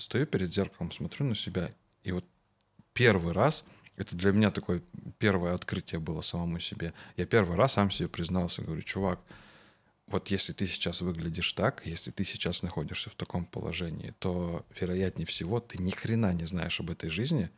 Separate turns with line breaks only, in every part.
стою перед зеркалом, смотрю на себя, и вот первый раз, это для меня такое первое открытие было самому себе. Я первый раз сам себе признался, говорю, чувак, вот если ты сейчас выглядишь так, если ты сейчас находишься в таком положении, то, вероятнее всего, ты ни хрена не знаешь об этой жизни,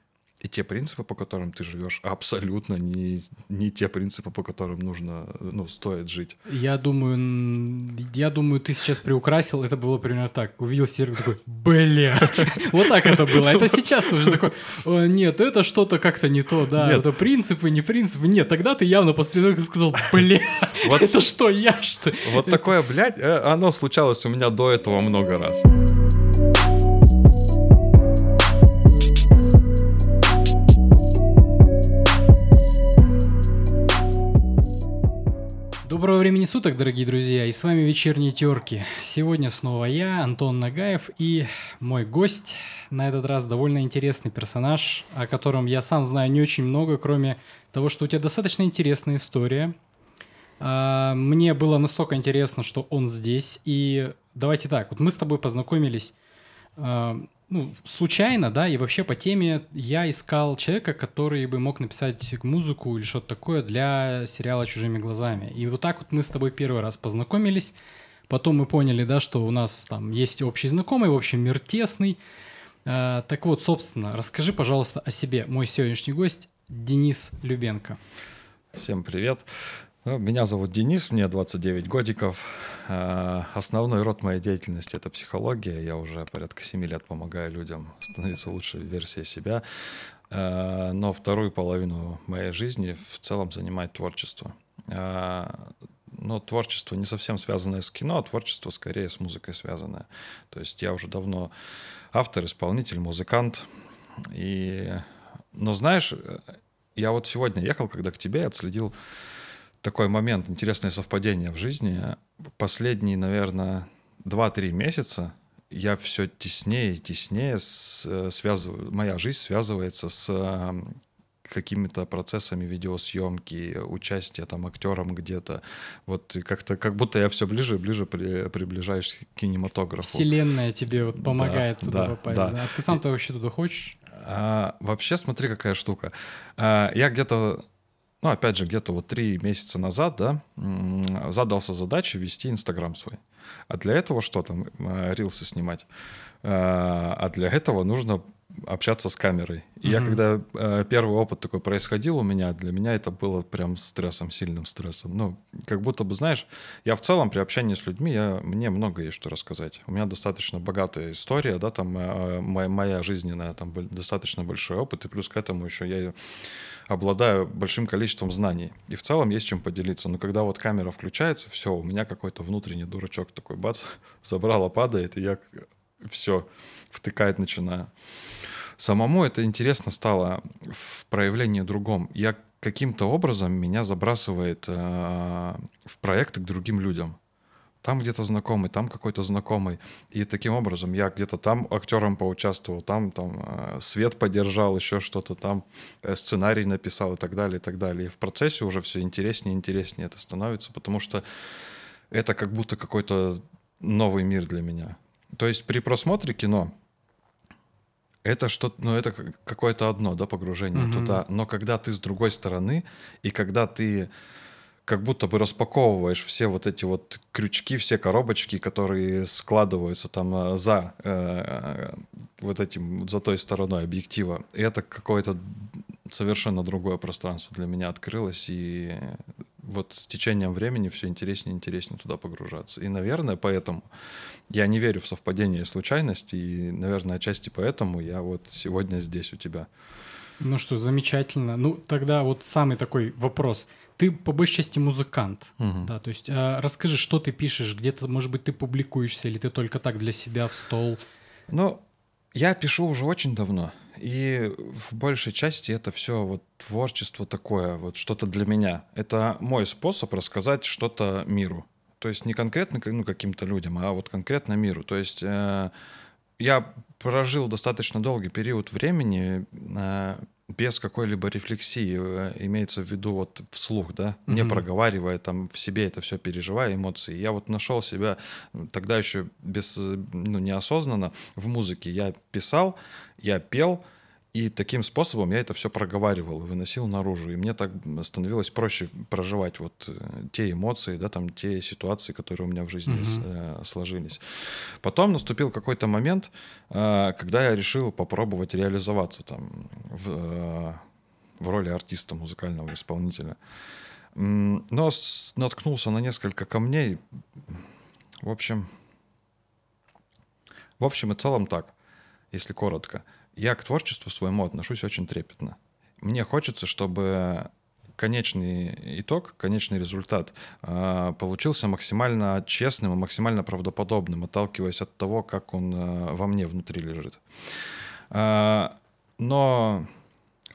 и те принципы, по которым ты живешь, абсолютно не, не те принципы, по которым нужно, ну, стоит жить.
Я думаю, я думаю, ты сейчас приукрасил, это было примерно так. Увидел сервер такой, бля, вот так это было. Это сейчас ты уже такой, нет, это что-то как-то не то, да, это принципы, не принципы. Нет, тогда ты явно того, сказал, бля, это что, я что?
Вот такое, блядь, э, оно случалось у меня до этого много раз.
Доброго времени суток, дорогие друзья, и с вами вечерние терки. Сегодня снова я, Антон Нагаев, и мой гость, на этот раз довольно интересный персонаж, о котором я сам знаю не очень много, кроме того, что у тебя достаточно интересная история. А, мне было настолько интересно, что он здесь, и давайте так, вот мы с тобой познакомились а, ну, случайно, да, и вообще по теме я искал человека, который бы мог написать музыку или что-то такое для сериала «Чужими глазами». И вот так вот мы с тобой первый раз познакомились, потом мы поняли, да, что у нас там есть общий знакомый, в общем, мир тесный. А, так вот, собственно, расскажи, пожалуйста, о себе. Мой сегодняшний гость Денис Любенко.
Всем привет. Ну, меня зовут Денис, мне 29 годиков. А, основной род моей деятельности — это психология. Я уже порядка 7 лет помогаю людям становиться лучшей версией себя. А, но вторую половину моей жизни в целом занимает творчество. А, но творчество не совсем связанное с кино, а творчество скорее с музыкой связанное. То есть я уже давно автор, исполнитель, музыкант. И... Но знаешь, я вот сегодня ехал, когда к тебе, отследил такой момент, интересное совпадение в жизни. Последние, наверное, 2-3 месяца я все теснее и теснее связываю, моя жизнь связывается с какими-то процессами видеосъемки, участия там актером где-то. Вот как-то как будто я все ближе и ближе при, приближаюсь к кинематографу.
Вселенная тебе вот помогает да, туда да, попасть. Да. Да? А ты сам-то вообще туда хочешь?
А, вообще, смотри, какая штука. А, я где-то ну, опять же, где-то вот три месяца назад, да, задался задачей вести Инстаграм свой. А для этого что там, э, рилсы снимать? А, а для этого нужно общаться с камерой. И mm-hmm. я когда э, первый опыт такой происходил у меня, для меня это было прям стрессом, сильным стрессом. Ну, как будто бы, знаешь, я в целом при общении с людьми, я, мне много есть что рассказать. У меня достаточно богатая история, да, там э, моя, моя жизненная, там достаточно большой опыт, и плюс к этому еще я обладаю большим количеством знаний. И в целом есть чем поделиться. Но когда вот камера включается, все, у меня какой-то внутренний дурачок такой, бац, забрало, падает, и я все втыкать начинаю. Самому это интересно стало в проявлении другом. Я каким-то образом меня забрасывает э, в проекты к другим людям. Там где-то знакомый, там какой-то знакомый. И таким образом я где-то там актером поучаствовал, там, там э, свет поддержал, еще что-то там, э, сценарий написал и так далее, и так далее. И в процессе уже все интереснее и интереснее это становится, потому что это как будто какой-то новый мир для меня. То есть при просмотре кино это что ну это какое-то одно, да, погружение mm-hmm. туда. Но когда ты с другой стороны, и когда ты как будто бы распаковываешь все вот эти вот крючки, все коробочки, которые складываются там э, за э, вот этим, за той стороной объектива. И это какое-то совершенно другое пространство для меня открылось, и вот с течением времени все интереснее и интереснее туда погружаться. И, наверное, поэтому я не верю в совпадение и случайности, и, наверное, отчасти поэтому я вот сегодня здесь у тебя.
Ну что, замечательно. Ну, тогда вот самый такой вопрос. Ты по большей части музыкант, угу. да, то есть а, расскажи, что ты пишешь, где-то, может быть, ты публикуешься, или ты только так для себя в стол?
Ну, я пишу уже очень давно. И в большей части это все вот творчество такое, вот что-то для меня. Это мой способ рассказать что-то миру. То есть не конкретно ну, каким-то людям, а вот конкретно миру. То есть э, я прожил достаточно долгий период времени, э, без какой-либо рефлексии, э, имеется в виду вот вслух, да, mm-hmm. не проговаривая там в себе это все, переживая эмоции. Я вот нашел себя тогда еще без, ну, неосознанно в музыке. Я писал, я пел, и таким способом я это все проговаривал, выносил наружу. И мне так становилось проще проживать вот э, те эмоции, да, там, те ситуации, которые у меня в жизни mm-hmm. сложились. Потом наступил какой-то момент, э, когда я решил попробовать реализоваться там в, в роли артиста, музыкального исполнителя. Но наткнулся на несколько камней. В общем, в общем и целом так, если коротко – я к творчеству своему отношусь очень трепетно. Мне хочется, чтобы конечный итог, конечный результат э, получился максимально честным и максимально правдоподобным, отталкиваясь от того, как он э, во мне внутри лежит. Э, но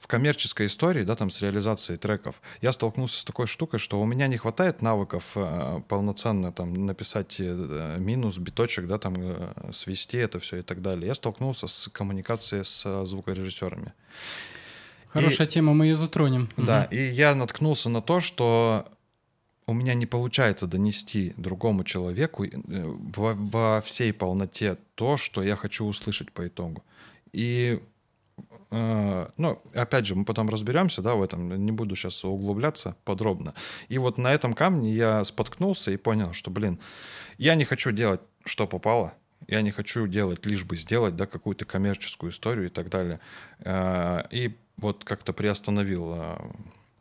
в коммерческой истории, да, там с реализацией треков, я столкнулся с такой штукой, что у меня не хватает навыков э, полноценно там написать э, минус, биточек, да, там э, свести это все и так далее. Я столкнулся с коммуникацией с э, звукорежиссерами.
Хорошая и, тема, мы ее затронем.
Да, угу. и я наткнулся на то, что у меня не получается донести другому человеку э, во, во всей полноте то, что я хочу услышать по итогу. И Э, ну, опять же, мы потом разберемся, да, в этом, не буду сейчас углубляться подробно. И вот на этом камне я споткнулся и понял, что, блин, я не хочу делать, что попало, я не хочу делать лишь бы сделать, да, какую-то коммерческую историю и так далее. Э, и вот как-то приостановил э,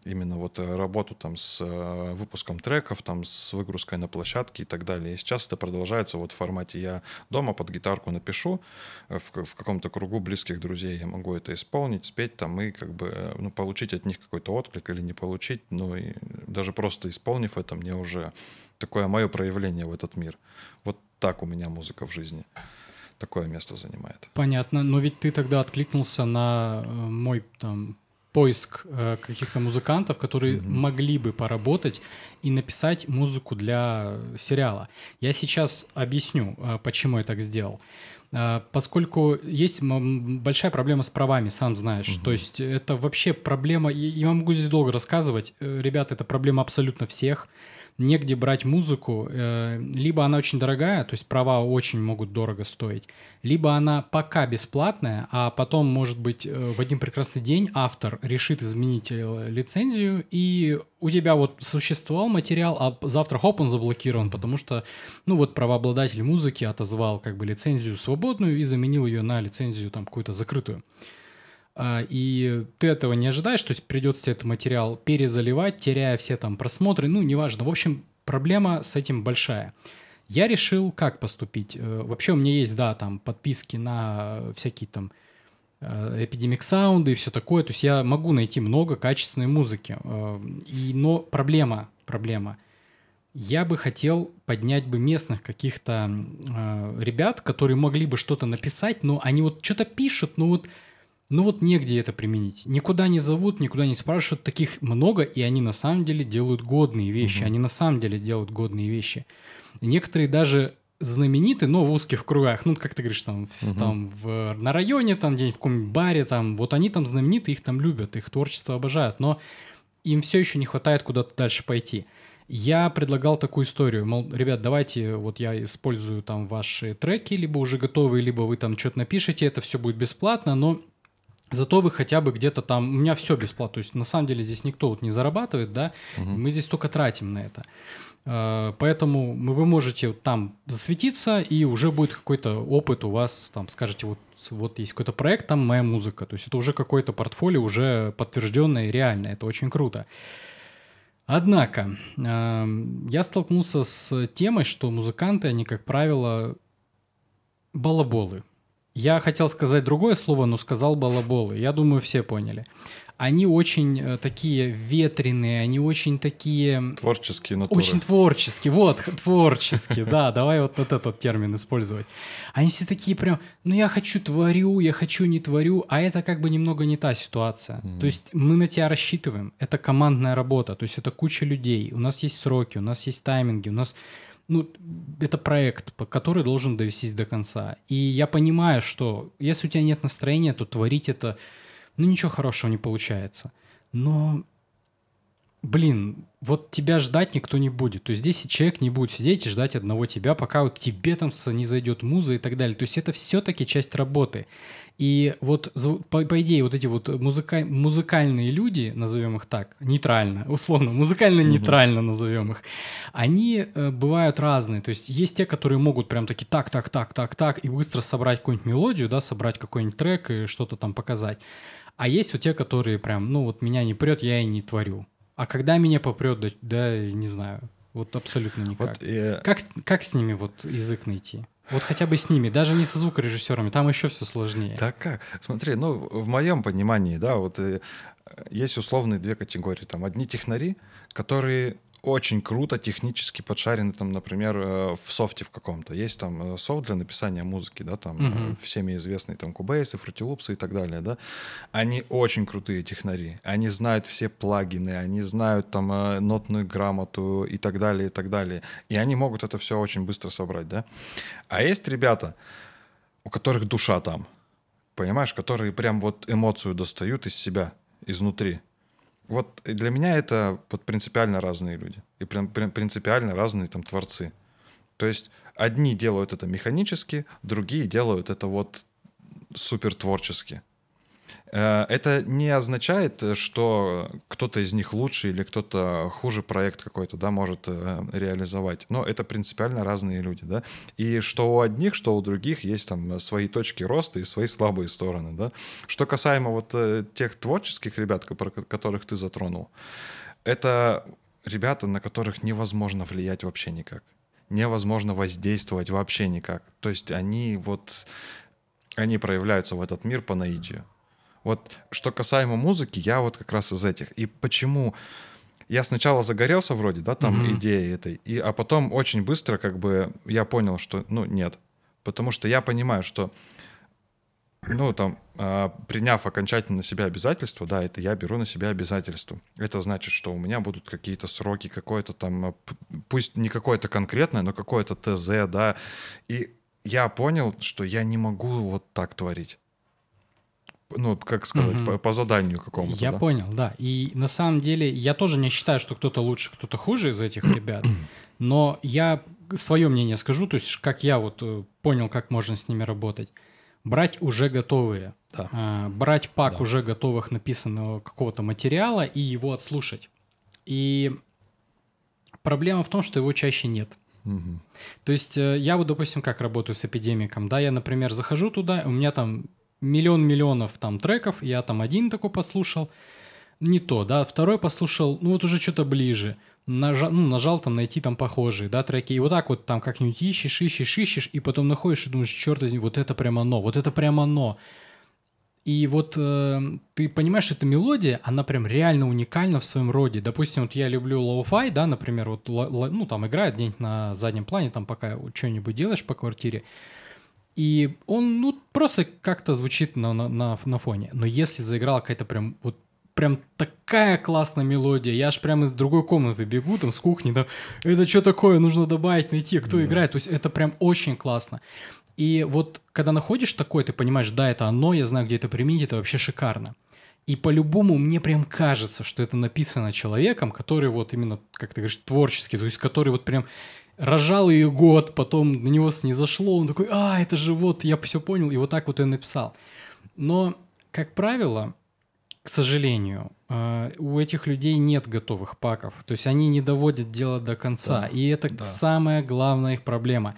именно вот э, работу там с э, выпуском треков, там с выгрузкой на площадке и так далее. И сейчас это продолжается вот в формате я дома под гитарку напишу, э, в, в каком-то кругу близких друзей я могу это исполнить, спеть там и как бы ну, получить от них какой-то отклик или не получить, ну и даже просто исполнив это, мне уже такое мое проявление в этот мир. Вот так у меня музыка в жизни такое место занимает.
Понятно, но ведь ты тогда откликнулся на мой там поиск э, каких-то музыкантов, которые mm-hmm. могли бы поработать и написать музыку для сериала. Я сейчас объясню, э, почему я так сделал. Э, поскольку есть большая проблема с правами, сам знаешь. Mm-hmm. То есть это вообще проблема, я могу здесь долго рассказывать. Э, ребята, это проблема абсолютно всех негде брать музыку, э, либо она очень дорогая, то есть права очень могут дорого стоить, либо она пока бесплатная, а потом, может быть, э, в один прекрасный день автор решит изменить э, лицензию, и у тебя вот существовал материал, а завтра хоп, он заблокирован, потому что, ну вот, правообладатель музыки отозвал как бы лицензию свободную и заменил ее на лицензию там какую-то закрытую. А, и ты этого не ожидаешь, то есть придется тебе этот материал перезаливать, теряя все там просмотры, ну, неважно. В общем, проблема с этим большая. Я решил, как поступить. Э, вообще у меня есть, да, там подписки на всякие там э, Epidemic Sound и все такое. То есть я могу найти много качественной музыки. Э, и, но проблема, проблема. Я бы хотел поднять бы местных каких-то ребят, которые могли бы что-то написать, но они вот что-то пишут, но вот ну вот негде это применить. Никуда не зовут, никуда не спрашивают. Таких много, и они на самом деле делают годные вещи. Угу. Они на самом деле делают годные вещи. некоторые даже знамениты, но в узких кругах. Ну, как ты говоришь, там, угу. там в, на районе, там где-нибудь в каком-нибудь баре, там, вот они там знамениты, их там любят, их творчество обожают, но им все еще не хватает куда-то дальше пойти. Я предлагал такую историю, мол, ребят, давайте, вот я использую там ваши треки, либо уже готовые, либо вы там что-то напишите, это все будет бесплатно, но Зато вы хотя бы где-то там, у меня все бесплатно, то есть на самом деле здесь никто вот не зарабатывает, да, угу. мы здесь только тратим на это. Э, поэтому вы можете там засветиться, и уже будет какой-то опыт у вас, там скажете, вот, вот есть какой-то проект, там моя музыка, то есть это уже какое-то портфолио, уже подтвержденное и реальное, это очень круто. Однако, эм, я столкнулся с темой, что музыканты, они, как правило, балаболы. Я хотел сказать другое слово, но сказал балаболы. Я думаю, все поняли. Они очень э, такие ветреные, они очень такие...
Творческие натуры.
Очень творческие, вот, творческие, да, давай вот этот термин использовать. Они все такие прям, ну я хочу творю, я хочу не творю, а это как бы немного не та ситуация. То есть мы на тебя рассчитываем, это командная работа, то есть это куча людей, у нас есть сроки, у нас есть тайминги, у нас ну, это проект, который должен довестись до конца. И я понимаю, что если у тебя нет настроения, то творить это ну ничего хорошего не получается. Но, блин, вот тебя ждать никто не будет. То есть здесь человек не будет сидеть и ждать одного тебя, пока вот тебе там не зайдет муза и так далее. То есть это все-таки часть работы. И вот, по, по идее, вот эти вот музыка, музыкальные люди, назовем их так, нейтрально, условно, музыкально-нейтрально назовем их, они э, бывают разные. То есть есть те, которые могут прям таки так, так, так, так, так, и быстро собрать какую-нибудь мелодию, да, собрать какой-нибудь трек и что-то там показать. А есть вот те, которые прям, ну вот меня не прет, я и не творю. А когда меня попрет, да, да не знаю. Вот абсолютно никак. Вот, э... как, как с ними вот язык найти? Вот хотя бы с ними, даже не со звукорежиссерами, там еще все сложнее.
Так как? Смотри, ну, в моем понимании, да, вот э, есть условные две категории. Там одни технари, которые очень круто технически подшарены, там, например, э, в софте в каком-то. Есть там э, софт для написания музыки, да, там угу. всеми известные там Fruity Loops и так далее, да. Они очень крутые технари. Они знают все плагины, они знают там нотную грамоту и так далее, и так далее. И они могут это все очень быстро собрать, да. А есть ребята, у которых душа там, понимаешь, которые прям вот эмоцию достают из себя, изнутри. Вот для меня это вот принципиально разные люди. И принципиально разные там творцы. То есть одни делают это механически, другие делают это вот супер творчески. Э, это не означает, что кто-то из них лучше или кто-то хуже проект какой-то, да, может э, реализовать. Но это принципиально разные люди, да. И что у одних, что у других есть там свои точки роста и свои слабые стороны, да. Что касаемо вот э, тех творческих ребят, которых ты затронул, это ребята, на которых невозможно влиять вообще никак. Невозможно воздействовать вообще никак. То есть они вот, они проявляются в этот мир по наитию. Вот что касаемо музыки, я вот как раз из этих. И почему я сначала загорелся вроде, да, там mm-hmm. идеей этой, и, а потом очень быстро как бы я понял, что, ну, нет. Потому что я понимаю, что, ну, там, э, приняв окончательно на себя обязательства, да, это я беру на себя обязательства. Это значит, что у меня будут какие-то сроки, какое-то там, а, пусть не какое-то конкретное, но какое-то ТЗ, да. И я понял, что я не могу вот так творить ну, как сказать, угу. по, по заданию какому-то.
Я
да?
понял, да. И на самом деле я тоже не считаю, что кто-то лучше, кто-то хуже из этих ребят. Но я свое мнение скажу, то есть как я вот э, понял, как можно с ними работать. Брать уже готовые. Да. А, брать пак да. уже готовых написанного какого-то материала и его отслушать. И проблема в том, что его чаще нет. Угу. То есть э, я вот, допустим, как работаю с Epidemic ом, да, я, например, захожу туда, у меня там миллион миллионов там треков, я там один такой послушал, не то, да, второй послушал, ну вот уже что-то ближе, нажал, ну, нажал там найти там похожие, да, треки, и вот так вот там как-нибудь ищешь, ищешь, ищешь, и потом находишь и думаешь, черт возьми, вот это прямо оно, вот это прямо оно. И вот э, ты понимаешь, эта мелодия, она прям реально уникальна в своем роде. Допустим, вот я люблю lo-fi, да, например, вот, ну, там играет где-нибудь на заднем плане, там пока что-нибудь делаешь по квартире, и он, ну, просто как-то звучит на, на, на, на фоне. Но если заиграла какая-то прям вот прям такая классная мелодия. Я аж прям из другой комнаты бегу, там, с кухни, да, это что такое, нужно добавить, найти, кто да. играет. То есть это прям очень классно. И вот когда находишь такое, ты понимаешь, да, это оно, я знаю, где это применить, это вообще шикарно. И по-любому мне прям кажется, что это написано человеком, который вот именно, как ты говоришь, творческий, то есть который вот прям рожал ее год, потом на него снизошло, он такой, а, это же вот, я все понял, и вот так вот я написал. Но, как правило, к сожалению, э, у этих людей нет готовых паков. То есть они не доводят дело до конца. Да, и это да. самая главная их проблема.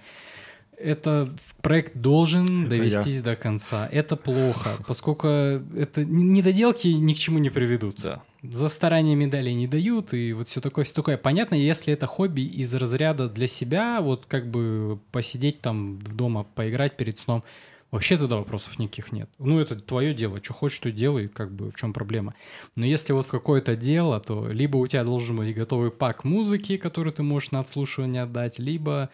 Это проект должен это довестись я. до конца. Это плохо, поскольку это недоделки ни к чему не приведут. Да за старания медалей не дают, и вот все такое, все такое. Понятно, если это хобби из разряда для себя, вот как бы посидеть там дома, поиграть перед сном, вообще тогда вопросов никаких нет. Ну, это твое дело, что хочешь, то делай, как бы в чем проблема. Но если вот в какое-то дело, то либо у тебя должен быть готовый пак музыки, который ты можешь на отслушивание отдать, либо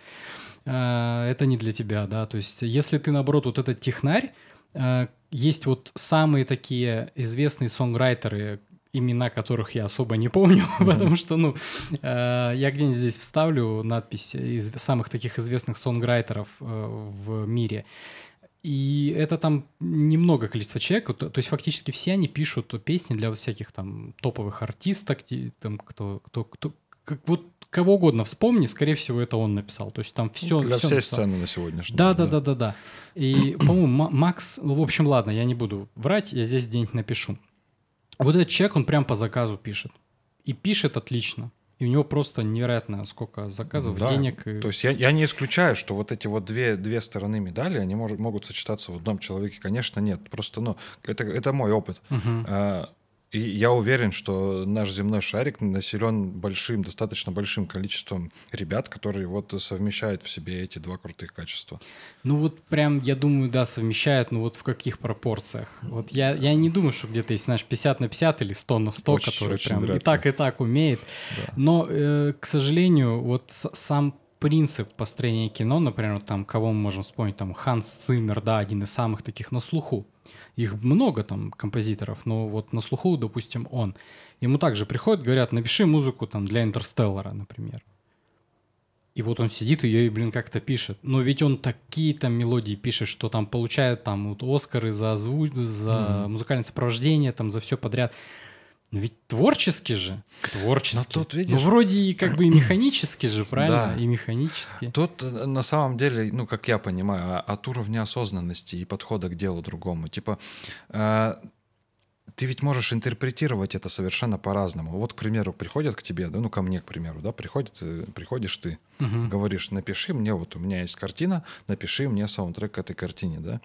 э, это не для тебя, да. То есть, если ты, наоборот, вот этот технарь, э, есть вот самые такие известные сонграйтеры, имена которых я особо не помню, потому что, ну, э, я где-нибудь здесь вставлю надпись из самых таких известных сонграйтеров э, в мире. И это там немного количество человек, то, то есть фактически все они пишут песни для всяких там топовых артисток, там кто, кто, кто, как вот кого угодно вспомни, скорее всего, это он написал. То есть там все...
Для
все
всей
написал.
сцены на сегодняшний
Да,
день.
да, да, да, да. И, по-моему, Ма- Макс... В общем, ладно, я не буду врать, я здесь где-нибудь напишу. Вот этот человек, он прям по заказу пишет. И пишет отлично. И у него просто невероятно сколько заказов,
Да,
денег. и-
То есть я, я не исключаю, что вот эти вот две, две стороны медали, они может, могут сочетаться в одном человеке. Конечно, нет. Просто, ну, это, это мой опыт.
Мгм.
А, И я уверен, что наш земной шарик населен большим, достаточно большим количеством ребят, которые вот совмещают в себе эти два крутых качества.
Ну вот прям, я думаю, да, совмещают, но вот в каких пропорциях? Вот я, я не думаю, что где-то есть, знаешь, 50 на 50 или 100 на 100,
Очень-
который
очень
прям и
редко.
так, и так умеет.
Да.
Но, э, к сожалению, вот сам принцип построения кино, например, вот там, кого мы можем вспомнить, там, Ханс Циммер, да, один из самых таких на слуху. Их много там композиторов, но вот на слуху, допустим, он. Ему также приходят, говорят, напиши музыку там для Интерстеллара, например. И вот он сидит и ее, блин, как-то пишет. Но ведь он такие там мелодии пишет, что там получает там вот Оскары за озву... за музыкальное сопровождение, там за все подряд. Но ведь творчески же. Творчески.
Но тут,
Ну,
видишь-
вроде и как бы и механически же, правильно?
Да.
И механически.
Тут э, на самом деле, ну, как я понимаю, а- от уровня осознанности и подхода к делу другому. Типа, э, ты ведь можешь интерпретировать это совершенно по-разному. Вот, к примеру, приходят к тебе, да, ну, ко мне, к примеру, да, приходит, э, приходишь ты,
Мгм.
говоришь, напиши мне, вот у меня есть картина, напиши мне саундтрек к этой картине, да.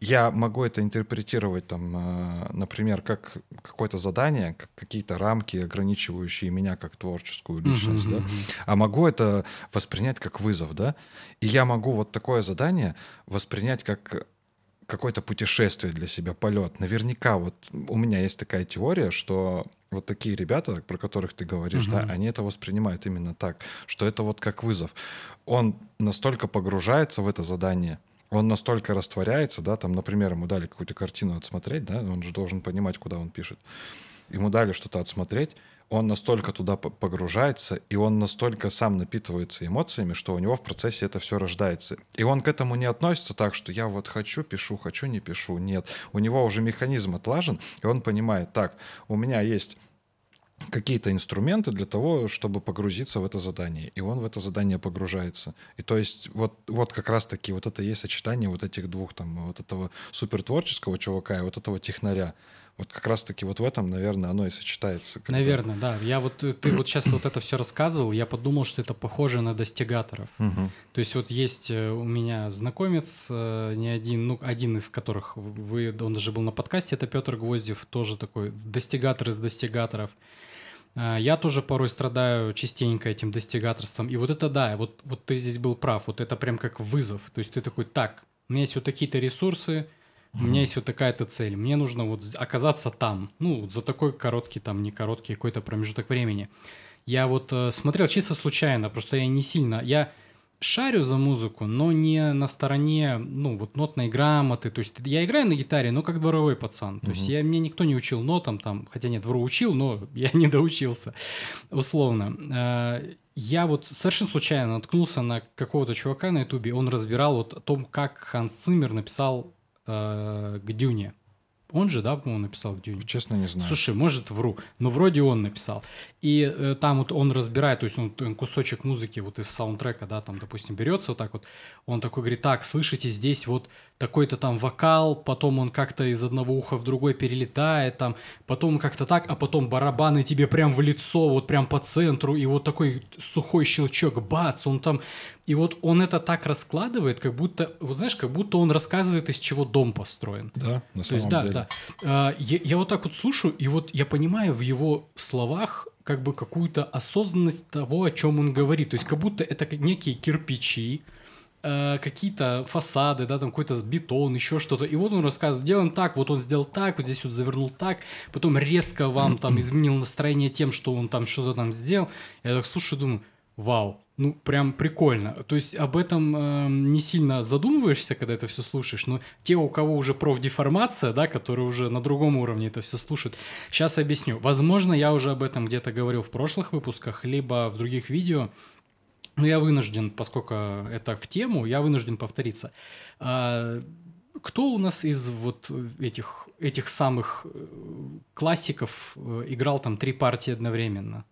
Я могу это интерпретировать, там, э, например, как какое-то задание, как какие-то рамки, ограничивающие меня как творческую личность,
Мгм,
да. А могу это воспринять как вызов, да? И я могу вот такое задание воспринять как какое-то путешествие для себя, полет. Наверняка вот у меня есть такая теория, что вот такие ребята, про которых ты говоришь, да,
Мгм.
они это воспринимают именно так, что это вот как вызов. Он настолько погружается в это задание, он настолько растворяется, да, там, например, ему дали какую-то картину отсмотреть, да, он же должен понимать, куда он пишет. Ему дали что-то отсмотреть, он настолько туда погружается, и он настолько сам напитывается эмоциями, что у него в процессе это все рождается. И он к этому не относится так, что я вот хочу, пишу, хочу, не пишу. Нет. У него уже механизм отлажен, и он понимает, так, у меня есть какие-то инструменты для того, чтобы погрузиться в это задание. И он в это задание погружается. И то есть вот, вот как раз-таки вот это есть сочетание вот этих двух, там, вот этого супертворческого чувака и вот этого технаря. Вот как раз-таки вот в этом, наверное, оно и сочетается. когда-
Наверное, да. Я вот, э, ты вот сейчас вот это все рассказывал, я подумал, что это похоже на достигаторов.
Мгм.
То есть вот есть э, у меня знакомец, э, не один, ну, один из которых вы, он даже был на подкасте, это Петр Гвоздев, тоже такой достигатор из достигаторов. Я тоже порой страдаю частенько этим достигаторством. И вот это да, вот, вот ты здесь был прав, вот это прям как вызов. То есть ты такой, так, у меня есть вот такие-то ресурсы, у меня есть вот такая-то цель, мне нужно вот оказаться там, ну, вот за такой короткий, там, не короткий какой-то промежуток времени. Я вот э, смотрел чисто случайно, просто я не сильно, я шарю за музыку, но не на стороне, ну, вот нотной грамоты, то есть я играю на гитаре, но как дворовой пацан, то есть я, мне никто не учил нотам там, хотя нет, вру, учил, но я не доучился, условно. Э, Я вот совершенно случайно наткнулся на какого-то чувака на ютубе, он разбирал вот о том, как Ханс Циммер написал э, к Дюне. Он же, да, по-моему, написал к Дюне?
Честно, не знаю.
Слушай, может, вру, но вроде он написал. И э, там вот он разбирает, то есть он т- кусочек музыки вот из саундтрека, да, там, допустим, берется вот так вот, он такой говорит, так, слышите, здесь вот такой-то там вокал, потом он как-то из одного уха в другой перелетает, там, потом как-то так, а потом барабаны тебе прям в лицо, вот прям по центру, и вот такой сухой щелчок, бац, он там... И вот он это так раскладывает, как будто, вот знаешь, как будто он рассказывает, из чего дом построен.
Да, на
То есть,
самом
да,
деле.
да. А, я, я вот так вот слушаю, и вот я понимаю в его словах как бы какую-то осознанность того, о чем он говорит. То есть, как будто это некие кирпичи, э, какие-то фасады, да, там какой-то бетон, еще что-то. И вот он рассказывает, сделаем так, вот он сделал так, вот здесь вот завернул так, потом резко вам там изменил настроение тем, что он там что-то там сделал. Я так слушаю, думаю, вау, ну прям прикольно. То есть об этом э, не сильно задумываешься, когда это все слушаешь, но те, у кого уже профдеформация, да, которые уже на другом уровне это все слушают, сейчас объясню. Возможно, я уже об этом где-то говорил в прошлых выпусках, либо в других видео, но я вынужден, поскольку это в тему, я вынужден повториться. А, кто у нас из вот этих, этих самых э, классиков э, играл там три партии одновременно?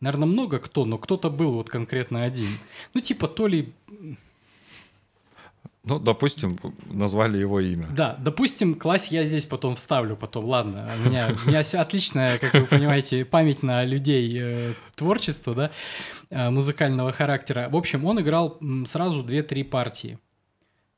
Наверное, много кто, но кто-то был вот конкретно один. Ну, типа, то ли
ну, допустим, назвали его имя.
Да, допустим, класс я здесь потом вставлю, потом, ладно. У меня, у меня отличная, как вы понимаете, память на людей э, творчества, да, э, музыкального характера. В общем, он играл сразу две-три партии.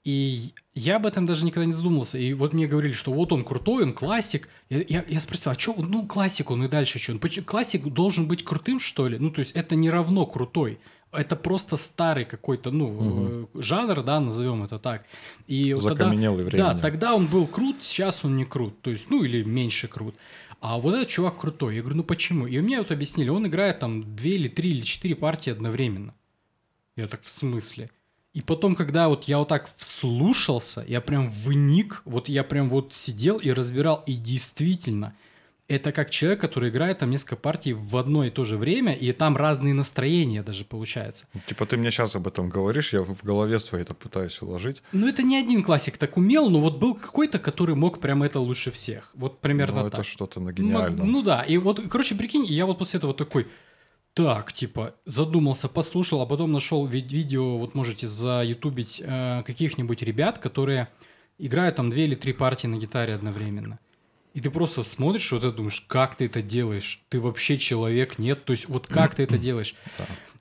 И я об этом даже никогда не задумывался. И вот мне говорили, что вот он крутой, он классик. Я, я, я спросил, а что, ну, классик он и дальше что? Классик должен быть крутым, что ли? Ну, то есть это не равно крутой это просто старый какой-то, ну, угу. жанр, да, назовем это так. И
Закаменелый
тогда, Да, тогда он был крут, сейчас он не крут. То есть, ну, или меньше крут. А вот этот чувак крутой. Я говорю, ну почему? И мне вот объяснили, он играет там две или три или четыре партии одновременно. Я так, в смысле? И потом, когда вот я вот так вслушался, я прям вник, вот я прям вот сидел и разбирал, и действительно – это как человек, который играет там несколько партий в одно и то же время, и там разные настроения даже получается.
Типа ты мне сейчас об этом говоришь, я в голове своей это пытаюсь уложить.
Ну это не один классик так умел, но вот был какой-то, который мог прям это лучше всех. Вот примерно ну,
так. это что-то на гениальном.
Ну, ну да, и вот, короче, прикинь, я вот после этого такой, так, типа, задумался, послушал, а потом нашел видео, вот можете заютубить э, каких-нибудь ребят, которые играют там две или три партии на гитаре одновременно. И ты просто смотришь вот это, думаешь, как ты это делаешь? Ты вообще человек, нет? То есть вот как ты это делаешь?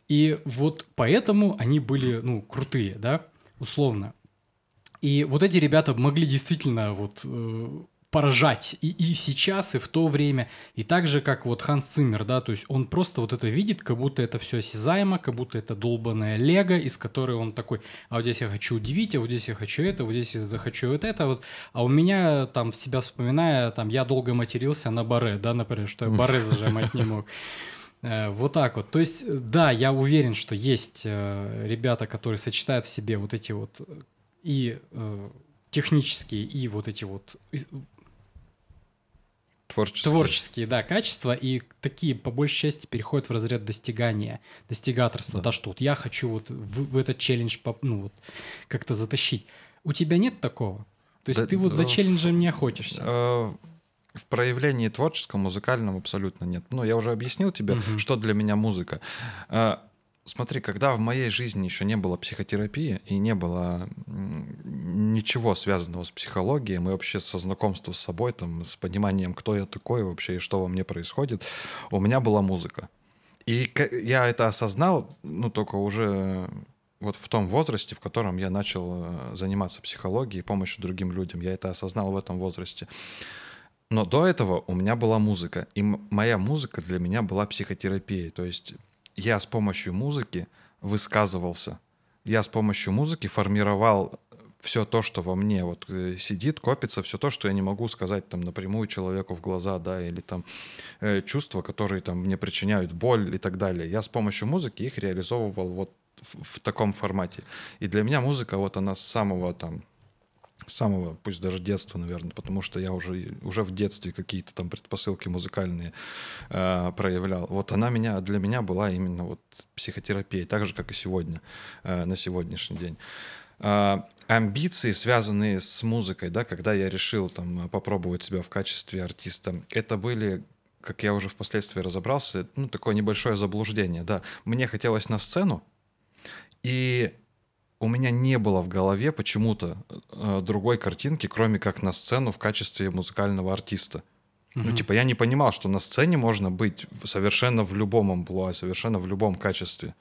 И вот поэтому они были, ну, крутые, да, условно. И вот эти ребята могли действительно вот э, поражать и, и сейчас, и в то время. И так же, как вот Ханс Циммер, да, то есть он просто вот это видит, как будто это все осязаемо, как будто это долбанная лего, из которой он такой, а вот здесь я хочу удивить, а вот здесь я хочу это, вот здесь я хочу вот это, вот. А у меня там в себя вспоминая, там я долго матерился на баре, да, например, что я баре зажимать не мог. Э, вот так вот. То есть, да, я уверен, что есть э, ребята, которые сочетают в себе вот эти вот и э, технические, и вот эти вот
Творческие.
Творческие, да, качества, и такие, по большей части, переходят в разряд достигания, достигаторства, да, да что вот я хочу вот в, в этот челлендж ну, вот, как-то затащить. У тебя нет такого? То есть да, ты вот за челленджем не охотишься?
Э, в проявлении творческом, музыкальном абсолютно нет. Ну, я уже объяснил тебе, угу. что для меня музыка. Э, Смотри, когда в моей жизни еще не было психотерапии и не было ничего связанного с психологией, мы вообще со знакомством с собой, там, с пониманием, кто я такой вообще и что во мне происходит, у меня была музыка. И я это осознал, ну, только уже вот в том возрасте, в котором я начал э, заниматься психологией, помощью другим людям. Я это осознал в этом возрасте. Но до этого у меня была музыка, и моя музыка для меня была психотерапией. То есть я с помощью музыки высказывался. Я с помощью музыки формировал все то, что во мне вот э, сидит, копится, все то, что я не могу сказать там напрямую человеку в глаза, да, или там э, чувства, которые там мне причиняют боль и так далее. Я с помощью музыки их реализовывал вот в, в таком формате. И для меня музыка вот она с самого там самого, пусть даже детства, наверное, потому что я уже, уже в детстве какие-то там предпосылки музыкальные э, проявлял. Вот она меня, для меня была именно вот психотерапией, так же, как и сегодня, э, на сегодняшний день. Э, амбиции, связанные с музыкой, да, когда я решил там попробовать себя в качестве артиста, это были как я уже впоследствии разобрался, ну, такое небольшое заблуждение, да. Мне хотелось на сцену, и у меня не было в голове почему-то э, другой картинки, кроме как на сцену в качестве музыкального артиста. Mm-hmm. Ну, типа, я не понимал, что на сцене можно быть совершенно в любом амплуа, совершенно в любом качестве.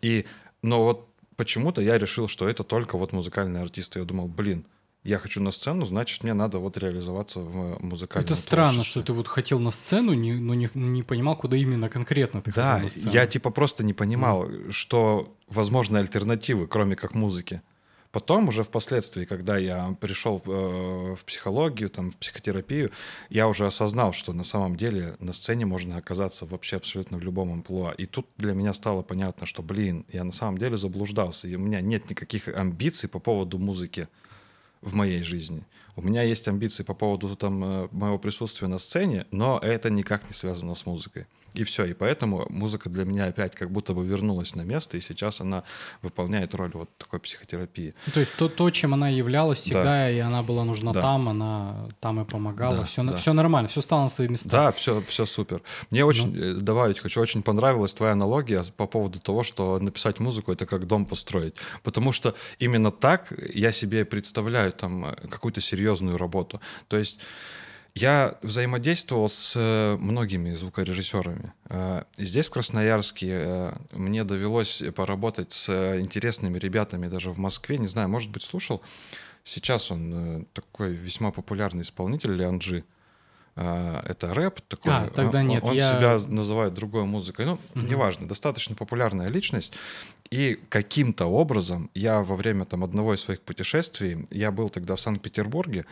И, но вот почему-то я решил, что это только вот музыкальные артисты. Я думал, блин, я хочу на сцену, значит, мне надо вот реализоваться в музыкальном
Это странно, что ты вот хотел на сцену, не, но не, не понимал, куда именно конкретно ты
да,
хотел на сцену.
я типа просто не понимал, mm. что возможны альтернативы, кроме как музыки. Потом уже впоследствии, когда я пришел э, в психологию, там, в психотерапию, я уже осознал, что на самом деле на сцене можно оказаться вообще абсолютно в любом амплуа. И тут для меня стало понятно, что, блин, я на самом деле заблуждался, и у меня нет никаких амбиций по поводу музыки в моей жизни. У меня есть амбиции по поводу там э, моего присутствия на сцене, но это никак не связано с музыкой. И все. И поэтому музыка для меня опять как будто бы вернулась на место, и сейчас она выполняет роль вот такой психотерапии.
То есть то, то чем она являлась всегда, да. и она была нужна да. там, она там и помогала. Да, все, да. все нормально, все стало на свои места.
Да, все, все супер. Мне очень, ну. добавить хочу, очень понравилась твоя аналогия по поводу того, что написать музыку — это как дом построить. Потому что именно так я себе представляю там какую-то серьезную работу. То есть я взаимодействовал с э, многими звукорежиссерами. Э, здесь, в Красноярске, э, мне довелось поработать с интересными ребятами даже в Москве. Не знаю, может быть, слушал. Сейчас он такой весьма популярный исполнитель, Леонджи. Это рэп такой.
А, тогда нет.
Он, он я... себя называет другой музыкой. Ну, угу. неважно, достаточно популярная личность. И каким-то образом я во время там одного из своих путешествий, я был тогда в Санкт-Петербурге,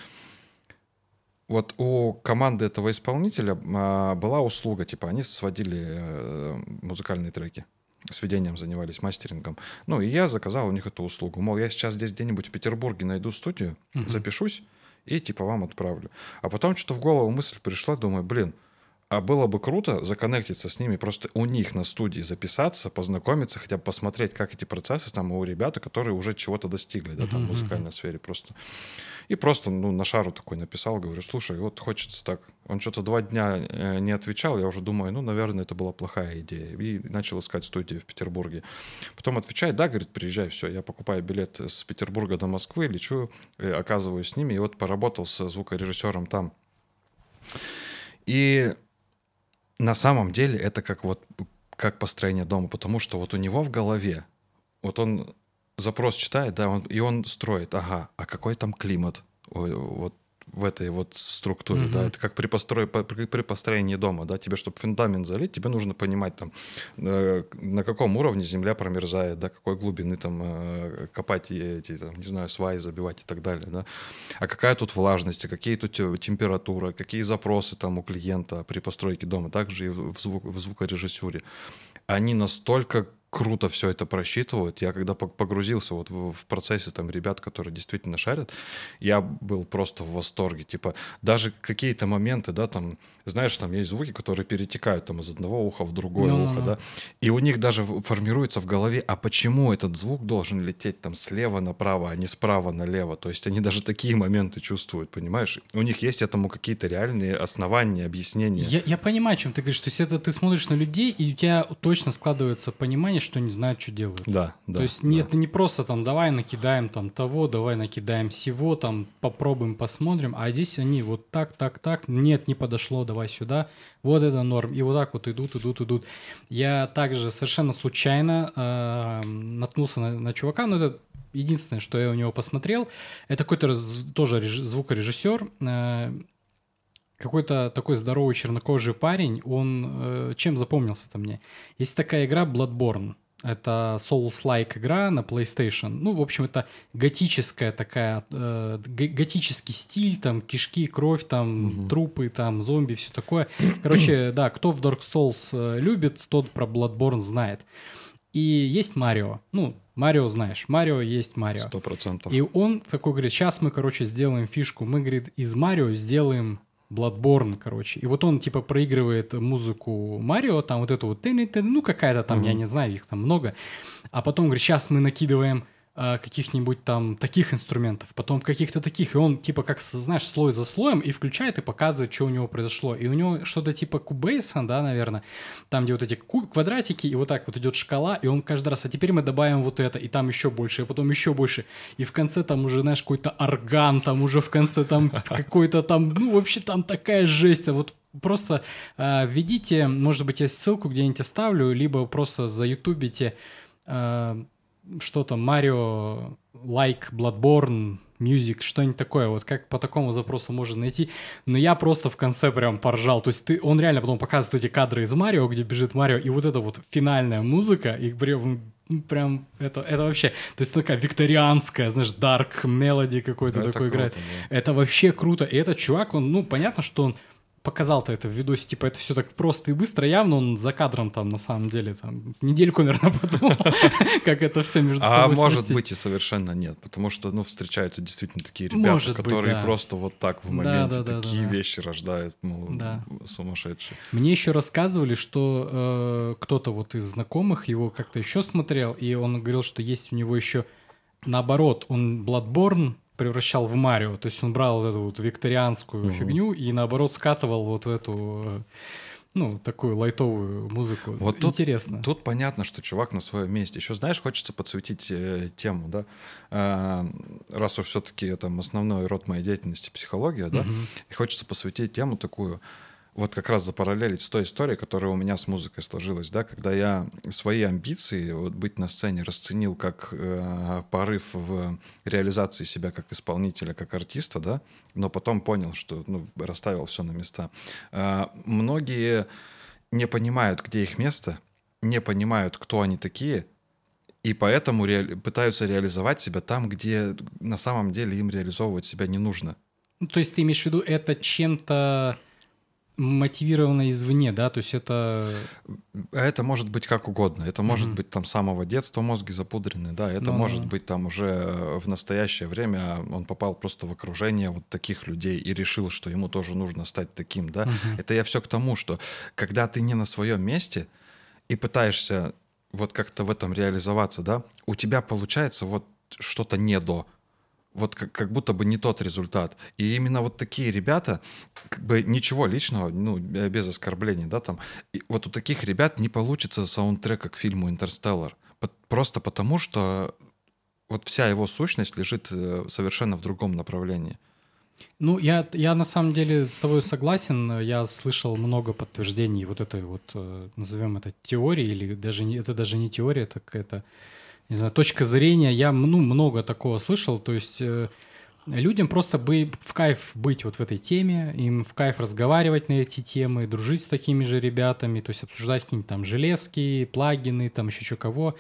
вот у команды этого исполнителя а, была услуга, типа они сводили э, музыкальные треки, сведением занимались, мастерингом. Ну, и я заказал у них эту услугу. Мол, я сейчас здесь где-нибудь в Петербурге найду студию, угу. запишусь и типа вам отправлю. А потом что-то в голову мысль пришла, думаю, блин, а было бы круто законнектиться с ними, просто у них на студии записаться, познакомиться, хотя бы посмотреть, как эти процессы там у ребят, которые уже чего-то достигли, да, там, в музыкальной сфере просто. И просто, ну, на шару такой написал, говорю, слушай, вот хочется так. Он что-то два дня э, не отвечал, я уже думаю, ну, наверное, это была плохая идея. И начал искать студию в Петербурге. Потом отвечает, да, говорит, приезжай, все, я покупаю билет с Петербурга до Москвы, лечу, э, оказываюсь с ними, и вот поработал с звукорежиссером там. И на самом деле это как вот как построение дома, потому что вот у него в голове, вот он запрос читает, да, он, и он строит, ага, а какой там климат, вот в этой вот структуре, угу. да, это как при, построй, при построении дома, да, тебе, чтобы фундамент залить, тебе нужно понимать там, э, на каком уровне земля промерзает, да, какой глубины там э, копать эти, там, не знаю, сваи забивать и так далее, да, а какая тут влажность, какие тут температура, какие запросы там у клиента при постройке дома, также и в, звук, в звукорежиссуре. Они настолько круто все это просчитывают. Я когда погрузился вот в, процессе там ребят, которые действительно шарят, я был просто в восторге. Типа даже какие-то моменты, да, там, знаешь, там есть звуки, которые перетекают там из одного уха в другое no, ухо, no, no. да, и у них даже формируется в голове, а почему этот звук должен лететь там слева направо, а не справа налево. То есть они даже такие моменты чувствуют, понимаешь? У них есть этому какие-то реальные основания, объяснения.
Я, я понимаю, о чем ты говоришь. То есть это ты смотришь на людей, и у тебя точно складывается понимание, что не знают, что делают.
Да, да.
То есть да. нет, не просто там давай накидаем там того, давай накидаем всего, там попробуем, посмотрим, а здесь они вот так, так, так, нет, не подошло, давай сюда, вот это норм, и вот так вот идут, идут, идут. Я также совершенно случайно э, наткнулся на, на чувака, но это единственное, что я у него посмотрел, это какой-то тоже реж, звукорежиссер, э, какой-то такой здоровый чернокожий парень, он э, чем запомнился-то мне? Есть такая игра Bloodborne. Это Souls-like игра на PlayStation. Ну, в общем, это готическая такая, э, готический стиль, там кишки, кровь, там угу. трупы, там зомби, все такое. Короче, да, кто в Dark Souls э, любит, тот про Bloodborne знает. И есть Марио. Ну, Марио знаешь, Марио есть Марио.
Сто процентов.
И он такой говорит, сейчас мы, короче, сделаем фишку. Мы, говорит, из Марио сделаем Bloodborne, короче. И вот он, типа, проигрывает музыку Марио, там вот эту вот, ну, какая-то там, mm-hmm. я не знаю, их там много. А потом, говорит, сейчас мы накидываем каких-нибудь там таких инструментов, потом каких-то таких, и он типа как, знаешь, слой за слоем и включает и показывает, что у него произошло. И у него что-то типа кубейса, да, наверное, там, где вот эти квадратики, и вот так вот идет шкала, и он каждый раз, а теперь мы добавим вот это, и там еще больше, и потом еще больше. И в конце там уже, знаешь, какой-то орган, там уже в конце там какой-то там, ну, вообще там такая жесть, а вот просто э, введите, может быть, я ссылку где-нибудь оставлю, либо просто за ютубите э, что то Марио, Like, Bloodborne, Music, что-нибудь такое, вот как по такому запросу можно найти. Но я просто в конце прям поржал. То есть ты, он реально потом показывает эти кадры из Марио, где бежит Марио, и вот эта вот финальная музыка, и прям, прям это, это вообще, то есть такая викторианская, знаешь, дарк мелоди какой-то да, такой играет. Да. Это вообще круто. И этот чувак, он, ну, понятно, что он показал-то это в видосе, типа, это все так просто и быстро, явно он за кадром там, на самом деле, там, недельку, наверное, подумал, как это все между собой
А может быть и совершенно нет, потому что, ну, встречаются действительно такие ребята, которые просто вот так в моменте такие вещи рождают, ну, сумасшедшие.
Мне еще рассказывали, что э, кто-то вот из знакомых его как-то еще смотрел, и он говорил, что есть у него еще наоборот, он Bloodborne превращал в Марио. То есть он брал вот эту вот викторианскую угу. фигню и наоборот скатывал вот в эту э, ну, такую лайтовую музыку. Вот Интересно.
Тут, тут понятно, что чувак на своем месте. Еще, знаешь, хочется подсветить э, тему, да. Э, раз уж все-таки там основной род моей деятельности психология, да, угу. и хочется посвятить тему такую вот как раз запараллелить с той историей, которая у меня с музыкой сложилась, да, когда я свои амбиции вот, быть на сцене расценил как э, порыв в реализации себя как исполнителя, как артиста, да, но потом понял, что, ну, расставил все на места. Э, многие не понимают, где их место, не понимают, кто они такие, и поэтому ре... пытаются реализовать себя там, где на самом деле им реализовывать себя не нужно.
Ну, то есть ты имеешь в виду это чем-то мотивировано извне, да, то есть это...
Это может быть как угодно. Это может mm-hmm. быть там с самого детства мозги запудрены, да, это ну, может быть там уже в настоящее время он попал просто в окружение вот таких людей и решил, что ему тоже нужно стать таким, да. Mm-hmm. Это я все к тому, что когда ты не на своем месте и пытаешься вот как-то в этом реализоваться, да, у тебя получается вот что-то не до вот как, как будто бы не тот результат. И именно вот такие ребята, как бы ничего личного, ну, без оскорблений, да, там, и вот у таких ребят не получится саундтрека к фильму «Интерстеллар». Просто потому, что вот вся его сущность лежит э, совершенно в другом направлении.
Ну, я, я на самом деле с тобой согласен. Я слышал много подтверждений вот этой вот, э, назовем это теории, или даже не, это даже не теория, это какая-то не знаю, точка зрения, я ну, много такого слышал, то есть э, людям просто бы в кайф быть вот в этой теме, им в кайф разговаривать на эти темы, дружить с такими же ребятами, то есть обсуждать какие-нибудь там железки, плагины, там еще что кого.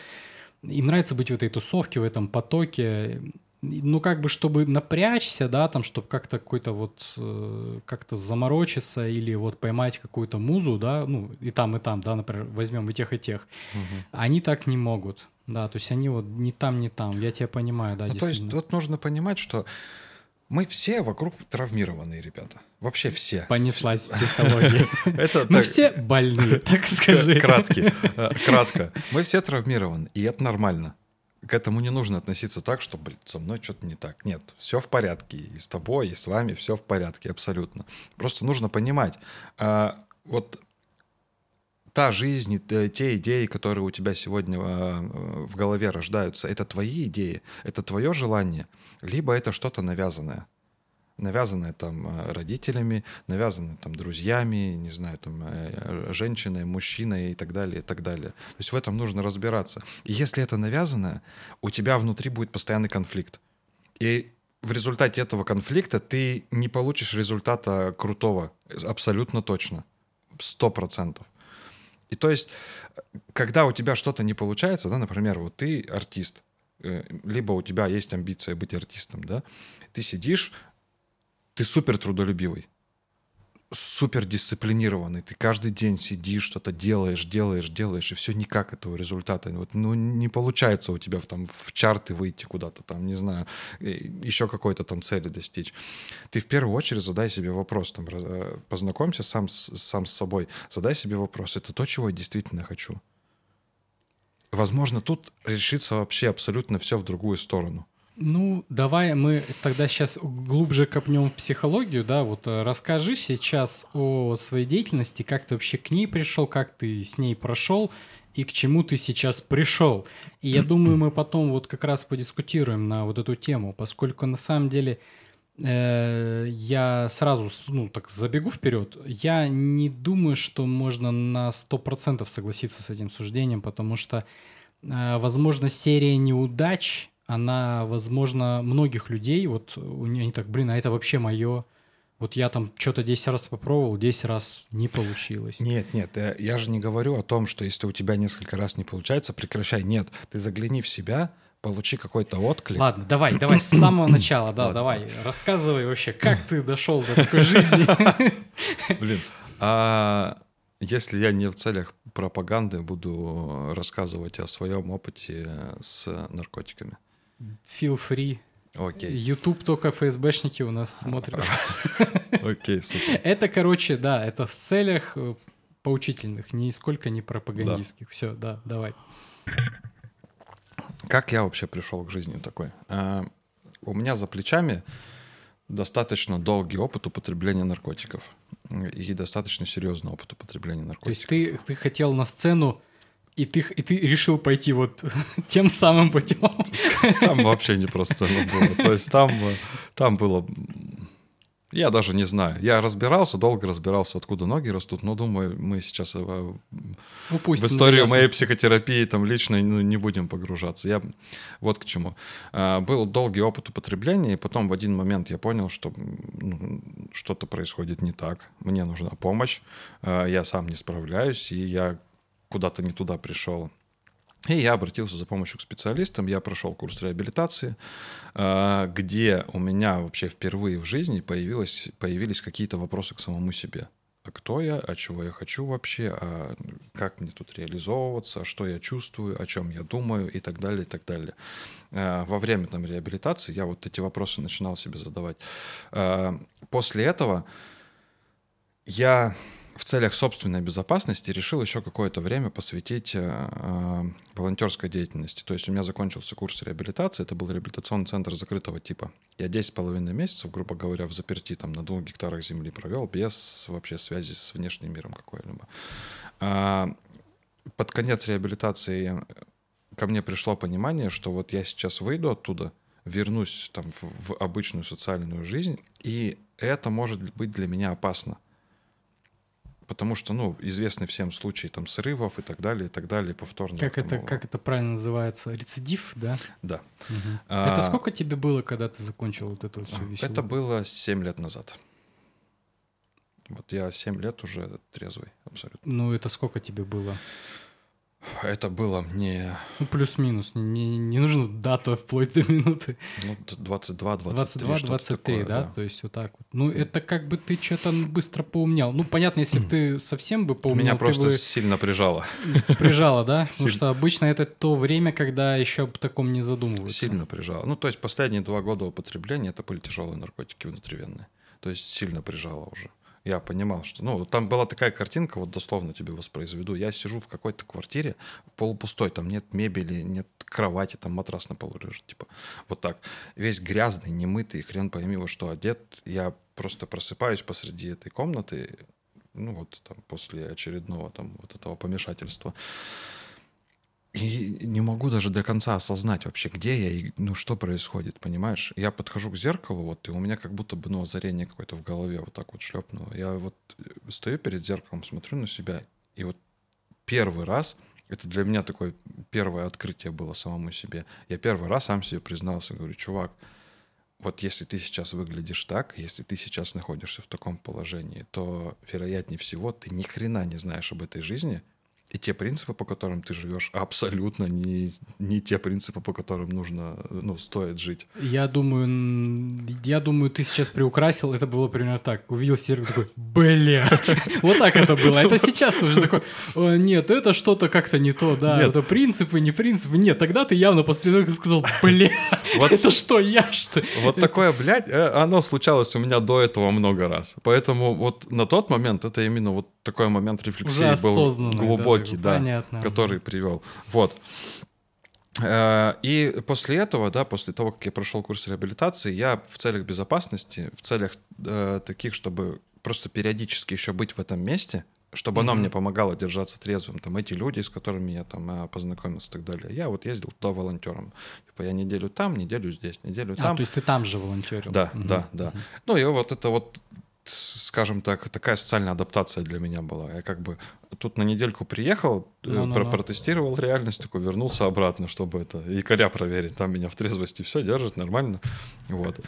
Им нравится быть в этой тусовке, в этом потоке, ну, как бы, чтобы напрячься, да, там, чтобы как-то какой-то вот, э, как-то заморочиться или вот поймать какую-то музу, да, ну, и там, и там, да, например, возьмем и тех, и тех, угу. они так не могут. Да, то есть они вот не там, не там. Я тебя понимаю, да,
ну, То есть тут нужно понимать, что мы все вокруг травмированные ребята. Вообще все.
Понеслась психология. Мы все больны, так скажи.
Кратки, э, кратко. Мы все травмированы, и это нормально. К этому не нужно относиться так, что, блин, со мной что-то не так. Нет, все в порядке. И с тобой, и с вами все в порядке, абсолютно. Просто нужно понимать, а, вот та жизнь, те идеи, которые у тебя сегодня а, в голове рождаются, это твои идеи, это твое желание, либо это что-то навязанное. Навязанное там а, родителями, навязанное там друзьями, не знаю, там э, женщиной, мужчиной и так далее, и так далее. То есть в этом нужно разбираться. И если это навязанное, у тебя внутри будет постоянный конфликт. И в результате этого конфликта ты не получишь результата крутого, абсолютно точно, сто процентов. И то есть, когда у тебя что-то не получается, да, например, вот ты артист, э, либо у тебя есть амбиция быть артистом, да, ты сидишь, ты супер трудолюбивый, супер дисциплинированный, ты каждый день сидишь, что-то делаешь, делаешь, делаешь, и все никак этого результата. Вот, ну, не получается у тебя в, там, в чарты выйти куда-то, там, не знаю, еще какой-то там цели достичь. Ты в первую очередь задай себе вопрос, там, э, познакомься сам сам с собой, задай себе вопрос, это то, чего я действительно хочу. Возможно, тут решится вообще абсолютно все в другую сторону.
Ну, давай мы тогда сейчас глубже копнем в психологию, да, вот э, расскажи сейчас о своей деятельности, как ты вообще к ней пришел, как ты с ней прошел и к чему ты сейчас пришел. И я думаю, мы потом вот как раз подискутируем на вот эту тему, поскольку на самом деле э, я сразу, ну, так забегу вперед, я не думаю, что можно на 100% согласиться с этим суждением, потому что, э, возможно, серия неудач — она, возможно, многих людей, вот они так, блин, а это вообще мое. Вот я там что-то 10 раз попробовал, 10 раз не получилось.
Нет, нет, я, я же не говорю о том, что если у тебя несколько раз не получается, прекращай. Нет, ты загляни в себя, получи какой-то отклик.
Ладно, давай, давай с самого начала, да, давай, рассказывай вообще, как ты дошел до такой жизни.
Блин, а если я не в целях пропаганды буду рассказывать о своем опыте с наркотиками?
Feel free.
Окей.
YouTube только ФСБшники у нас смотрят.
Окей, супер.
Это, короче, да, это в целях э, поучительных, нисколько не пропагандистских. Все, да, давай.
Как я вообще пришел к жизни такой? А, у меня за плечами достаточно долгий опыт употребления наркотиков и достаточно серьезный опыт употребления наркотиков.
То есть ты, ты хотел на сцену, и ты, и ты решил пойти вот тем самым путем?
Там вообще не про сцену было. То есть там, там было я даже не знаю. Я разбирался, долго разбирался, откуда ноги растут, но думаю, мы сейчас в, ну, пусть в историю моей психотерапии там лично ну, не будем погружаться. Я вот к чему. А, был долгий опыт употребления, и потом в один момент я понял, что ну, что-то происходит не так. Мне нужна помощь, а, я сам не справляюсь, и я куда-то не туда пришел. И я обратился за помощью к специалистам, я прошел курс реабилитации, а, где у меня вообще впервые в жизни появилось, появились какие-то вопросы к самому себе. А кто я, а чего я хочу вообще, а как мне тут реализовываться, а что я чувствую, о чем я думаю и так далее, и так далее. А, во время там реабилитации я вот эти вопросы начинал себе задавать. После этого я в целях собственной безопасности решил еще какое-то время посвятить э, э, волонтерской деятельности. То есть у меня закончился курс реабилитации, это был реабилитационный центр закрытого типа. Я 10,5 месяцев, грубо говоря, в заперти там на двух гектарах земли провел без вообще связи с внешним миром какой-либо. А, под конец реабилитации ко мне пришло понимание, что вот я сейчас выйду оттуда, вернусь там в, в обычную социальную жизнь, и это может быть для меня опасно потому что, ну, известны всем случаи там срывов и так далее, и так далее, повторно.
Как это, как это правильно называется? Рецидив, да?
Да.
Угу. А, это сколько тебе было, когда ты закончил вот эту всю веселую?
Это было 7 лет назад. Вот я 7 лет уже трезвый абсолютно.
Ну, это сколько тебе было?
Это было мне...
Ну, плюс-минус. Не, не нужно дата вплоть до минуты.
Ну, 22, 23.
22, 23, такое, да? да? То есть вот так вот. Ну, это как бы ты что-то быстро поумнял. Ну, понятно, если бы ты совсем бы поумнял...
Меня просто бы... сильно прижало.
Прижало, да? Потому что обычно это то время, когда еще об таком не задумываются.
Сильно прижало. Ну, то есть последние два года употребления это были тяжелые наркотики внутривенные. То есть сильно прижало уже я понимал, что... Ну, там была такая картинка, вот дословно тебе воспроизведу. Я сижу в какой-то квартире полупустой, там нет мебели, нет кровати, там матрас на полу лежит, типа вот так. Весь грязный, немытый, хрен пойми во что одет. Я просто просыпаюсь посреди этой комнаты, ну вот там после очередного там вот этого помешательства. И не могу даже до конца осознать вообще, где я и ну что происходит, понимаешь? Я подхожу к зеркалу, вот, и у меня как будто бы, ну, озарение какое-то в голове вот так вот шлепнуло. Я вот э, стою перед зеркалом, смотрю на себя, и вот первый раз, это для меня такое первое открытие было самому себе. Я первый раз сам себе признался, говорю, чувак, вот если ты сейчас выглядишь так, если ты сейчас находишься в таком положении, то, вероятнее всего, ты ни хрена не знаешь об этой жизни — и те принципы, по которым ты живешь, абсолютно не, не те принципы, по которым нужно, ну, стоит жить.
Я думаю, я думаю, ты сейчас приукрасил, это было примерно так. Увидел сервер такой, бля, вот так это было. Это сейчас ты уже такой, нет, это что-то как-то не то, да, это принципы, не принципы. Нет, тогда ты явно после этого сказал, бля, это что, я что?
Вот такое, блядь, э, оно случалось у меня до этого много раз. Поэтому вот на тот момент это именно вот такой момент рефлексии был глубокий, да, понятно. который привел. Вот. Э, и после этого, да, после того, как я прошел курс реабилитации, я в целях безопасности, в целях э, таких, чтобы просто периодически еще быть в этом месте, чтобы mm-hmm. оно мне помогало держаться трезвым. Там эти люди, с которыми я там э, познакомился и так далее. Я вот ездил туда волонтером. Типа я неделю там, неделю здесь, неделю там.
А, то есть ты там же волонтерил?
Да, mm-hmm. да, да. Mm-hmm. Ну и вот это вот скажем так, такая социальная адаптация для меня была. Я как бы тут на недельку приехал, no, no, no. протестировал реальность, такой вернулся обратно, чтобы это якоря проверить. Там меня в трезвости все держит нормально. Вот.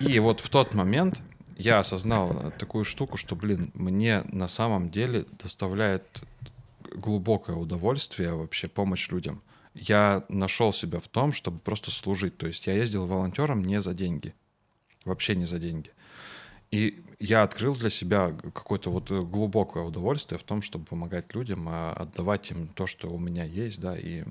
И вот в тот момент я осознал такую штуку, что, блин, мне на самом деле доставляет глубокое удовольствие вообще помощь людям. я нашел себя в том, чтобы просто служить. То есть я ездил волонтером не за деньги. Вообще не за деньги. И я открыл для себя какое-то вот глубокое удовольствие в том, чтобы помогать людям, а отдавать им то, что у меня есть, да, и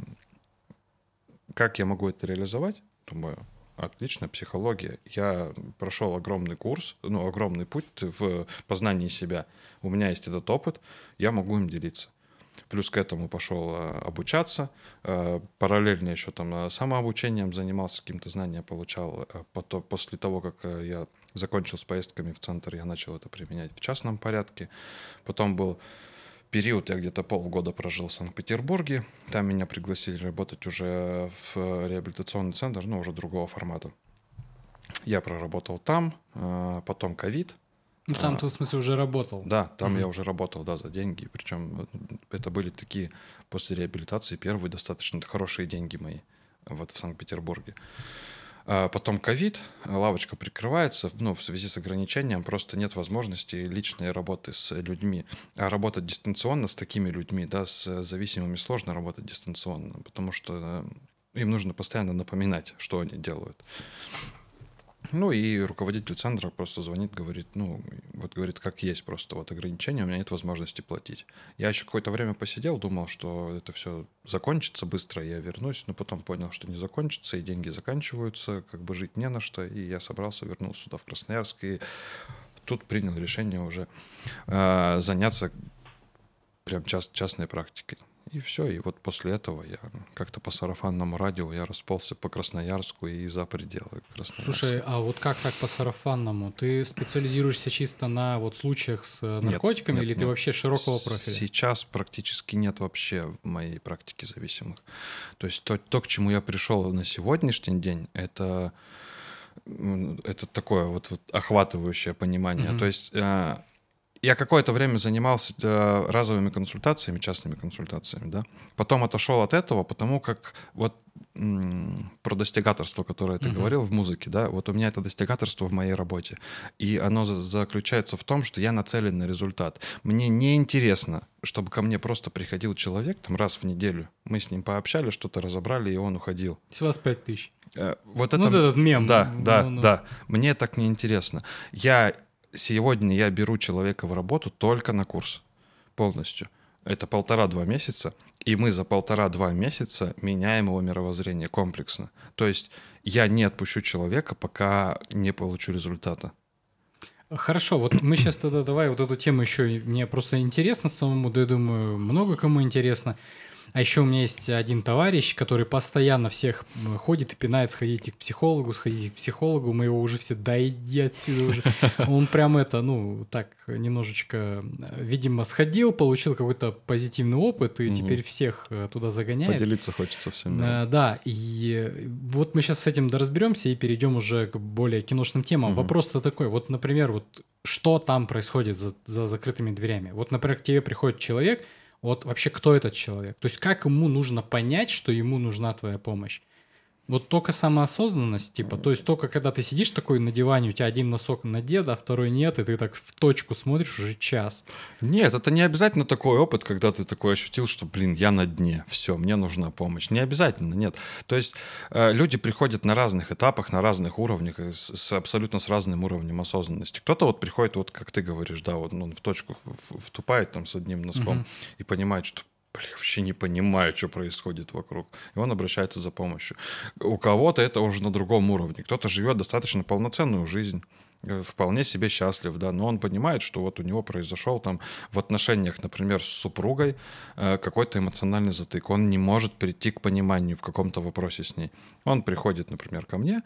как я могу это реализовать? Думаю, отлично, психология. Я прошел огромный курс, ну, огромный путь в познании себя. У меня есть этот опыт, я могу им делиться. Плюс к этому пошел э, обучаться. Э, параллельно еще там э, самообучением занимался, каким-то знанием получал. Потом, после того, как я закончил с поездками в центр, я начал это применять в частном порядке. Потом был период, я где-то полгода прожил в Санкт-Петербурге. Там меня пригласили работать уже в реабилитационный центр, но уже другого формата. Я проработал там, потом ковид,
ну, там а, ты, в смысле, уже работал?
Да, там mm-hmm. я уже работал, да, за деньги. Причем это были такие, после реабилитации, первые достаточно хорошие деньги мои вот в Санкт-Петербурге. А потом ковид, лавочка прикрывается, ну, в связи с ограничением просто нет возможности личной работы с людьми. А работать дистанционно с такими людьми, да, с зависимыми сложно работать дистанционно, потому что э, им нужно постоянно напоминать, что они делают. Ну и руководитель центра просто звонит, говорит, ну, вот говорит, как есть просто вот ограничения, у меня нет возможности платить. Я еще какое-то время посидел, думал, что это все закончится быстро, я вернусь, но потом понял, что не закончится, и деньги заканчиваются, как бы жить не на что, и я собрался, вернулся сюда, в Красноярск, и тут принял решение уже э, заняться прям част, частной практикой. И все, и вот после этого я как-то по сарафанному радио я расползся по Красноярску и за пределы Красноярска.
Слушай, а вот как так по сарафанному? Ты специализируешься чисто на вот случаях с наркотиками нет, нет, или нет. ты вообще широкого профиля?
Сейчас практически нет вообще в моей практике зависимых. То есть то, то к чему я пришел на сегодняшний день, это это такое вот, вот охватывающее понимание. Mm-hmm. То есть э, я какое-то время занимался э, разовыми консультациями, частными консультациями, да. Потом отошел от этого, потому как вот про достигаторство, которое ты uh-huh. говорил в музыке, да, вот у меня это достигаторство в моей работе. И оно за- заключается в том, что я нацелен на результат. Мне не интересно, чтобы ко мне просто приходил человек там раз в неделю. Мы с ним пообщались, что-то разобрали, и он уходил.
С вас пять тысяч.
Э, вот ну, это... Ну, этот мем. Да, да, ну, ну. да. Мне так не интересно. Я сегодня я беру человека в работу только на курс полностью. Это полтора-два месяца, и мы за полтора-два месяца меняем его мировоззрение комплексно. То есть я не отпущу человека, пока не получу результата.
Хорошо, вот мы сейчас тогда давай вот эту тему еще, мне просто интересно самому, да я думаю, много кому интересно. А еще у меня есть один товарищ, который постоянно всех ходит и пинает, сходите к психологу, сходите к психологу, мы его уже все, да иди отсюда уже. Он прям это, ну, так, немножечко, видимо, сходил, получил какой-то позитивный опыт, и теперь всех э, туда загоняет.
Поделиться хочется всем.
Да, да и вот мы сейчас с этим разберемся и перейдем уже к более киношным темам. Вопрос-то такой, вот, например, вот что там происходит за, за закрытыми дверями? Вот, например, к тебе приходит человек, вот вообще кто этот человек. То есть как ему нужно понять, что ему нужна твоя помощь. Вот только самоосознанность, типа, то есть только когда ты сидишь такой на диване, у тебя один носок на деда, а второй нет, и ты так в точку смотришь уже час.
Нет, это не обязательно такой опыт, когда ты такой ощутил, что, блин, я на дне, все, мне нужна помощь. Не обязательно, нет. То есть э, люди приходят на разных этапах, на разных уровнях, с, с абсолютно с разным уровнем осознанности. Кто-то вот приходит, вот как ты говоришь, да, вот он в точку втупает там с одним носком угу. и понимает, что блин, вообще не понимаю, что происходит вокруг. И он обращается за помощью. У кого-то это уже на другом уровне. Кто-то живет достаточно полноценную жизнь э, вполне себе счастлив, да, но он понимает, что вот у него произошел там в отношениях, например, с супругой э, какой-то эмоциональный затык. Он не может прийти к пониманию в каком-то вопросе с ней. Он приходит, например, ко мне.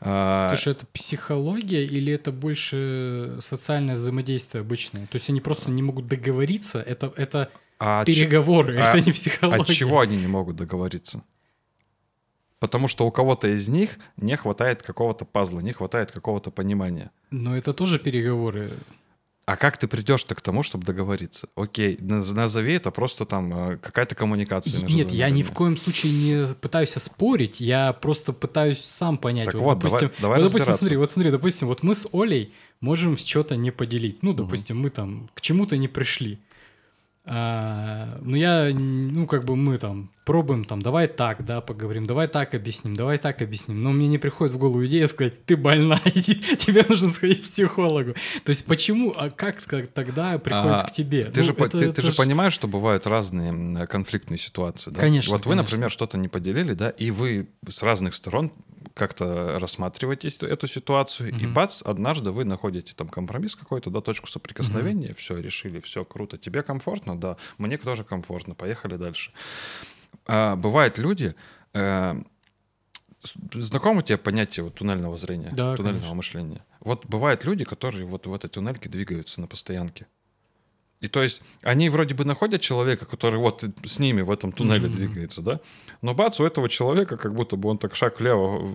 Э, Слушай, это психология или это больше социальное взаимодействие обычное? То есть они просто не могут договориться? Это, это а Переговоры, а, это не психология.
От чего они не могут договориться? Потому что у кого-то из них не хватает какого-то пазла, не хватает какого-то понимания.
Но это тоже переговоры.
А как ты придешь-то к тому, чтобы договориться? Окей, назови это просто там э, какая-то коммуникация.
Между Нет, я ни в коем случае не пытаюсь спорить, я просто пытаюсь сам понять.
Так вот, вот допустим, давай, давай вот,
допустим, смотри, вот смотри, допустим, вот мы с Олей можем что-то не поделить. Ну, допустим, угу. мы там к чему-то не пришли. А, ну, я, ну, как бы мы там пробуем там, давай так, да, поговорим, давай так объясним, давай так объясним. Но мне не приходит в голову идея сказать, ты больна, иди, тебе нужно сходить к психологу. То есть почему, а как, тогда приходит
А,
к тебе?
Ты,
Ну,
же, по-
это-
ты,
это
ты же
ж-
понимаешь, что бывают разные конфликтные ситуации. Да?
Конечно,
Вот вы,
конечно.
например, что-то не поделили, да, и вы с разных сторон как-то рассматриваете эту, эту ситуацию, и бац, однажды вы находите там компромисс какой-то, да, точку соприкосновения, все, решили, все, круто. Тебе комфортно? Да. Мне тоже комфортно. Поехали дальше. А, бывают люди... э, с- Знакомо тебе понятие вот, туннельного зрения,
Да,
туннельного
конечно.
мышления? Вот бывают люди, которые вот в этой туннельке двигаются на постоянке. И то есть они вроде бы находят человека, который вот с ними в этом туннеле
Мгм.
двигается, да? Но бац, у этого человека как будто бы он так шаг влево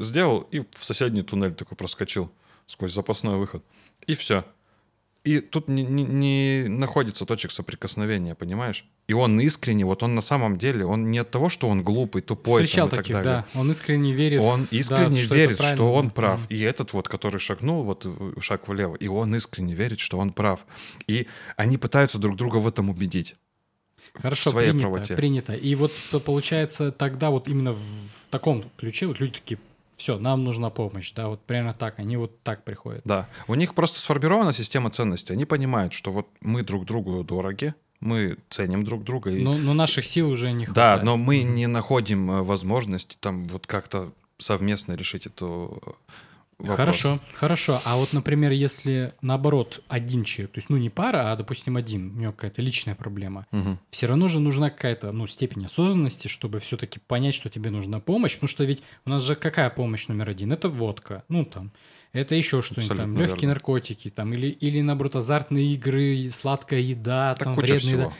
сделал и в соседний туннель такой проскочил сквозь запасной выход. И все. И тут не, не- не находится точек соприкосновения, понимаешь? И он искренне, вот он на самом деле, он не от того, что он глупый, тупой
Встречал
там, и так
таких,
далее.
да. Он искренне верит.
Он
да,
искренне
что это
верит, что он
да.
прав.
Мгм.
И этот вот, который шагнул вот шаг влево, и он искренне верит, что он прав. И они пытаются друг друга в этом убедить.
Хорошо,
в своей
принято,
правоте.
принято. И вот получается тогда вот именно в таком ключе вот люди такие, все, нам нужна помощь, да, вот примерно так, они вот так приходят.
Да. У них просто сформирована система ценностей. Они понимают, что вот мы друг другу дороги, мы ценим друг друга. И...
Но, но наших сил уже не
да,
хватает.
но мы не находим э, возможности там вот как-то совместно решить эту вопрос.
Хорошо, хорошо. А вот, например, если наоборот один человек, то есть, ну не пара, а, допустим, один, у него какая-то личная проблема,
Мгм.
все равно же нужна какая-то, ну, степень осознанности, чтобы все-таки понять, что тебе нужна помощь, потому что ведь у нас же какая помощь номер один? Это водка, ну, там, это еще что-нибудь, там, легкие
верно.
наркотики, там, или, или, наоборот, азартные игры, сладкая еда,
Так
там, вредная еда.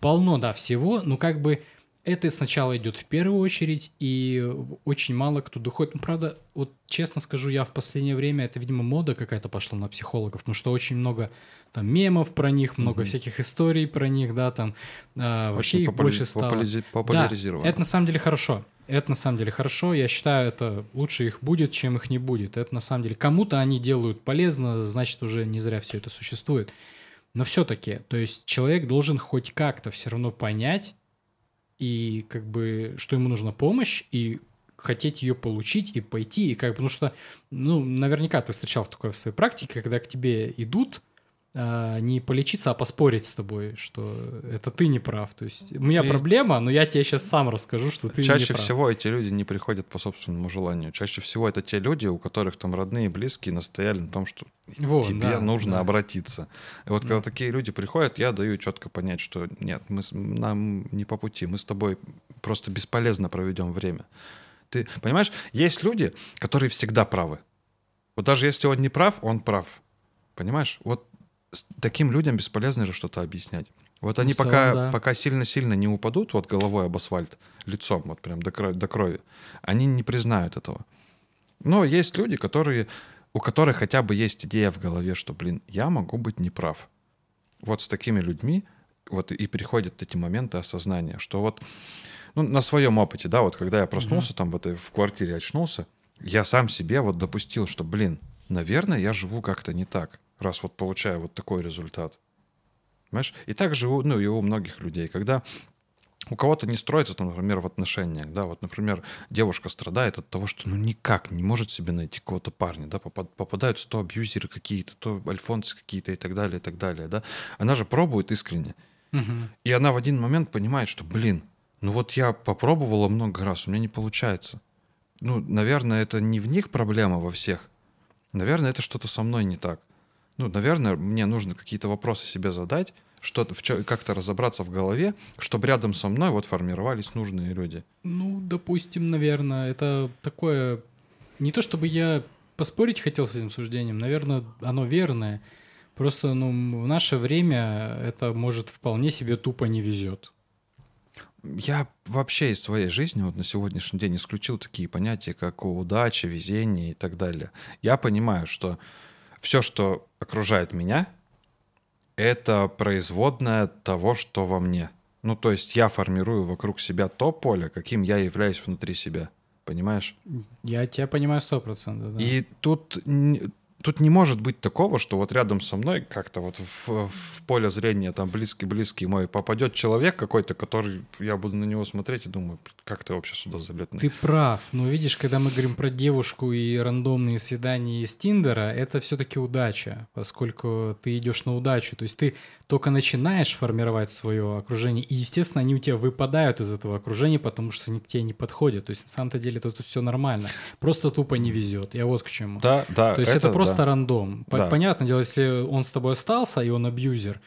Полно, да, всего, но как бы это сначала идет в первую очередь, и очень мало кто доходит. Ну, правда, вот честно скажу, я в последнее время, это, видимо, мода какая-то пошла на психологов, потому что очень много там мемов про них, много
Мгм.
всяких историй про них, да, там а, вообще их
популяри-
больше стало. Да,
популяризировано.
это на самом деле хорошо. Это на самом деле хорошо. Я считаю, это лучше их будет, чем их не будет. Это на самом деле кому-то они делают полезно, значит, уже не зря все это существует. Но все-таки, то есть человек должен хоть как-то все равно понять, и как бы, что ему нужна помощь, и хотеть ее получить, и пойти, и как бы, потому что, ну, наверняка ты встречал такое в своей практике, когда к тебе идут, а, не полечиться, а поспорить с тобой, что это ты не прав. То есть у меня
И-
проблема, но я тебе сейчас сам расскажу, что ты не
Чаще
прав.
всего эти люди не приходят по собственному желанию. Чаще всего это те люди, у которых там родные и близкие настояли на том, что
Вот,
тебе
да,
нужно
да.
обратиться. И вот когда такие люди приходят, я даю четко понять, что нет, мы, нам не по пути, мы с тобой просто бесполезно проведем время. Ты понимаешь, есть люди, которые всегда правы. Вот даже если он не прав, он прав. Понимаешь? Вот таким людям бесполезно же что-то объяснять. Вот они
в целом,
пока,
да.
пока сильно-сильно не упадут вот головой об асфальт, лицом вот прям до, крови, до крови, они не признают этого. Но есть люди, которые, у которых хотя бы есть идея в голове, что, блин, я могу быть неправ. Вот с такими людьми вот и приходят эти моменты осознания, что вот ну, на своем опыте, да, вот когда я проснулся там в этой в квартире очнулся, я сам себе вот допустил, что, блин, наверное, я живу как-то не так, раз вот получаю вот такой результат. Понимаешь? И так же, у- ну, и у многих людей, когда у кого-то не строится, там, например, в отношениях, да, вот, например, девушка страдает от того, что, ну, никак не может себе найти какого-то парня, да, попад- попадаются то абьюзеры какие-то, то альфонсы какие-то и так далее, и так далее, да. Она же пробует искренне.
Мгм.
И она в один момент понимает, что, блин, ну вот я попробовала много раз, у меня не получается. Ну, наверное, это не в них проблема во всех. Наверное, это что-то со мной не так. Ну, наверное, мне нужно какие-то вопросы себе задать, что-то, чё- как-то разобраться в голове, чтобы рядом со мной вот формировались нужные люди.
Ну, допустим, наверное, это такое... Не то чтобы я поспорить хотел с этим суждением, наверное, оно верное. Просто, ну, в наше время это может вполне себе тупо не везет.
Я вообще из своей жизни вот на сегодняшний день исключил такие понятия, как удача, везение и так далее. Я понимаю, что все, что окружает меня, это производное того, что во мне. Ну, то есть я формирую вокруг себя то поле, каким я являюсь внутри себя. Понимаешь?
Я тебя понимаю сто процентов. Да.
И тут тут не может быть такого, что вот рядом со мной как-то вот в, в поле зрения там близкий-близкий мой попадет человек какой-то, который я буду на него смотреть и думаю, как ты вообще сюда залет?
Ты прав, но видишь, когда мы говорим про девушку и рандомные свидания из Тиндера, это все-таки удача, поскольку ты идешь на удачу, то есть ты только начинаешь формировать свое окружение, и, естественно, они у тебя выпадают из этого окружения, потому что они к тебе не подходят. То есть, на самом-то деле, тут все нормально. Просто тупо не везет. Я вот к чему.
Да, да.
То есть, это, это просто
да.
рандом. Да. Понятное дело, если он с тобой остался, и он абьюзер,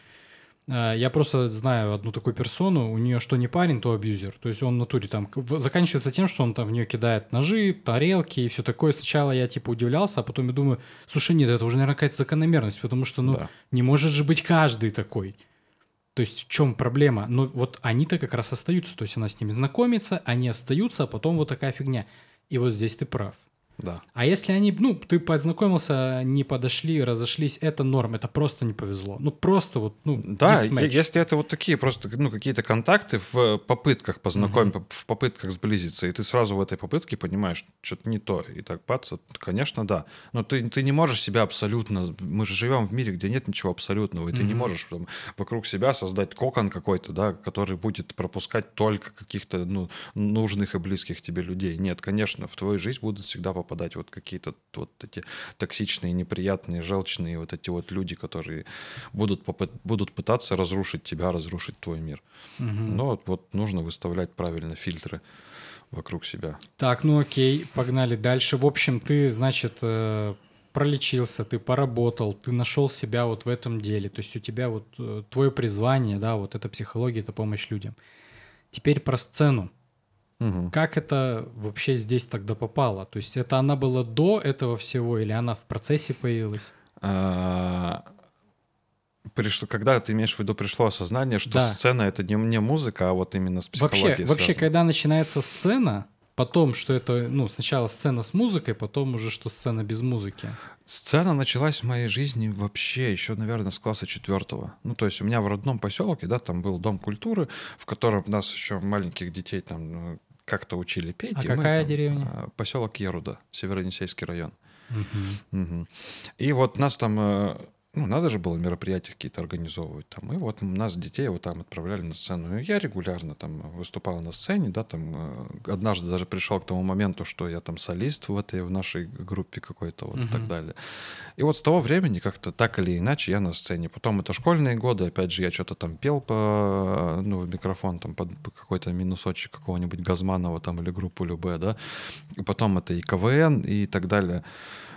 э, я просто знаю одну такую персону, у нее что не парень, то абьюзер. То есть он в натуре там заканчивается тем, что он там в нее кидает ножи, тарелки и все такое. Сначала я типа удивлялся, а потом я думаю, слушай, нет, это уже, наверное, какая-то закономерность, потому что, ну, да. не может же быть каждый такой. То есть в чем проблема? Ну вот они-то как раз остаются, то есть она с ними знакомится, они остаются, а потом вот такая фигня. И вот здесь ты прав.
Да.
А если они, ну, ты познакомился, не подошли, разошлись, это норм, это просто не повезло. Ну, просто вот, ну,
Да, если это вот такие просто, ну, какие-то контакты в попытках познакомить, угу. в попытках сблизиться, и ты сразу в этой попытке понимаешь, что-то не то, и так бац, конечно, да. Но ты, ты не можешь себя абсолютно, мы же живем в мире, где нет ничего абсолютного, и угу. ты не можешь там, вокруг себя создать кокон какой-то, да, который будет пропускать только каких-то, ну, нужных и близких тебе людей. Нет, конечно, в твою жизнь будут всегда попадать попадать вот какие-то вот эти токсичные, неприятные, желчные вот эти вот люди, которые будут, будут пытаться разрушить тебя, разрушить твой мир. Угу. Но вот, нужно выставлять правильно фильтры вокруг себя.
Так, ну окей, погнали дальше. В общем, ты, значит, э, пролечился, ты поработал, ты нашел себя вот в этом деле. То есть у тебя вот э, твое призвание, да, вот это психология, это помощь людям. Теперь про сцену. Угу. Как это вообще здесь тогда попало? То есть это она была до этого всего или она в процессе появилась? А,
пришло, когда ты имеешь в виду, пришло осознание, что да. сцена это не, не музыка, а вот именно с
психологией Вообще, вообще, когда начинается сцена, потом, что это, ну, сначала сцена с музыкой, потом уже, что сцена без музыки.
Сцена началась в моей жизни вообще еще, наверное, с класса четвертого. Ну, то есть у меня в родном поселке, да, там был дом культуры, в котором нас еще маленьких детей там ну, как-то учили петь.
А какая там, деревня?
А, поселок Еруда, Северонесейский район. Угу. Угу. И вот нас там э, ну, надо же было мероприятия какие-то организовывать там. И вот нас, детей, вот там отправляли на сцену. И я регулярно там выступал на сцене, да, там э, однажды даже пришел к тому моменту, что я там солист в этой, в нашей группе какой-то вот uh-huh. и так далее. И вот с того времени как-то так или иначе я на сцене. Потом это школьные годы, опять же, я что-то там пел по, ну, в микрофон там под какой-то минусочек какого-нибудь Газманова там или группу Любе, да. И потом это и КВН и так далее.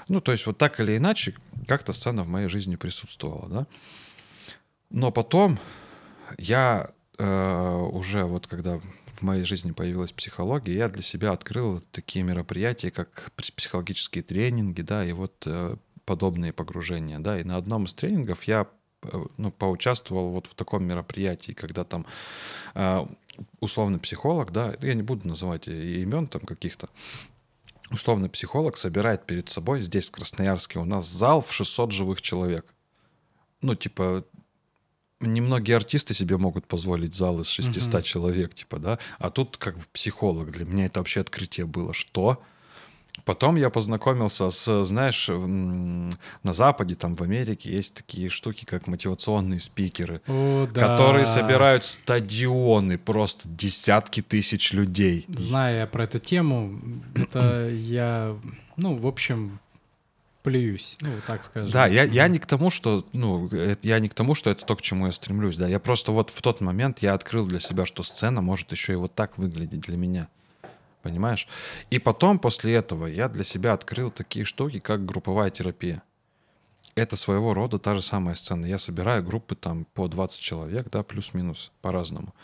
Ну, то есть вот так или иначе, как-то сцена в моей жизни присутствовала, да. Но потом я э, уже вот когда в моей жизни появилась психология, я для себя открыл такие мероприятия, как психологические тренинги, да, и вот э, подобные погружения, да. И на одном из тренингов я э, ну, поучаствовал вот в таком мероприятии, когда там э, условный психолог, да, я не буду называть имен там каких-то, условный психолог собирает перед собой, здесь в Красноярске у нас зал в 600 живых человек. Ну, типа, немногие артисты себе могут позволить зал из 600 угу. человек, типа, да, а тут как бы психолог. Для меня это вообще открытие было. Что? Потом я познакомился с, знаешь, на Западе, там в Америке есть такие штуки, как мотивационные спикеры,
О,
да. которые собирают стадионы, просто десятки тысяч людей.
Знаю я про эту тему, это я, ну, в общем, плююсь, ну, так скажем.
Да, я, я не к тому, что, ну, я не к тому, что это то, к чему я стремлюсь, да, я просто вот в тот момент я открыл для себя, что сцена может еще и вот так выглядеть для меня понимаешь? И потом, после этого, я для себя открыл такие штуки, как групповая терапия. Это своего рода та же самая сцена. Я собираю группы там по 20 человек, да, плюс-минус, по-разному.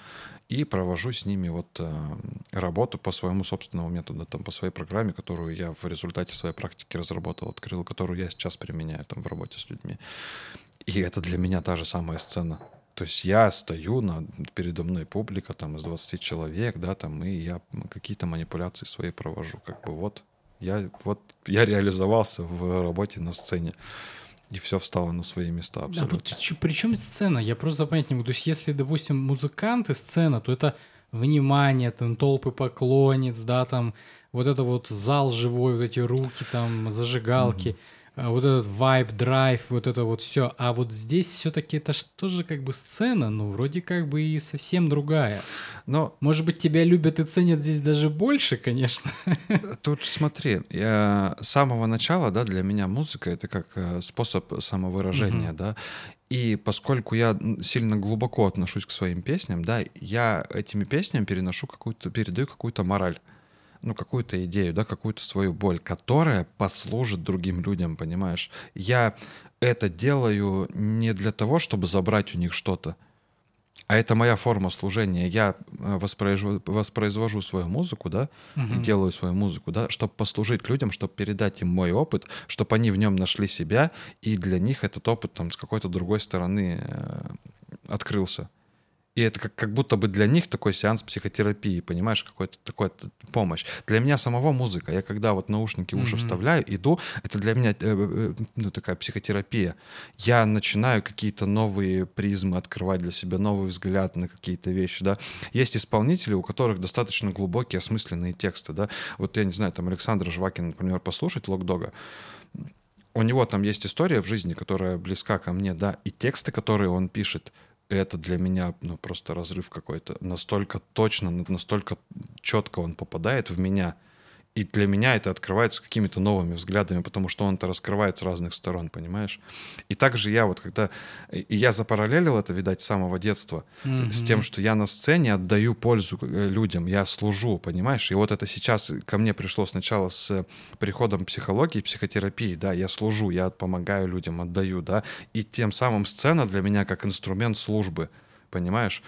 И провожу с ними вот э, работу по своему собственному методу, там, по своей программе, которую я в результате своей практики разработал, открыл, которую я сейчас применяю там в работе с людьми. И это для меня та же самая сцена. То есть я стою, на, передо мной публика там из 20 человек, да, там, и я какие-то манипуляции свои провожу. Как бы вот я, вот я реализовался в работе на сцене. И все встало на свои места абсолютно. Да,
вот, при чем сцена? Я просто понять не могу. То есть, если, допустим, музыканты сцена, то это внимание, там толпы поклонниц, да, там вот это вот зал живой, вот эти руки, там зажигалки. Mm-hmm вот этот вайб, драйв, вот это вот все. А вот здесь все-таки это же тоже как бы сцена, ну, вроде как бы и совсем другая. Но... Может быть, тебя любят и ценят здесь даже больше, конечно.
Тут смотри, я, с самого начала, да, для меня музыка — это как э, способ самовыражения, угу. да, и поскольку я сильно глубоко отношусь к своим песням, да, я этими песнями переношу какую-то, передаю какую-то мораль ну, какую-то идею, да, какую-то свою боль, которая послужит другим людям, понимаешь? Я это делаю не для того, чтобы забрать у них что-то, а это моя форма служения. Я э, воспроизвожу, воспроизвожу свою музыку, да, угу. делаю свою музыку, да, чтобы послужить людям, чтобы передать им мой опыт, чтобы они в нем нашли себя, и для них этот опыт там с какой-то другой стороны э, открылся. И это как, как будто бы для них такой сеанс психотерапии, понимаешь, какой-то такой помощь. Для меня самого музыка, я когда вот наушники в уши mm-hmm. вставляю, иду, это для меня э, э, ну, такая психотерапия. Я начинаю какие-то новые призмы открывать для себя, новый взгляд на какие-то вещи, да. Есть исполнители, у которых достаточно глубокие, осмысленные тексты, да. Вот я не знаю, там Александр Жвакин, например, послушать Локдога, у него там есть история в жизни, которая близка ко мне, да, и тексты, которые он пишет, это для меня ну, просто разрыв какой-то. Настолько точно, настолько четко он попадает в меня, и для меня это открывается какими-то новыми взглядами, потому что он это раскрывает с разных сторон, понимаешь? И также я вот когда... И я запараллелил это, видать, с самого детства, mm-hmm. с тем, что я на сцене отдаю пользу э, людям, я служу, понимаешь? И вот это сейчас ко мне пришло сначала с приходом психологии, психотерапии, да, я служу, я помогаю людям, отдаю, да, и тем самым сцена для меня как инструмент службы, понимаешь?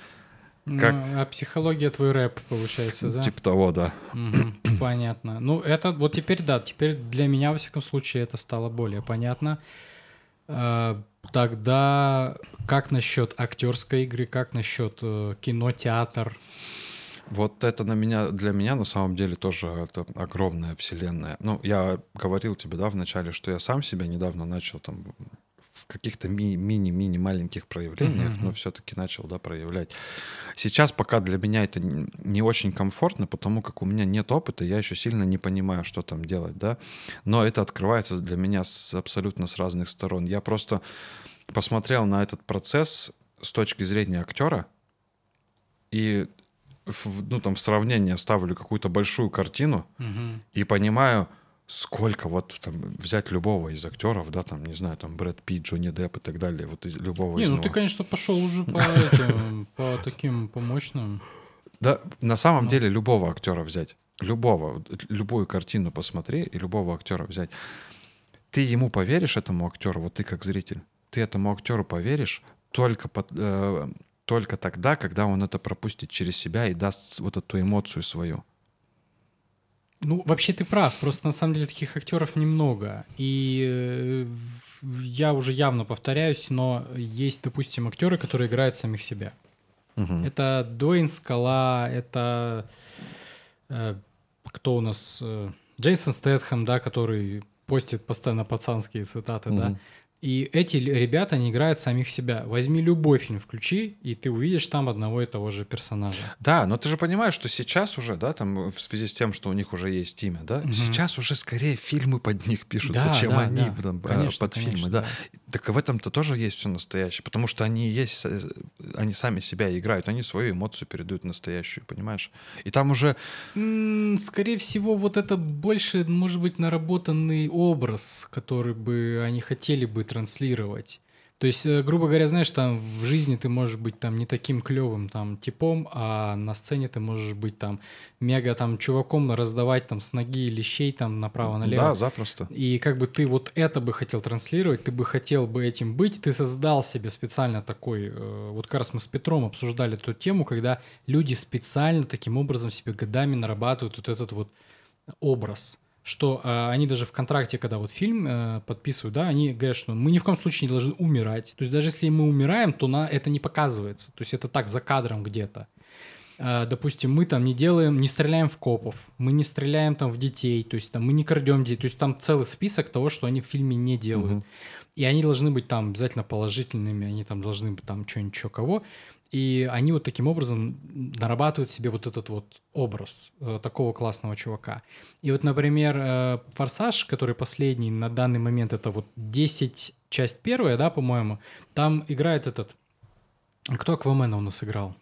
Как... Ну, а психология твой рэп, получается, да?
Типа того, да.
Угу, понятно. Ну, это вот теперь, да, теперь для меня, во всяком случае, это стало более понятно. А, тогда как насчет актерской игры, как насчет э, кино, театр?
Вот это на меня, для меня на самом деле тоже это огромная вселенная. Ну, я говорил тебе, да, в начале, что я сам себя недавно начал там в каких-то мини-мини маленьких проявлениях, mm-hmm. но все-таки начал, да, проявлять. Сейчас пока для меня это не очень комфортно, потому как у меня нет опыта, я еще сильно не понимаю, что там делать, да. Но это открывается для меня с, абсолютно с разных сторон. Я просто посмотрел на этот процесс с точки зрения актера и ну, там, в сравнение ставлю какую-то большую картину угу. и понимаю, сколько вот там взять любого из актеров, да, там, не знаю, там Брэд Питт, Джонни Депп и так далее, вот из любого
не,
из
ну ты, конечно, пошел уже по этим, по таким, по мощным.
Да, на самом ну. деле любого актера взять, любого, любую картину посмотри и любого актера взять. Ты ему поверишь, этому актеру, вот ты как зритель, ты этому актеру поверишь только, под, э, только тогда, когда он это пропустит через себя и даст вот эту эмоцию свою.
Ну, вообще ты прав. Просто на самом деле таких актеров немного. И э, я уже явно повторяюсь, но есть, допустим, актеры, которые играют самих себя. Угу. Это Дуэйн Скала, это э, кто у нас? Э, Джейсон Стэтхэм, да, который постит постоянно пацанские цитаты, угу. да. И эти ребята, они играют самих себя. Возьми любой фильм, включи, и ты увидишь там одного и того же персонажа.
Да, но ты же понимаешь, что сейчас уже, да, там в связи с тем, что у них уже есть имя, да, угу. сейчас уже скорее фильмы под них пишутся, да, чем да, они да. Там, конечно, под конечно, фильмы, да. да. Так в этом-то тоже есть все настоящее, потому что они есть, э, они сами себя играют, они свою эмоцию передают настоящую, понимаешь? И там уже...
Скорее всего, вот это больше, может быть, наработанный образ, который бы они хотели бы транслировать. То есть, э, грубо говоря, знаешь, там в жизни ты можешь быть там не таким клевым там типом, а на сцене ты можешь быть там мега там чуваком раздавать там с ноги лещей там направо-налево.
Да, запросто.
И как бы ты вот это бы хотел транслировать, ты бы хотел бы этим быть, ты создал себе специально такой, э, вот как раз мы с Петром обсуждали эту тему, когда люди специально таким образом себе годами нарабатывают вот этот вот образ что э, они даже в контракте, когда вот фильм э, подписывают, да, они говорят, что мы ни в коем случае не должны умирать. То есть даже если мы умираем, то на это не показывается. То есть это так за кадром где-то. Э, допустим, мы там не делаем, не стреляем в копов, мы не стреляем там в детей, то есть там мы не крадем детей, то есть там целый список того, что они в фильме не делают. Угу. И они должны быть там обязательно положительными, они там должны быть там что-нибудь, что кого. И они вот таким образом нарабатывают себе вот этот вот образ э, такого классного чувака. И вот, например, э, «Форсаж», который последний на данный момент, это вот 10, часть первая, да, по-моему, там играет этот... Кто Аквамена у нас играл?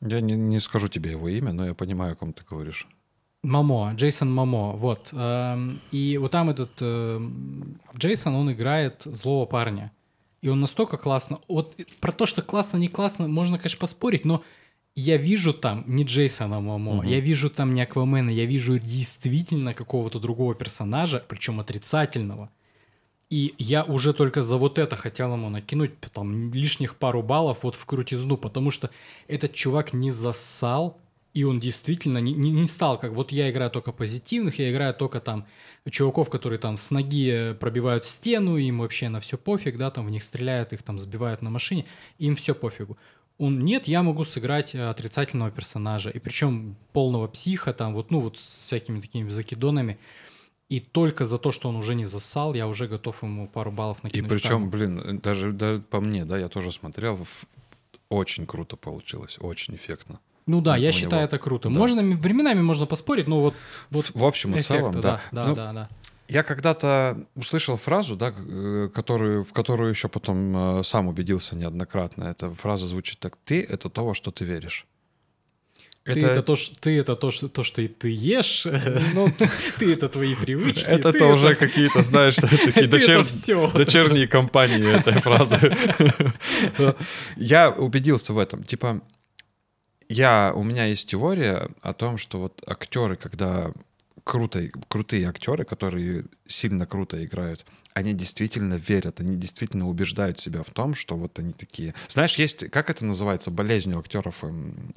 Я не, не скажу тебе его имя, но я понимаю, о ком ты говоришь.
Мамо, Джейсон Мамо, вот. Эм, и вот там этот э, Джейсон, он играет злого парня. И он настолько классно... Вот про то, что классно, не классно, можно, конечно, поспорить, но я вижу там не Джейсона Мамо, угу. я вижу там не Аквамена, я вижу действительно какого-то другого персонажа, причем отрицательного. И я уже только за вот это хотел ему накинуть там лишних пару баллов вот в крутизну, потому что этот чувак не засал, и он действительно не, не, не стал, как вот я играю только позитивных, я играю только там чуваков, которые там с ноги пробивают стену, им вообще на все пофиг, да, там в них стреляют, их там сбивают на машине, им все пофигу. Он, нет, я могу сыграть отрицательного персонажа, и причем полного психа, там вот, ну вот с всякими такими закидонами, и только за то, что он уже не засал, я уже готов ему пару баллов накинуть.
И причем, блин, даже, даже по мне, да, я тоже смотрел, очень круто получилось, очень эффектно.
Ну да, я считаю него. это круто. Да. Можно временами можно поспорить, но вот, вот
в общем и целом, да.
Да, ну, да, да.
Я когда-то услышал фразу, да, э, которую, в которую еще потом э, сам убедился неоднократно. Эта фраза звучит так: "Ты — это то, во что ты веришь".
Ты это, то, что, ты это то, что, то, что ты ешь, ну, ты это твои привычки.
Это то уже какие-то, знаешь, такие дочерние компании этой фразы. Я убедился в этом. Типа, я, у меня есть теория о том, что вот актеры, когда круто, крутые актеры, которые сильно круто играют, они действительно верят, они действительно убеждают себя в том, что вот они такие. Знаешь, есть, как это называется, болезнь у актеров, эм,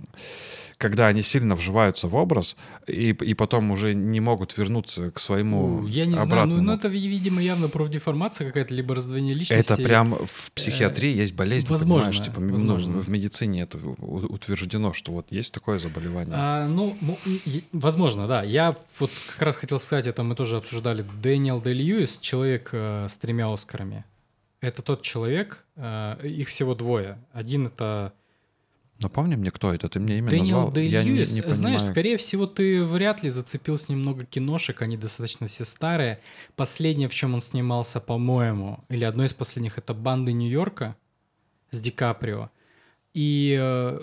когда они сильно вживаются в образ и, и потом уже не могут вернуться к своему
Я не
обратному.
знаю, ну, ну это, видимо, явно профдеформация какая-то, либо раздвоение личности.
Это прям в психиатрии есть болезнь,
возможно,
типа,
ну, возможно.
Ну, в медицине это утверждено, что вот есть такое заболевание.
А, ну, возможно, да. Я вот как раз хотел сказать, это мы тоже обсуждали. Дэниел Дэй Льюис, человек э, с тремя Оскарами. Это тот человек, э, их всего двое. Один это
Напомни мне, кто это, ты мне имя
Дэниел
назвал.
Дэй Льюис, не, не знаешь, скорее всего, ты вряд ли зацепил с ним много киношек, они достаточно все старые. Последнее, в чем он снимался, по-моему, или одно из последних, это «Банды Нью-Йорка» с Ди Каприо. И, э,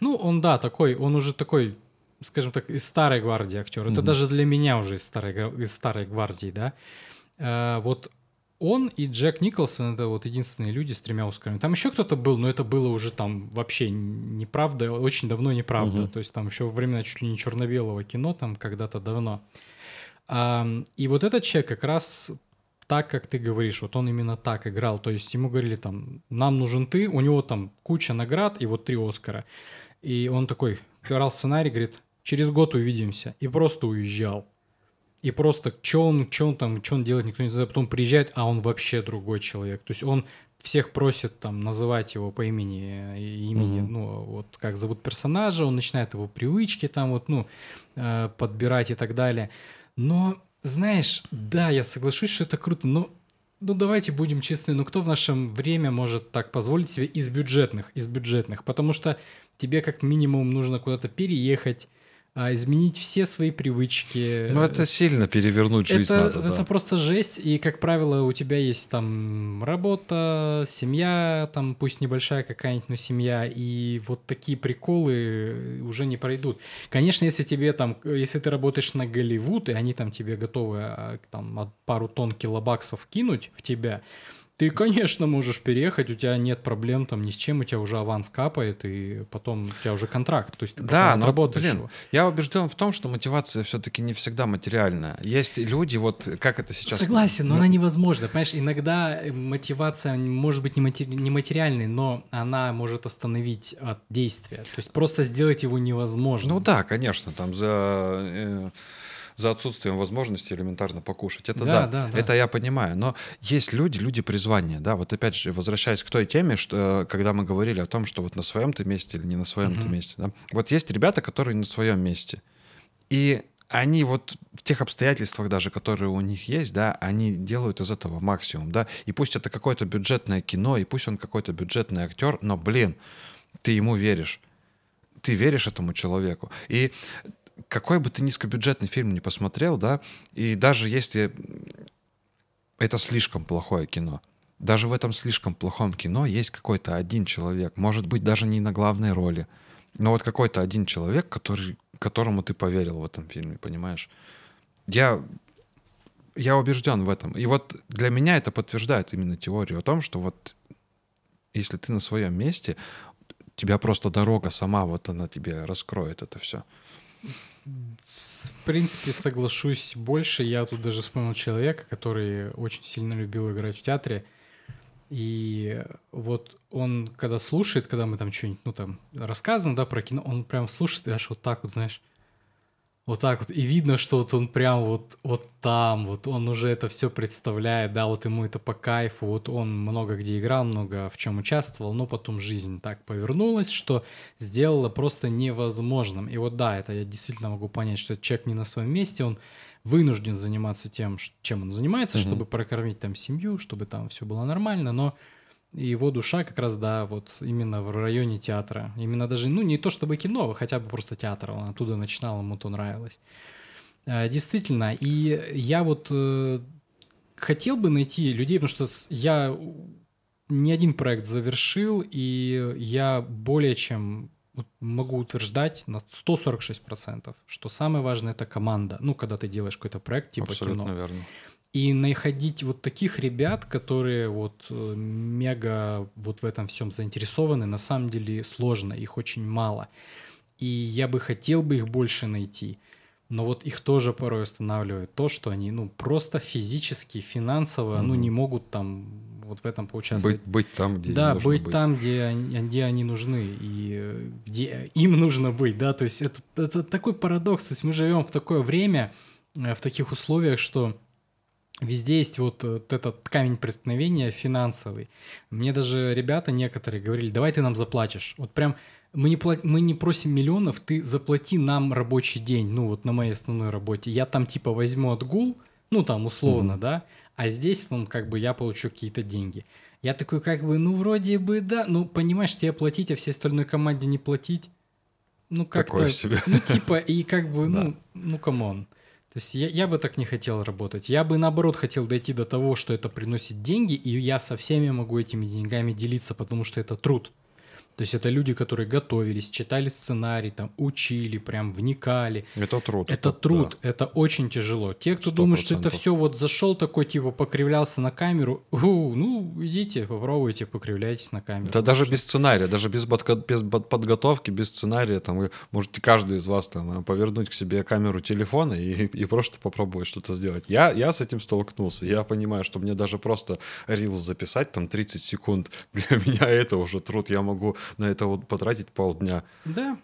ну, он, да, такой, он уже такой, скажем так, из старой гвардии актер. Это mm-hmm. даже для меня уже из старой, из старой гвардии, да. Э, вот он и Джек Николсон это вот единственные люди с тремя Оскарами. Там еще кто-то был, но это было уже там вообще неправда, очень давно неправда. Угу. То есть там еще во времена чуть ли не черно-белого кино, там когда-то давно. А, и вот этот человек как раз так, как ты говоришь, вот он именно так играл. То есть ему говорили там, нам нужен ты, у него там куча наград и вот три Оскара. И он такой, брал сценарий, говорит, через год увидимся. И просто уезжал. И просто, что он, что он там, что он делает, никто не знает. Потом приезжает, а он вообще другой человек. То есть он всех просит там называть его по имени, имени, угу. ну, вот как зовут персонажа, он начинает его привычки там вот, ну, э, подбирать и так далее. Но, знаешь, да, я соглашусь, что это круто, но ну давайте будем честны, ну кто в наше время может так позволить себе из бюджетных, из бюджетных, потому что тебе как минимум нужно куда-то переехать, а, изменить все свои привычки.
Ну, это сильно перевернуть жизнь
это,
надо.
Это
да.
просто жесть, и, как правило, у тебя есть там работа, семья, там пусть небольшая какая-нибудь, но семья, и вот такие приколы уже не пройдут. Конечно, если тебе там, если ты работаешь на Голливуд, и они там тебе готовы а, там пару тонн килобаксов кинуть в тебя, ты, конечно, можешь переехать, у тебя нет проблем там ни с чем, у тебя уже аванс капает, и потом у тебя уже контракт, то есть ты
да, но, блин, его. я убежден в том, что мотивация все-таки не всегда материальная. Есть люди, вот как это сейчас...
Согласен, но она невозможна, понимаешь, иногда э, мотивация может быть не материальной, но она может остановить от действия, то есть просто сделать его невозможно.
Ну да, конечно, там за... Э, за отсутствием возможности элементарно покушать. Это да, да, да, это я понимаю. Но есть люди, люди призвания, да. Вот опять же, возвращаясь к той теме, что когда мы говорили о том, что вот на своем ты месте или не на своем угу. ты месте, да. Вот есть ребята, которые на своем месте. И они вот в тех обстоятельствах даже, которые у них есть, да, они делают из этого максимум, да, и пусть это какое-то бюджетное кино, и пусть он какой-то бюджетный актер, но, блин, ты ему веришь, ты веришь этому человеку, и какой бы ты низкобюджетный фильм не посмотрел, да, и даже если это слишком плохое кино, даже в этом слишком плохом кино есть какой-то один человек, может быть, даже не на главной роли, но вот какой-то один человек, который, которому ты поверил в этом фильме, понимаешь? Я, я убежден в этом. И вот для меня это подтверждает именно теорию о том, что вот если ты на своем месте, тебя просто дорога сама, вот она тебе раскроет это все.
В принципе, соглашусь больше. Я тут даже вспомнил человека, который очень сильно любил играть в театре. И вот он, когда слушает, когда мы там что-нибудь, ну, там, рассказываем, да, про кино, он прям слушает и аж вот так вот, знаешь, вот так вот. И видно, что вот он прям вот, вот там, вот он уже это все представляет, да, вот ему это по кайфу, вот он много где играл, много в чем участвовал, но потом жизнь так повернулась, что сделала просто невозможным. И вот да, это я действительно могу понять, что человек не на своем месте, он вынужден заниматься тем, чем он занимается, mm-hmm. чтобы прокормить там семью, чтобы там все было нормально, но его душа как раз, да, вот именно в районе театра. Именно даже, ну, не то чтобы кино, а хотя бы просто театр. Он оттуда начинал, ему то нравилось. А, действительно, и я вот э, хотел бы найти людей, потому что я не один проект завершил, и я более чем могу утверждать на 146%, что самое важное это команда. Ну, когда ты делаешь какой-то проект типа
Абсолютно
кино.
верно.
И находить вот таких ребят, которые вот э, мега вот в этом всем заинтересованы, на самом деле сложно, их очень мало. И я бы хотел бы их больше найти. Но вот их тоже порой останавливает то, что они, ну, просто физически, финансово, угу. ну, не могут там вот в этом поучаствовать.
Быть, быть там, где
Да, быть, быть там, где они, где они нужны и где им нужно быть, да, то есть это, это такой парадокс, то есть мы живем в такое время, э, в таких условиях, что Везде есть вот, вот этот камень преткновения финансовый. Мне даже ребята некоторые говорили, давай ты нам заплатишь. Вот прям мы не, пла- мы не просим миллионов, ты заплати нам рабочий день, ну вот на моей основной работе. Я там типа возьму отгул, ну там условно, mm-hmm. да, а здесь там как бы я получу какие-то деньги. Я такой как бы, ну вроде бы да, ну понимаешь, тебе платить, а всей остальной команде не платить. Ну как-то, ну типа и как бы, ну, ну come on. То есть я, я бы так не хотел работать. Я бы наоборот хотел дойти до того, что это приносит деньги, и я со всеми могу этими деньгами делиться, потому что это труд. То есть это люди, которые готовились, читали сценарий, там, учили, прям вникали.
Это труд.
Это, это труд, да. это очень тяжело. Те, кто 100%. думает, что это все вот зашел такой, типа, покривлялся на камеру, у, ну, идите, попробуйте, покривляйтесь на камеру.
Да даже без сценария, даже без, подго- без подготовки, без сценария, там, вы можете каждый из вас там повернуть к себе камеру телефона и, и просто попробовать что-то сделать. Я, я с этим столкнулся. Я понимаю, что мне даже просто рилс записать, там, 30 секунд, для меня это уже труд. Я могу на это вот потратить полдня.
Да,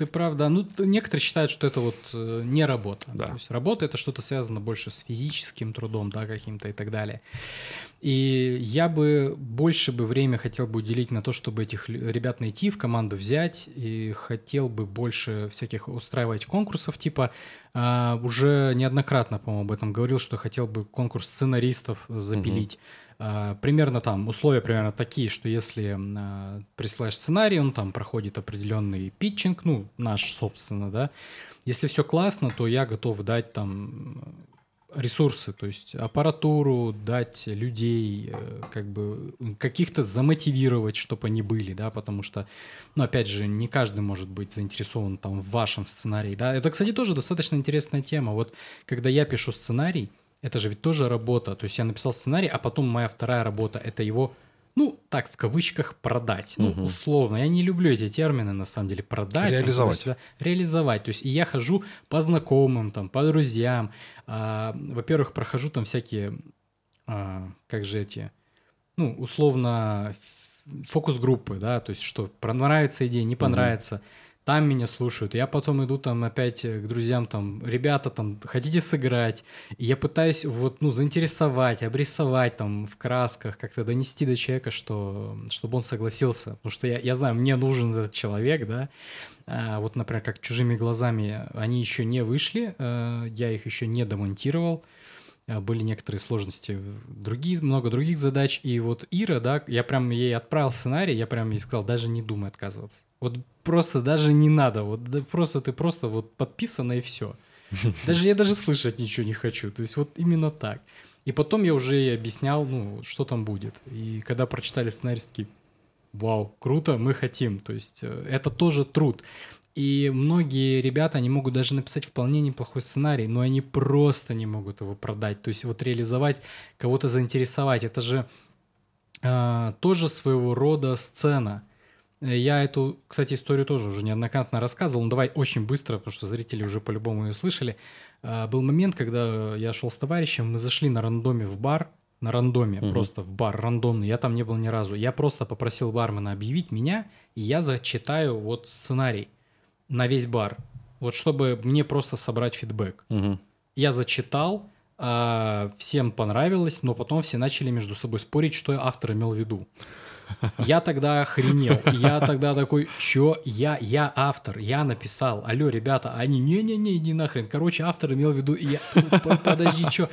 ты правда. Ну, некоторые считают, что это вот э, не работа.
Да.
То есть работа это что-то связано больше с физическим трудом, да, каким-то и так далее. И я бы больше бы время хотел бы уделить на то, чтобы этих ребят найти, в команду взять, и хотел бы больше всяких устраивать конкурсов, типа э, уже неоднократно, по-моему, об этом говорил, что хотел бы конкурс сценаристов запилить. А, примерно там условия примерно такие, что если а, присылаешь сценарий, он там проходит определенный питчинг, ну, наш, собственно, да. Если все классно, то я готов дать там ресурсы, то есть аппаратуру, дать людей, э, как бы каких-то замотивировать, чтобы они были, да, потому что, ну, опять же, не каждый может быть заинтересован там в вашем сценарии, да. Это, кстати, тоже достаточно интересная тема. Вот когда я пишу сценарий, это же ведь тоже работа. То есть я написал сценарий, а потом моя вторая работа — это его, ну, так, в кавычках, продать. Ну, угу. условно. Я не люблю эти термины, на самом деле. Продать.
Реализовать.
Там, реализовать. То есть и я хожу по знакомым, там, по друзьям. А, во-первых, прохожу там всякие, а, как же эти, ну, условно, фокус-группы, да, то есть что, понравится идея, не понравится. Угу там меня слушают. Я потом иду там опять к друзьям, там, ребята, там, хотите сыграть? И я пытаюсь вот, ну, заинтересовать, обрисовать там в красках, как-то донести до человека, что, чтобы он согласился. Потому что я, я знаю, мне нужен этот человек, да. А, вот, например, как «Чужими глазами» они еще не вышли, а, я их еще не демонтировал. А, были некоторые сложности, другие, много других задач. И вот Ира, да, я прям ей отправил сценарий, я прям ей сказал, даже не думай отказываться. Вот просто даже не надо, вот да, просто ты просто вот подписана и все. Даже я даже слышать ничего не хочу. То есть вот именно так. И потом я уже ей объяснял, ну, что там будет. И когда прочитали сценарий, такие, вау, круто, мы хотим. То есть э, это тоже труд. И многие ребята, они могут даже написать вполне неплохой сценарий, но они просто не могут его продать. То есть вот реализовать, кого-то заинтересовать. Это же э, тоже своего рода сцена. Я эту, кстати, историю тоже уже неоднократно рассказывал. Но давай очень быстро, потому что зрители уже по-любому ее слышали. Э, был момент, когда я шел с товарищем, мы зашли на рандоме в бар, на рандоме, угу. просто в бар рандомный. Я там не был ни разу. Я просто попросил бармена объявить меня, и я зачитаю вот сценарий на весь бар. Вот чтобы мне просто собрать фидбэк.
Угу.
Я зачитал, э, всем понравилось, но потом все начали между собой спорить, что автор имел в виду. Я тогда охренел. Я тогда такой, чё? Я, я автор, я написал. Алло, ребята, они, не-не-не, иди нахрен. Короче, автор имел в виду, и я, подожди, чё?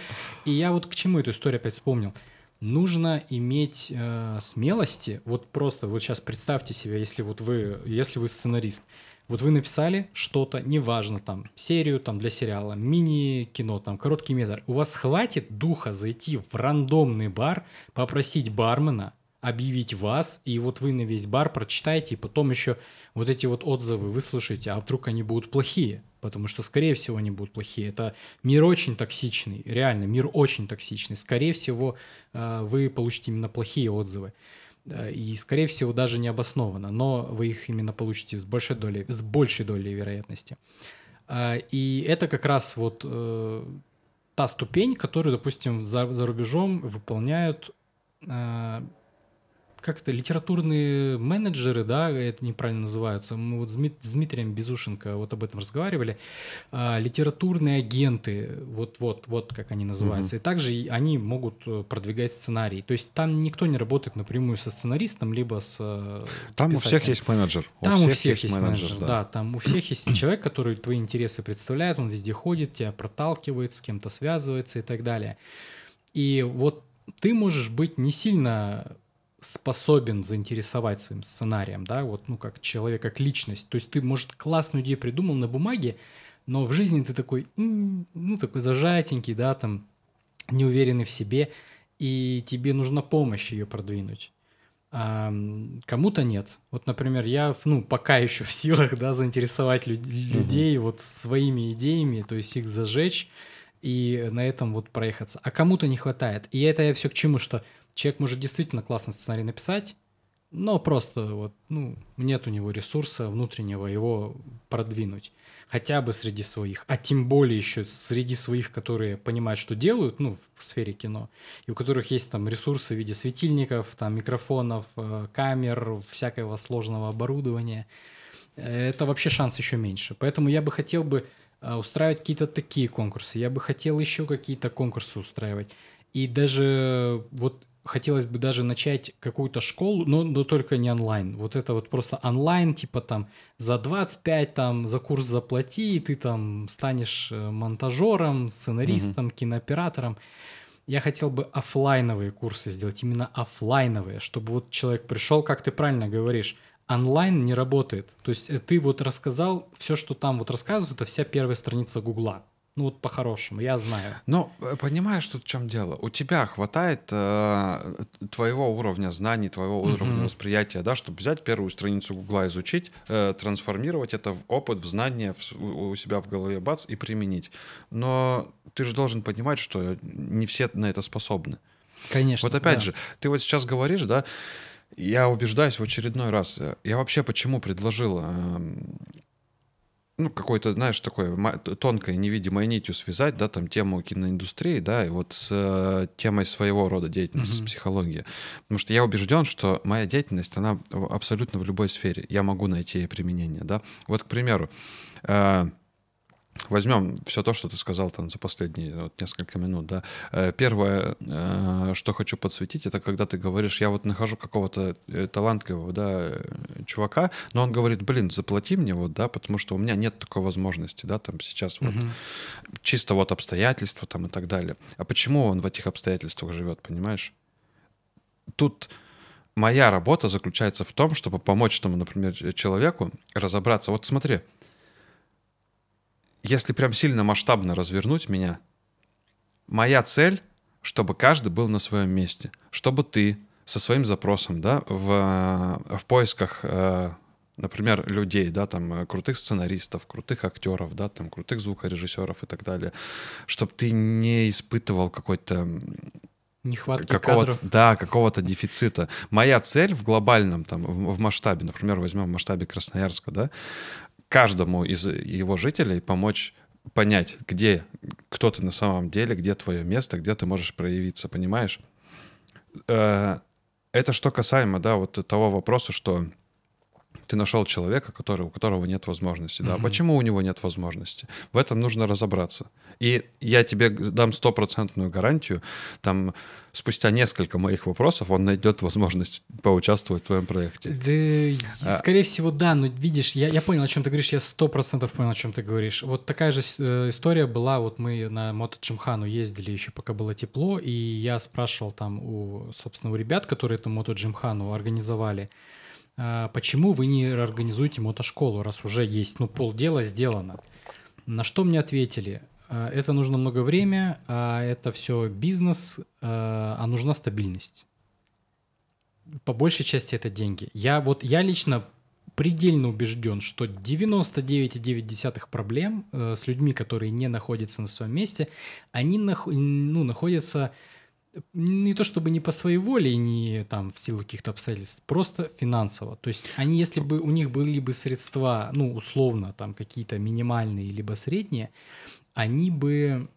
И я вот к чему эту историю опять вспомнил. Нужно иметь э, смелости, вот просто, вот сейчас представьте себе, если вот вы, если вы сценарист, вот вы написали что-то, неважно, там, серию там для сериала, мини-кино, там, короткий метр. У вас хватит духа зайти в рандомный бар, попросить бармена объявить вас, и вот вы на весь бар прочитаете, и потом еще вот эти вот отзывы выслушаете, а вдруг они будут плохие, потому что, скорее всего, они будут плохие. Это мир очень токсичный, реально, мир очень токсичный. Скорее всего, э, вы получите именно плохие отзывы. И, скорее всего, даже не обоснованно, но вы их именно получите с большой долей, с большей долей вероятности. Э, и это как раз вот э, та ступень, которую, допустим, за, за рубежом выполняют как это, литературные менеджеры, да, это неправильно называются. Мы вот с Дмитрием Безушенко вот об этом разговаривали. А, литературные агенты, вот-вот, вот как они называются. Угу. И также они могут э, продвигать сценарий. То есть там никто не работает напрямую со сценаристом, либо с
э, Там писателем. у всех есть менеджер.
Там у всех, у всех есть менеджер, менеджер да. да. Там у всех есть человек, который твои интересы представляет, он везде ходит, тебя проталкивает, с кем-то связывается и так далее. И вот ты можешь быть не сильно способен заинтересовать своим сценарием, да, вот, ну, как человек, как личность. То есть ты, может, классную идею придумал на бумаге, но в жизни ты такой, ну, такой зажатенький, да, там, неуверенный в себе, и тебе нужна помощь ее продвинуть. А кому-то нет. Вот, например, я, ну, пока еще в силах, да, заинтересовать люд- людей угу. вот своими идеями, то есть их зажечь и на этом вот проехаться. А кому-то не хватает. И это я все к чему, что человек может действительно классно сценарий написать, но просто вот, ну, нет у него ресурса внутреннего его продвинуть. Хотя бы среди своих. А тем более еще среди своих, которые понимают, что делают, ну, в сфере кино. И у которых есть там ресурсы в виде светильников, там, микрофонов, э, камер, всякого сложного оборудования. Это вообще шанс еще меньше. Поэтому я бы хотел бы э, устраивать какие-то такие конкурсы. Я бы хотел еще какие-то конкурсы устраивать. И даже вот хотелось бы даже начать какую-то школу, но, но только не онлайн. Вот это вот просто онлайн, типа там за 25 там за курс заплати, и ты там станешь э, монтажером, сценаристом, угу. кинооператором. Я хотел бы офлайновые курсы сделать, именно офлайновые, чтобы вот человек пришел, как ты правильно говоришь, онлайн не работает. То есть э, ты вот рассказал, все, что там вот рассказывают, это вся первая страница Гугла. Ну вот по-хорошему, я знаю.
Ну, э, понимаешь, тут в чем дело? У тебя хватает э, твоего уровня знаний, твоего уровня восприятия, да, чтобы взять первую страницу Гугла, изучить, э, трансформировать это в опыт, в знания в, у себя в голове, бац, и применить. Но ты же должен понимать, что не все на это способны.
Конечно.
Вот опять
да.
же, ты вот сейчас говоришь, да, я убеждаюсь в очередной раз. Я вообще почему предложил э, ну, какой-то, знаешь, такой тонкой, невидимой нитью связать, да, там, тему киноиндустрии, да, и вот с э, темой своего рода деятельности,
Мгм.
с психологией. Потому что я убежден, что моя деятельность, она абсолютно в любой сфере. Я могу найти ей применение, да. Вот, к примеру, э, возьмем все то, что ты сказал там за последние вот, несколько минут, да. Э, Первое, э, что хочу подсветить, это когда ты говоришь, я вот нахожу какого-то э, талантливого, да, чувака, но он говорит, блин, заплати мне вот, да, потому что у меня нет такой возможности, да, там сейчас вот
Мгм.
чисто вот обстоятельства там и так далее. А почему он в этих обстоятельствах живет, понимаешь? Тут моя работа заключается в том, чтобы помочь тому, например, человеку разобраться. Вот смотри, если прям сильно масштабно развернуть меня, моя цель, чтобы каждый был на своем месте, чтобы ты со своим запросом, да, в, в поисках, э, например, людей, да, там, э, крутых сценаристов, крутых актеров, да, там, крутых звукорежиссеров и так далее, чтобы ты не испытывал какой-то
Нехватки
какого-то,
кадров.
да, какого-то дефицита. Моя цель в глобальном, там, в, в масштабе, например, возьмем в масштабе Красноярска, да, каждому из его жителей помочь понять, где, кто ты на самом деле, где твое место, где ты можешь проявиться, понимаешь? Э, Это что касаемо, да, вот того вопроса, что ты нашел человека, который, у которого нет возможности. Да?
Мгм.
Почему у него нет возможности? В этом нужно разобраться. И я тебе дам стопроцентную гарантию, там спустя несколько моих вопросов он найдет возможность поучаствовать в твоем проекте.
Да,
А-
скорее всего, да, но видишь, я, я понял, о чем ты говоришь, я сто процентов понял, о чем ты говоришь. Вот такая же э, история была, вот мы на Мото Джимхану ездили еще, пока было тепло, и я спрашивал там у, собственно, у ребят, которые эту Мото Джимхану организовали, а, почему вы не организуете мотошколу, раз уже есть, ну, полдела сделано. На что мне ответили, «А, это нужно много время, а это все бизнес, а а нужна стабильность по большей части это деньги. Я вот я лично предельно убежден, что 99,9 проблем э, с людьми, которые не находятся на своем месте, они нах- ну, находятся не то чтобы не по своей воле, не там в силу каких-то обстоятельств, просто финансово. То есть они, если бы у них были бы средства, ну, условно, там какие-то минимальные, либо средние, они бы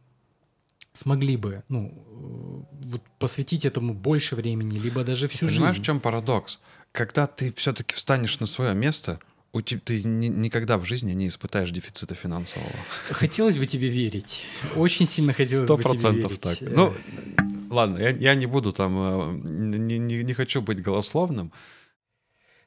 смогли бы, ну, э, вот посвятить этому больше времени, либо даже всю
Понимаешь,
жизнь.
в чем парадокс? Когда ты все-таки встанешь на свое место, у те- ты ни- никогда в жизни не испытаешь дефицита финансового.
Хотелось бы тебе верить. Очень сильно хотелось бы тебе верить.
так.
Э,
Ну, ладно, я, я не буду там, э, не, не- не хочу быть голословным.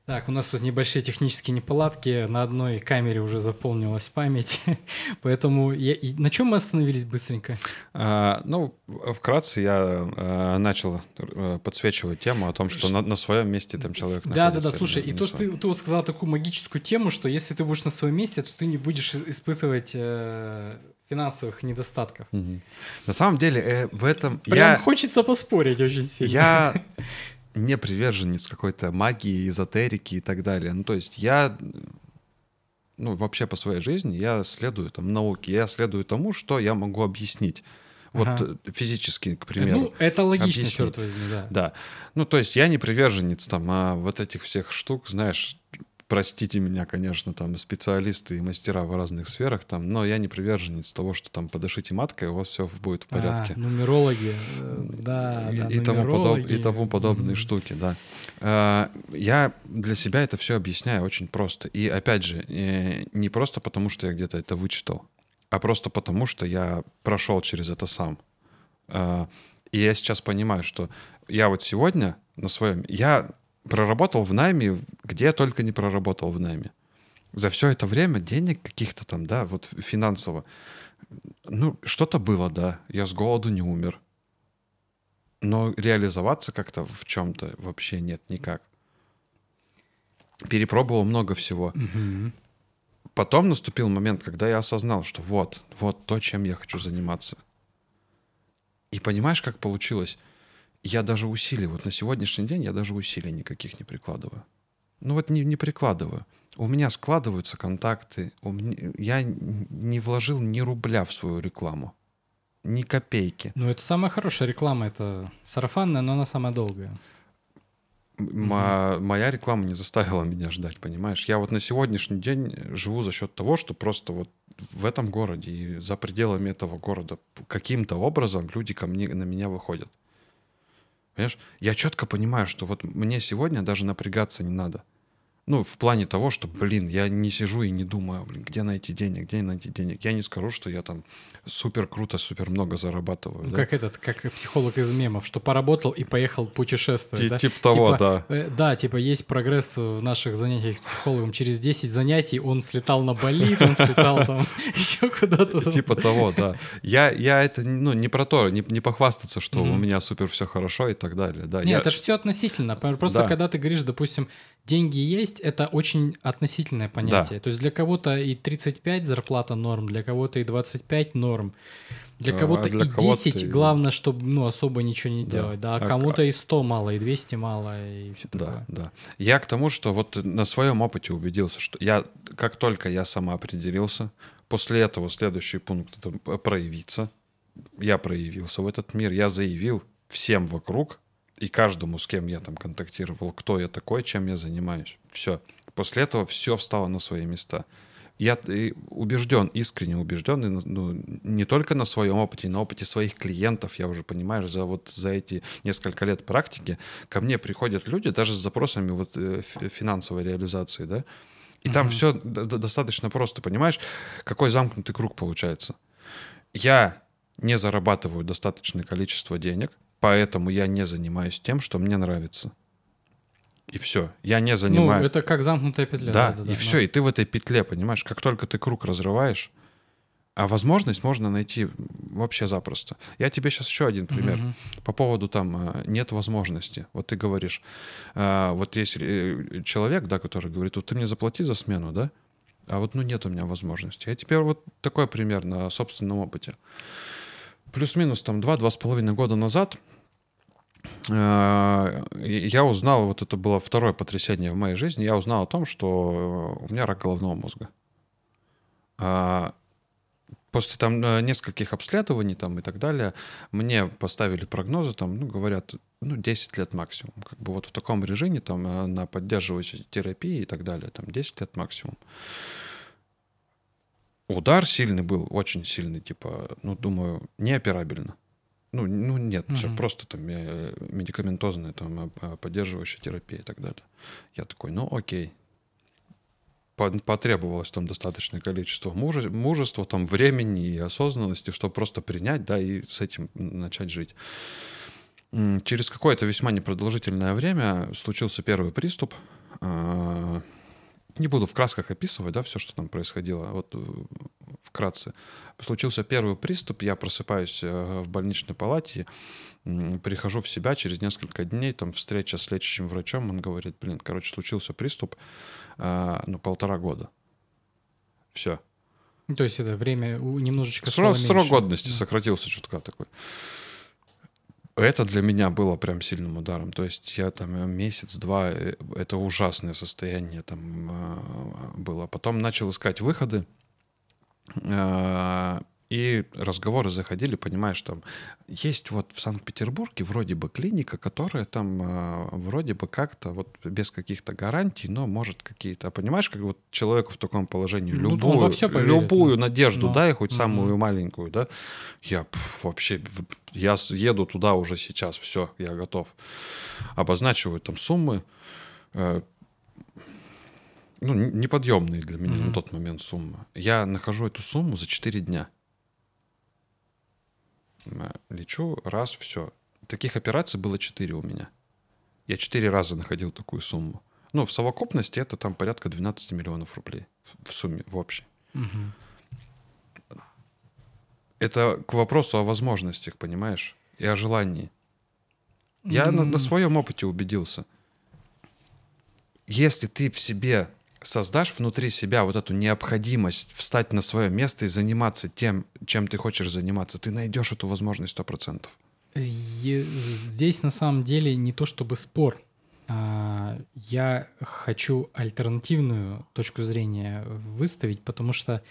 Так, у нас тут небольшие технические неполадки. На одной камере уже заполнилась память. Поэтому я... на чем мы остановились быстренько?
А, ну, вкратце я э, начал э, подсвечивать тему о том, что на, на своем месте там человек
Да, да, да, слушай, и
своем.
ты, ты вот сказал такую магическую тему, что если ты будешь на своем месте, то ты не будешь испытывать э, финансовых недостатков.
Мгм. На самом деле э, в этом
Прям
я,
хочется поспорить очень сильно.
я не приверженец какой-то магии, эзотерики и так далее. Ну, то есть я, ну, вообще по своей жизни я следую там науке, я следую тому, что я могу объяснить. Вот
Ага.
э, физически, к
Э,
примеру.
Ну, это логично,
объяснить.
черт возьми, да.
Да. Ну, то есть я не приверженец там а вот этих всех штук, знаешь, простите меня, конечно, там специалисты и мастера в разных сферах, там, но я не приверженец того, что там подышите маткой, у вас все будет в порядке.
А, нумерологи, э, да,
и,
да,
и тому, подоб-
нумерологи.
и тому подобные
Мгм.
штуки, да. А, Я для себя это все объясняю очень просто. И опять же, э, не просто потому, что я где-то это вычитал, а просто потому, что я прошел через это сам. А, И я сейчас понимаю, что я вот сегодня на своем... Я проработал в найме, где я только не проработал в найме. За все это время денег каких-то там, да, вот финансово, ну, что-то было, да. Я с голоду не умер. Но реализоваться как-то в чем-то вообще нет никак. Перепробовал много всего.
Мгм.
Потом наступил момент, когда я осознал, что вот, вот то, чем я хочу заниматься. И понимаешь, как получилось? Я даже усилий, вот на сегодняшний день я даже усилий никаких не прикладываю. Ну вот не, не прикладываю. У меня складываются контакты. у меня- я не вложил ни рубля в свою рекламу. Ни копейки.
Ну, это самая хорошая реклама, это сарафанная, но она самая долгая.
Мо- Моя реклама не заставила меня ждать, понимаешь? Я вот на сегодняшний день живу за счет того, что просто вот в этом городе и за пределами этого города каким-то образом люди ко мне, на меня выходят. Понимаешь? Я четко понимаю, что вот мне сегодня даже напрягаться не надо. Ну, в плане того, что, блин, я не сижу и не думаю, блин, где найти денег, где найти денег. Я не скажу, что я там супер круто, супер много зарабатываю.
Ну,
да?
как этот, как психолог из мемов, что поработал и поехал путешествовать.
Ти-
да?
Типа того,
Типа,
да.
э, да, типа есть прогресс в наших занятиях с психологом. Через 10 занятий он слетал на Бали, он слетал там еще куда-то.
Типа того, да. Я, я это, ну, не про то, не, не похвастаться, что у меня супер все хорошо и так далее. Да,
Не,
я-
это же все относительно. Пр- Просто
Да.
когда ты говоришь, допустим, деньги есть, это очень относительное понятие. То есть для кого-то и 35 зарплата норм, для кого-то и 25 норм. Для
А
кого-то
для
и
кого-то
10,
и-
главное, чтобы ну, особо ничего не
Да.
делать. Да, а
А-
кому-то и 100 мало, и 200 мало, и все
Да,
такое.
да. Я к тому, что вот на своем опыте убедился, что я, как только я самоопределился, после этого следующий пункт это проявиться. Я проявился в этот мир, я заявил всем вокруг и каждому, с кем я там контактировал, кто я такой, чем я занимаюсь. Все. После этого все встало на свои места. Я и убежден, искренне убежден, ну, не только на своем опыте, на опыте своих клиентов, я уже, понимаешь, за вот за эти несколько лет практики ко мне приходят люди даже с запросами вот э, финансовой реализации, да, и там
Мгм.
все достаточно просто, понимаешь, какой замкнутый круг получается. Я не зарабатываю достаточное количество денег, поэтому я не занимаюсь тем, что мне нравится. И все. Я не
Ну,
занимаюсь.
это как замкнутая петля.
Да,
да,
и
да,
все, и ты в этой петле, понимаешь, как только ты круг разрываешь, а возможность можно найти вообще запросто. Я тебе сейчас еще один пример
Мгм.
по поводу там э, нет возможности. Вот ты говоришь, э, вот есть э, человек, да, который говорит, вот ты мне заплати за смену, да, а вот ну нет у меня возможности. Я теперь вот такой пример на собственном опыте. Плюс-минус там два-два с половиной года назад я узнал, вот это было второе потрясение в моей жизни, я узнал о том, что э, у меня рак головного мозга. А, После там э, нескольких обследований там и так далее, мне поставили прогнозы, там, ну, говорят, ну, 10 лет максимум. Как бы вот в таком режиме, там, э, на поддерживающей терапии и так далее, там, 10 лет максимум. Удар сильный был, очень сильный, типа, ну, думаю, неоперабельно. Ну, ну нет, все,
Мгм.
просто там э, медикаментозная, там, э, поддерживающая терапия и так далее. Я такой, ну, окей, по- потребовалось там достаточное количество муже- мужества, там, времени и осознанности, чтобы просто принять, да, и с этим начать жить. Через какое-то весьма непродолжительное время случился первый приступ. Не буду в красках описывать, да, все, что там происходило. Вот э, вкратце. Случился первый приступ, я просыпаюсь э, в больничной палате, прихожу в себя через несколько дней, там встреча с лечащим врачом, он говорит, блин, короче, случился приступ, а, ну, полтора года. Все.
Ну, То есть это время немножечко
Срок, срок годности
Да.
сократился чутка такой. Это для меня было прям сильным ударом. То есть я там э, месяц-два, э, это ужасное состояние там э, было. Потом начал искать выходы. И разговоры заходили, понимаешь, там есть вот в Санкт-Петербурге вроде бы клиника, которая там э, вроде бы как-то вот без каких-то гарантий, но может какие-то, понимаешь, как вот человеку в таком положении
Ну,
любую,
во всё поверит,
любую
ну.
надежду,
Ну.
дай хоть
Мгм.
самую маленькую, да, я пф, вообще, я еду туда уже сейчас, все, я готов. Обозначиваю там суммы, э, ну, неподъемные для меня
Мгм.
на тот момент суммы. Я нахожу эту сумму за 4 дня. Лечу, раз, все. Таких операций было 4 у меня. Я 4 раза находил такую сумму. Ну, в совокупности это там порядка 12 миллионов рублей в- сумме, в общей.
Мгм.
Это к вопросу о возможностях, понимаешь? И о желании. Я на,
М.
на своем опыте убедился. Если ты в себе создашь внутри себя вот эту необходимость встать на свое место и заниматься тем, чем ты хочешь заниматься, ты найдешь эту возможность сто процентов.
Е- Здесь на самом деле не то чтобы спор. А, Я хочу альтернативную точку зрения выставить, потому что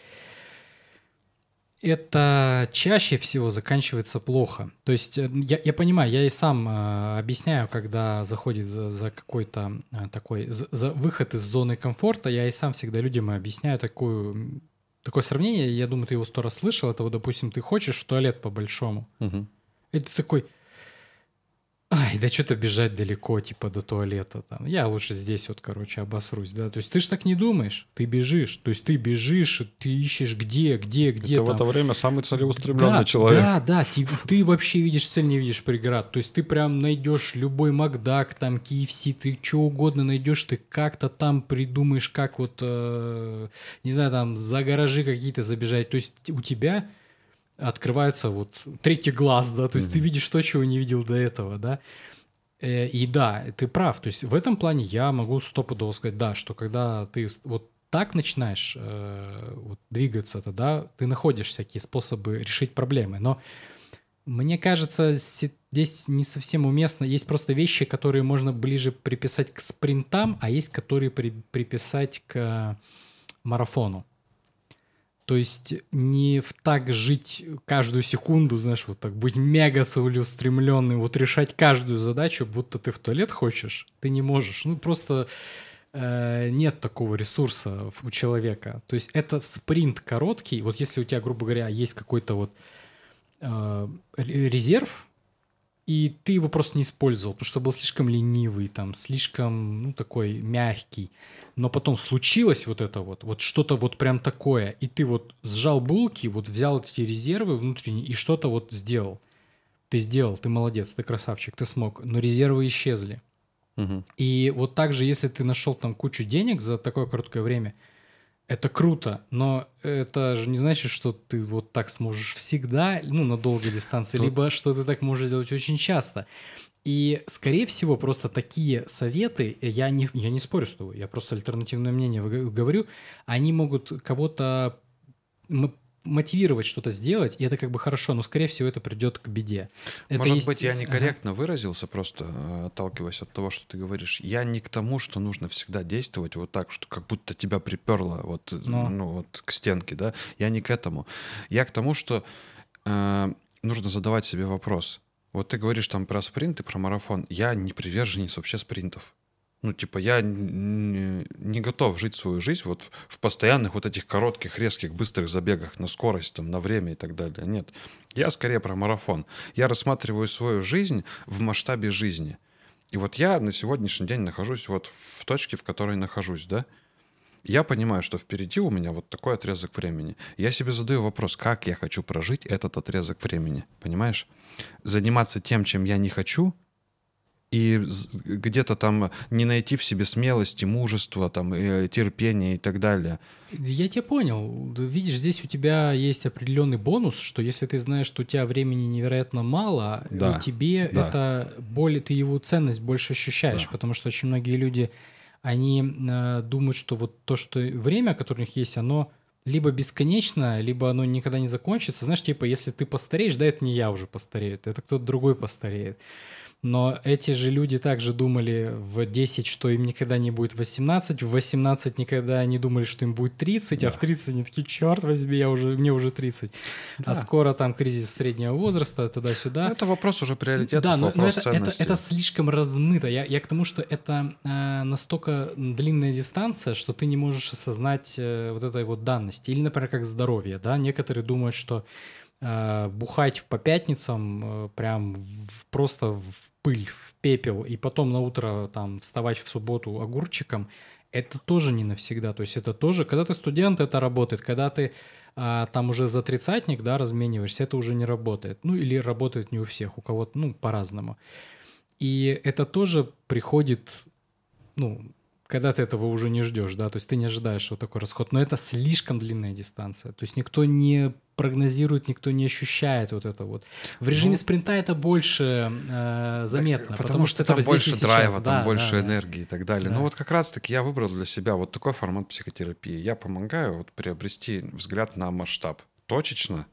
это чаще всего заканчивается плохо. То есть э, я, я понимаю, я и сам э, объясняю, когда заходит за, за какой-то э, такой за, за выход из зоны комфорта, я и сам всегда людям объясняю такую такое сравнение. Я думаю, ты его сто раз слышал. Это вот, допустим, ты хочешь в туалет по большому.
Угу.
Это такой Ай, да что-то бежать далеко, типа, до туалета там. Я лучше здесь вот, короче, обосрусь, да. То есть ты ж так не думаешь, ты бежишь. То есть ты бежишь, ты ищешь где, где, где
Это
там.
в это время самый целеустремленный
да,
человек.
Да, да, ты, ты вообще видишь цель, не видишь преград. То есть ты прям найдешь любой Макдак, там, KFC, ты что угодно найдешь, ты как-то там придумаешь, как вот, э, не знаю, там, за гаражи какие-то забежать. То есть у тебя открывается вот третий глаз, да, то есть mm-hmm. ты видишь то, чего не видел до этого, да. Э, и да, ты прав, то есть в этом плане я могу стопудово сказать, да, что когда ты вот так начинаешь э, вот, двигаться, тогда ты находишь всякие способы решить проблемы, но мне кажется, здесь не совсем уместно. Есть просто вещи, которые можно ближе приписать к спринтам, а есть, которые при, приписать к марафону. То есть не в так жить каждую секунду, знаешь, вот так быть мега целеустремленный, вот решать каждую задачу, будто ты в туалет хочешь, ты не можешь. Ну просто э, нет такого ресурса у человека. То есть это спринт короткий. Вот если у тебя, грубо говоря, есть какой-то вот э, резерв, и ты его просто не использовал, потому что был слишком ленивый, там, слишком, ну, такой мягкий. Но потом случилось вот это вот, вот что-то вот прям такое, и ты вот сжал булки, вот взял эти резервы внутренние и что-то вот сделал. Ты сделал, ты молодец, ты красавчик, ты смог, но резервы исчезли.
Угу.
И вот также, если ты нашел там кучу денег за такое короткое время – это круто, но это же не значит, что ты вот так сможешь всегда, ну, на долгой дистанции, Тут... либо что ты так можешь делать очень часто. И, скорее всего, просто такие советы, я не, я не спорю с тобой, я просто альтернативное мнение говорю, они могут кого-то мотивировать что-то сделать, и это как бы хорошо, но, скорее всего, это придет к беде. Это
Может есть... быть, я некорректно ага. выразился, просто э, отталкиваясь от того, что ты говоришь. Я не к тому, что нужно всегда действовать вот так, что как будто тебя приперло вот, но... ну, вот к стенке, да. Я не к этому. Я к тому, что э, нужно задавать себе вопрос. Вот ты говоришь там про спринт и про марафон. Я не приверженец вообще спринтов. Ну, типа, я не готов жить свою жизнь вот в постоянных вот этих коротких, резких, быстрых забегах на скорость, там, на время и так далее. Нет. Я скорее про марафон. Я рассматриваю свою жизнь в масштабе жизни. И вот я на сегодняшний день нахожусь вот в точке, в которой нахожусь, да? Я понимаю, что впереди у меня вот такой отрезок времени. Я себе задаю вопрос, как я хочу прожить этот отрезок времени, понимаешь? Заниматься тем, чем я не хочу, и где-то там не найти в себе смелости, мужества, там, э, терпения и так далее.
Я тебя понял. Видишь, здесь у тебя есть определенный бонус, что если ты знаешь, что у тебя времени невероятно мало, да, тебе да. это более, ты его ценность больше ощущаешь, да. потому что очень многие люди, они э, думают, что вот то, что время, которое у них есть, оно либо бесконечно, либо оно никогда не закончится. Знаешь, типа, если ты постареешь, да, это не я уже постарею, это кто-то другой постареет. Но эти же люди также думали в 10, что им никогда не будет 18, в 18 никогда не думали, что им будет 30, да. а в 30 они такие, черт возьми, я уже, мне уже 30. А да. А скоро там кризис среднего возраста, туда-сюда.
Ну, это вопрос уже приоритетов,
да, но, но это, это, это слишком размыто. Я, я к тому, что это э, настолько длинная дистанция, что ты не можешь осознать э, вот этой вот данности. Или, например, как здоровье, да, некоторые думают, что э, бухать по пятницам э, прям в, просто в пыль, в пепел, и потом на утро там вставать в субботу огурчиком, это тоже не навсегда. То есть это тоже, когда ты студент, это работает. Когда ты а, там уже за тридцатник, да, размениваешься, это уже не работает. Ну или работает не у всех, у кого-то, ну, по-разному. И это тоже приходит, ну, когда ты этого уже не ждешь, да, то есть ты не ожидаешь вот такой расход, но это слишком длинная дистанция, то есть никто не прогнозирует, никто не ощущает вот это вот. В режиме ну, спринта это больше э, заметно,
так, потому, потому что, что там больше драйва, там да, больше да, энергии да. и так далее.
Да.
Ну вот как раз-таки я выбрал для себя вот такой формат психотерапии. Я помогаю вот приобрести взгляд на масштаб точечно,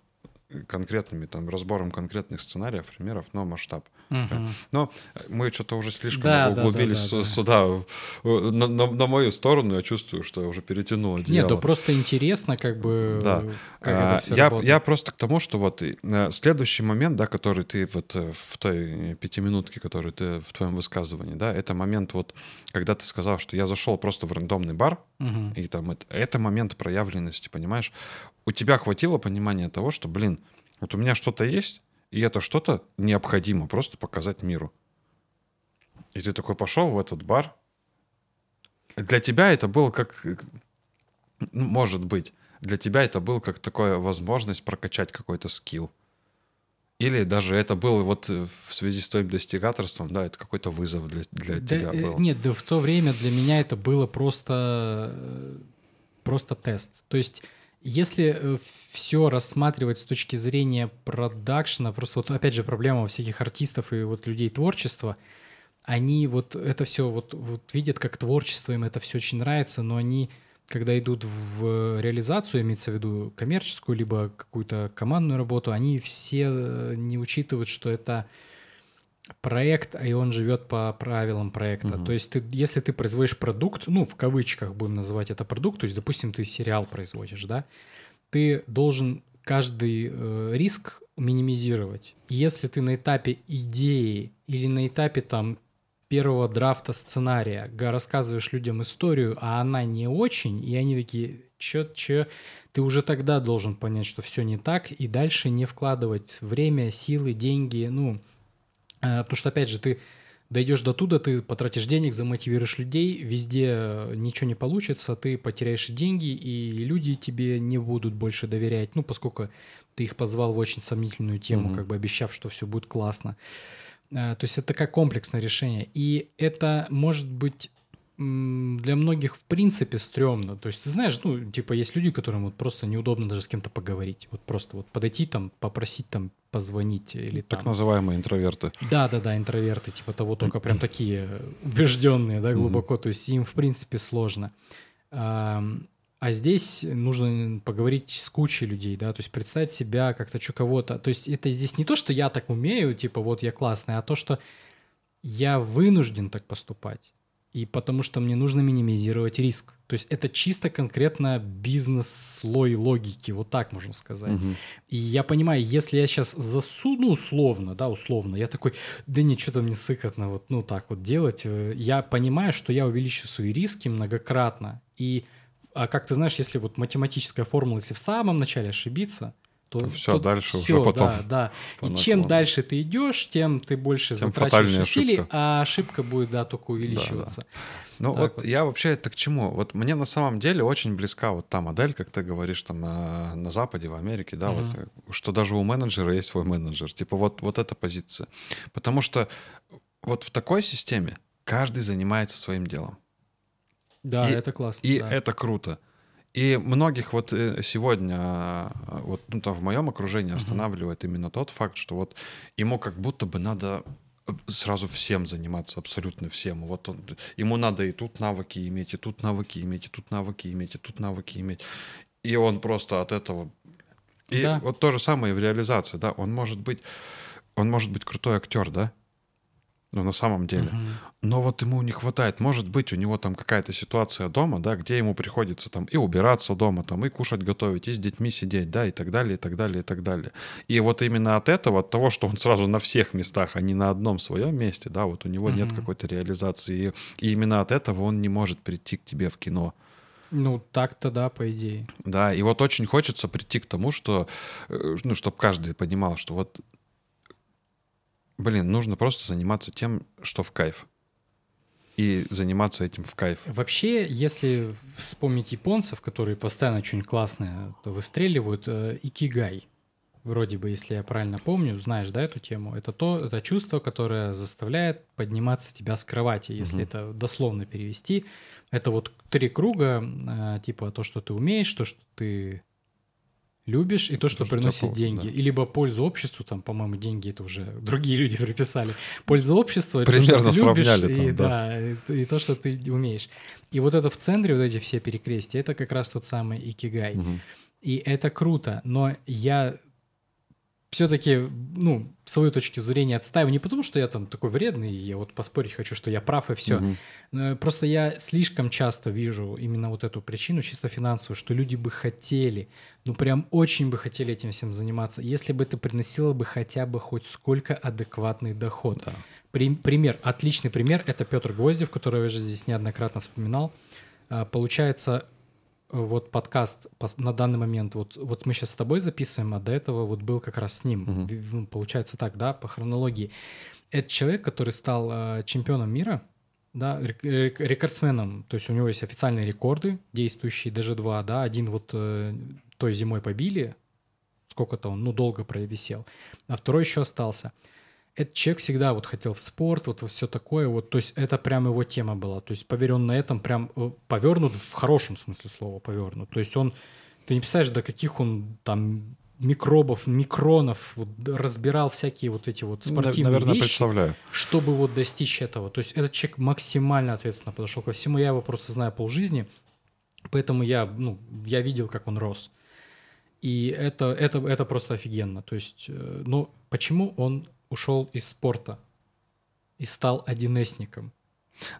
конкретными, там, разбором конкретных сценариев, примеров, но масштаб. Но мы что-то уже слишком
Да, да, да,
углубились
да, да.
с- сюда, э, на, на- на мою сторону, я чувствую, что я уже перетянул
Нет,
одеяло.
да просто интересно, как бы,
Да.
как
А,
это все
я,
работает.
я просто к тому, что вот э, следующий момент, да, который ты вот э, в той пятиминутке, который ты в твоем высказывании, да, это момент вот, когда ты сказал, что я зашел просто в рандомный бар,
Мгм.
и там это, это момент проявленности, понимаешь? У тебя хватило понимания того, что, блин, вот у меня что-то есть, и это что-то необходимо просто показать миру. И ты такой пошел в этот бар. Для тебя это было как... ну, Может быть. Для тебя это был как такая возможность прокачать какой-то скилл. Или даже это было вот э, в связи с твоим достигаторством, да, это какой-то вызов для, для
Да,
тебя
э,
был.
Нет, да в то время для меня это было просто, э, просто тест. То есть, если все рассматривать с точки зрения продакшена, просто вот опять же проблема всяких артистов и вот людей творчества, они вот это все вот, вот видят как творчество, им это все очень нравится, но они, когда идут в реализацию, имеется в виду коммерческую, либо какую-то командную работу, они все э, не учитывают, что это проект, и он живет по правилам проекта.
Мгм.
То есть, ты, если ты производишь продукт, ну, в кавычках будем называть это продукт, то есть, допустим, ты сериал производишь, да, ты должен каждый э, риск минимизировать. И Если ты на этапе идеи или на этапе там первого драфта сценария рассказываешь людям историю, а она не очень, и они такие, чё, чё, ты уже тогда должен понять, что все не так, и дальше не вкладывать время, силы, деньги, ну, потому что, опять же, ты дойдешь до туда, ты потратишь денег, замотивируешь людей, везде э, ничего не получится, ты потеряешь деньги, и люди тебе не будут больше доверять, ну, поскольку ты их позвал в очень сомнительную тему,
Мгм.
как бы обещав, что все будет классно. Э, То есть это как комплексное решение. И это может быть для многих в принципе стрёмно. То есть ты знаешь, ну, типа есть люди, которым вот просто неудобно даже с кем-то поговорить. Вот просто вот подойти там, попросить там позвонить или
Так
там.
называемые интроверты.
Да, да, да, интроверты, типа того, только прям такие убежденные, да, глубоко. То есть им, в принципе, сложно. Ам, А здесь нужно поговорить с кучей людей, да, то есть представить себя как-то что кого-то. То есть это здесь не то, что я так умею, типа вот я классный, а то, что я вынужден так поступать. И потому что мне нужно минимизировать риск. То есть это чисто конкретно бизнес-слой логики, вот так можно сказать.
Мгм.
И я понимаю, если я сейчас засуну условно, да, условно, я такой, да ничего там не сыкотно вот, ну так вот делать, э, я понимаю, что я увеличу свои риски многократно. И, а как ты знаешь, если вот математическая формула, если в самом начале ошибиться, то,
То всё, дальше уже
всё,
потом
Да, да.
по
И чем дальше ты идешь, тем ты больше
Тем
затрачиваешь усилий,
ошибка.
а ошибка будет, да, только увеличиваться.
Ну
Так
вот,
вот.
я вообще это к чему? Вот мне на самом деле очень близка вот та модель, как ты говоришь там на, на Западе, в Америке, да, вот, э, что даже у менеджера есть свой менеджер. Типа вот, вот эта позиция. Потому что вот в такой системе каждый занимается своим делом.
Да,
И-
это классно.
И
да.
это круто. И многих вот э, сегодня, а, вот ну, там в моем окружении останавливает именно тот факт, что вот ему как будто бы надо э, сразу всем заниматься, абсолютно всем. Вот он, ему надо и тут навыки иметь, и тут навыки иметь, и тут навыки иметь, и тут навыки иметь. И он просто от этого... И
Да.
вот то же самое и в реализации, да, он может быть, он может быть крутой актер, да, ну, на самом деле.
Мгм.
Но вот ему не хватает. Может быть, у него там какая-то ситуация дома, да, где ему приходится там и убираться дома, там, и кушать готовить, и с детьми сидеть, да, и так далее, и так далее, и так далее. И вот именно от этого, от того, что он сразу на всех местах, а не на одном своем месте, да, вот у него нет
Мгм.
какой-то реализации. И, и именно от этого он не может прийти к тебе в кино.
Ну, так-то да, по идее.
Да, и вот очень хочется прийти к тому, что, э, ну, чтобы каждый понимал, что вот, блин, нужно просто заниматься тем, что в кайф. И заниматься этим в кайф.
Вообще, если вспомнить японцев, которые постоянно что-нибудь классное выстреливают, э, икигай, вроде бы, если я правильно помню, знаешь, да, эту тему, это то, это чувство, которое заставляет подниматься тебя с кровати, если
Мгм.
это дословно перевести. Это вот три круга, э, типа то, что ты умеешь, то, что ты любишь, и то, что приносит деньги.
да.
И либо пользу обществу, там, по-моему, деньги это уже другие люди приписали. Польза общества, это то, что
Примерно
любишь,
сравняли
и,
там, да.
да, и, и то, что ты умеешь. И вот это в центре, вот эти все перекрестия, это как раз тот самый икигай.
Мгм.
И это круто, но я все-таки, ну, свою точку зрения отстаиваю. Не потому, что я там такой вредный, я вот поспорить хочу, что я прав и все. Угу. Просто я слишком часто вижу именно вот эту причину, чисто финансовую, что люди бы хотели, ну, прям очень бы хотели этим всем заниматься, если бы это приносило бы хотя бы хоть сколько адекватный доход. Да. При, пример, отличный пример, это Петр Гвоздев, которого я же здесь неоднократно вспоминал. А, получается, вот подкаст на данный момент, вот, вот мы сейчас с тобой записываем, а до этого вот был как раз с ним. Угу. Получается так, да, по хронологии. Это человек, который стал э, чемпионом мира, да, рекордсменом, то есть у него есть официальные рекорды, действующие, даже два, да, один вот э, той зимой побили, сколько-то он, ну, долго провисел, а второй еще остался этот человек всегда вот хотел в спорт, вот все такое, вот, то есть это прям его тема была, то есть поверь, он на этом прям э, повернут в хорошем смысле слова повернут, то есть он, ты не представляешь, до каких он там микробов, микронов вот, разбирал всякие вот эти вот спортивные
Наверное,
вещи,
представляю.
чтобы вот достичь этого. То есть этот человек максимально ответственно подошел ко всему. Я его просто знаю полжизни, поэтому я, ну, я видел, как он рос. И это, это, это просто офигенно. То есть, э, ну, почему он ушел из спорта и стал одинесником.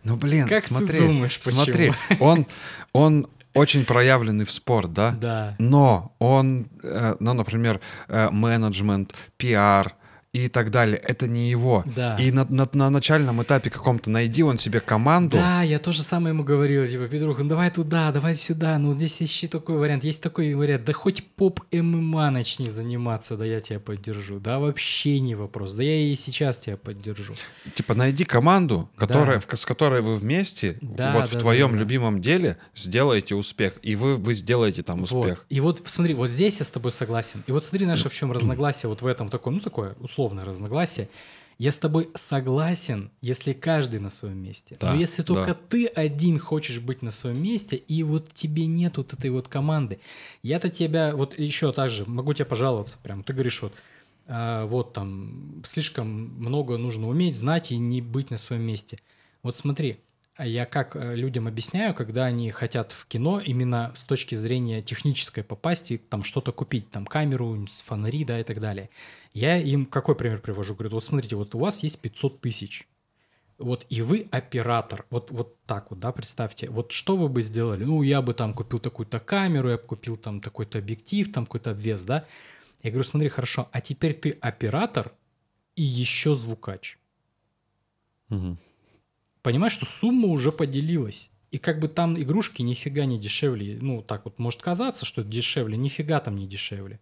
Ну, блин, как смотри, ты думаешь, почему? смотри, он, он очень проявленный в спорт, да?
Да.
Но он, э, ну, например, э, менеджмент, пиар, и так далее. Это не его.
Да.
И на, на, на начальном этапе каком-то найди он себе команду.
Да, я тоже самое ему говорил, типа, Петруха, ну давай туда, давай сюда, ну здесь еще такой вариант, есть такой вариант, да хоть поп ММА начни заниматься, да я тебя поддержу, да вообще не вопрос, да я и сейчас тебя поддержу.
Типа найди команду, которая, да. с которой вы вместе, да, вот да, в твоем да, да. любимом деле сделаете успех, и вы, вы сделаете там успех.
Вот. И вот смотри, вот здесь я с тобой согласен, и вот смотри наше в чем разногласие вот в этом такое, ну такое условно условное разногласие. Я с тобой согласен, если каждый на своем месте. Да, Но если только да. ты один хочешь быть на своем месте, и вот тебе нет вот этой вот команды, я-то тебя, вот еще так же, могу тебе пожаловаться прям, ты говоришь вот, а, вот там, слишком много нужно уметь, знать и не быть на своем месте. Вот смотри, я как э, людям объясняю, когда они хотят в кино именно с точки зрения технической попасть и там что-то купить, там камеру, фонари, да, и так далее. Я им какой пример привожу? Говорю, вот смотрите, вот у вас есть 500 тысяч, вот и вы оператор, вот, вот так вот, да, представьте, вот что вы бы сделали? Ну, я бы там купил такую-то камеру, я бы купил там такой-то объектив, там какой-то обвес, да? Я говорю, смотри, хорошо, а теперь ты оператор и еще звукач. Угу понимаешь, что сумма уже поделилась. И как бы там игрушки нифига не дешевле. Ну, так вот может казаться, что дешевле. Нифига там не дешевле.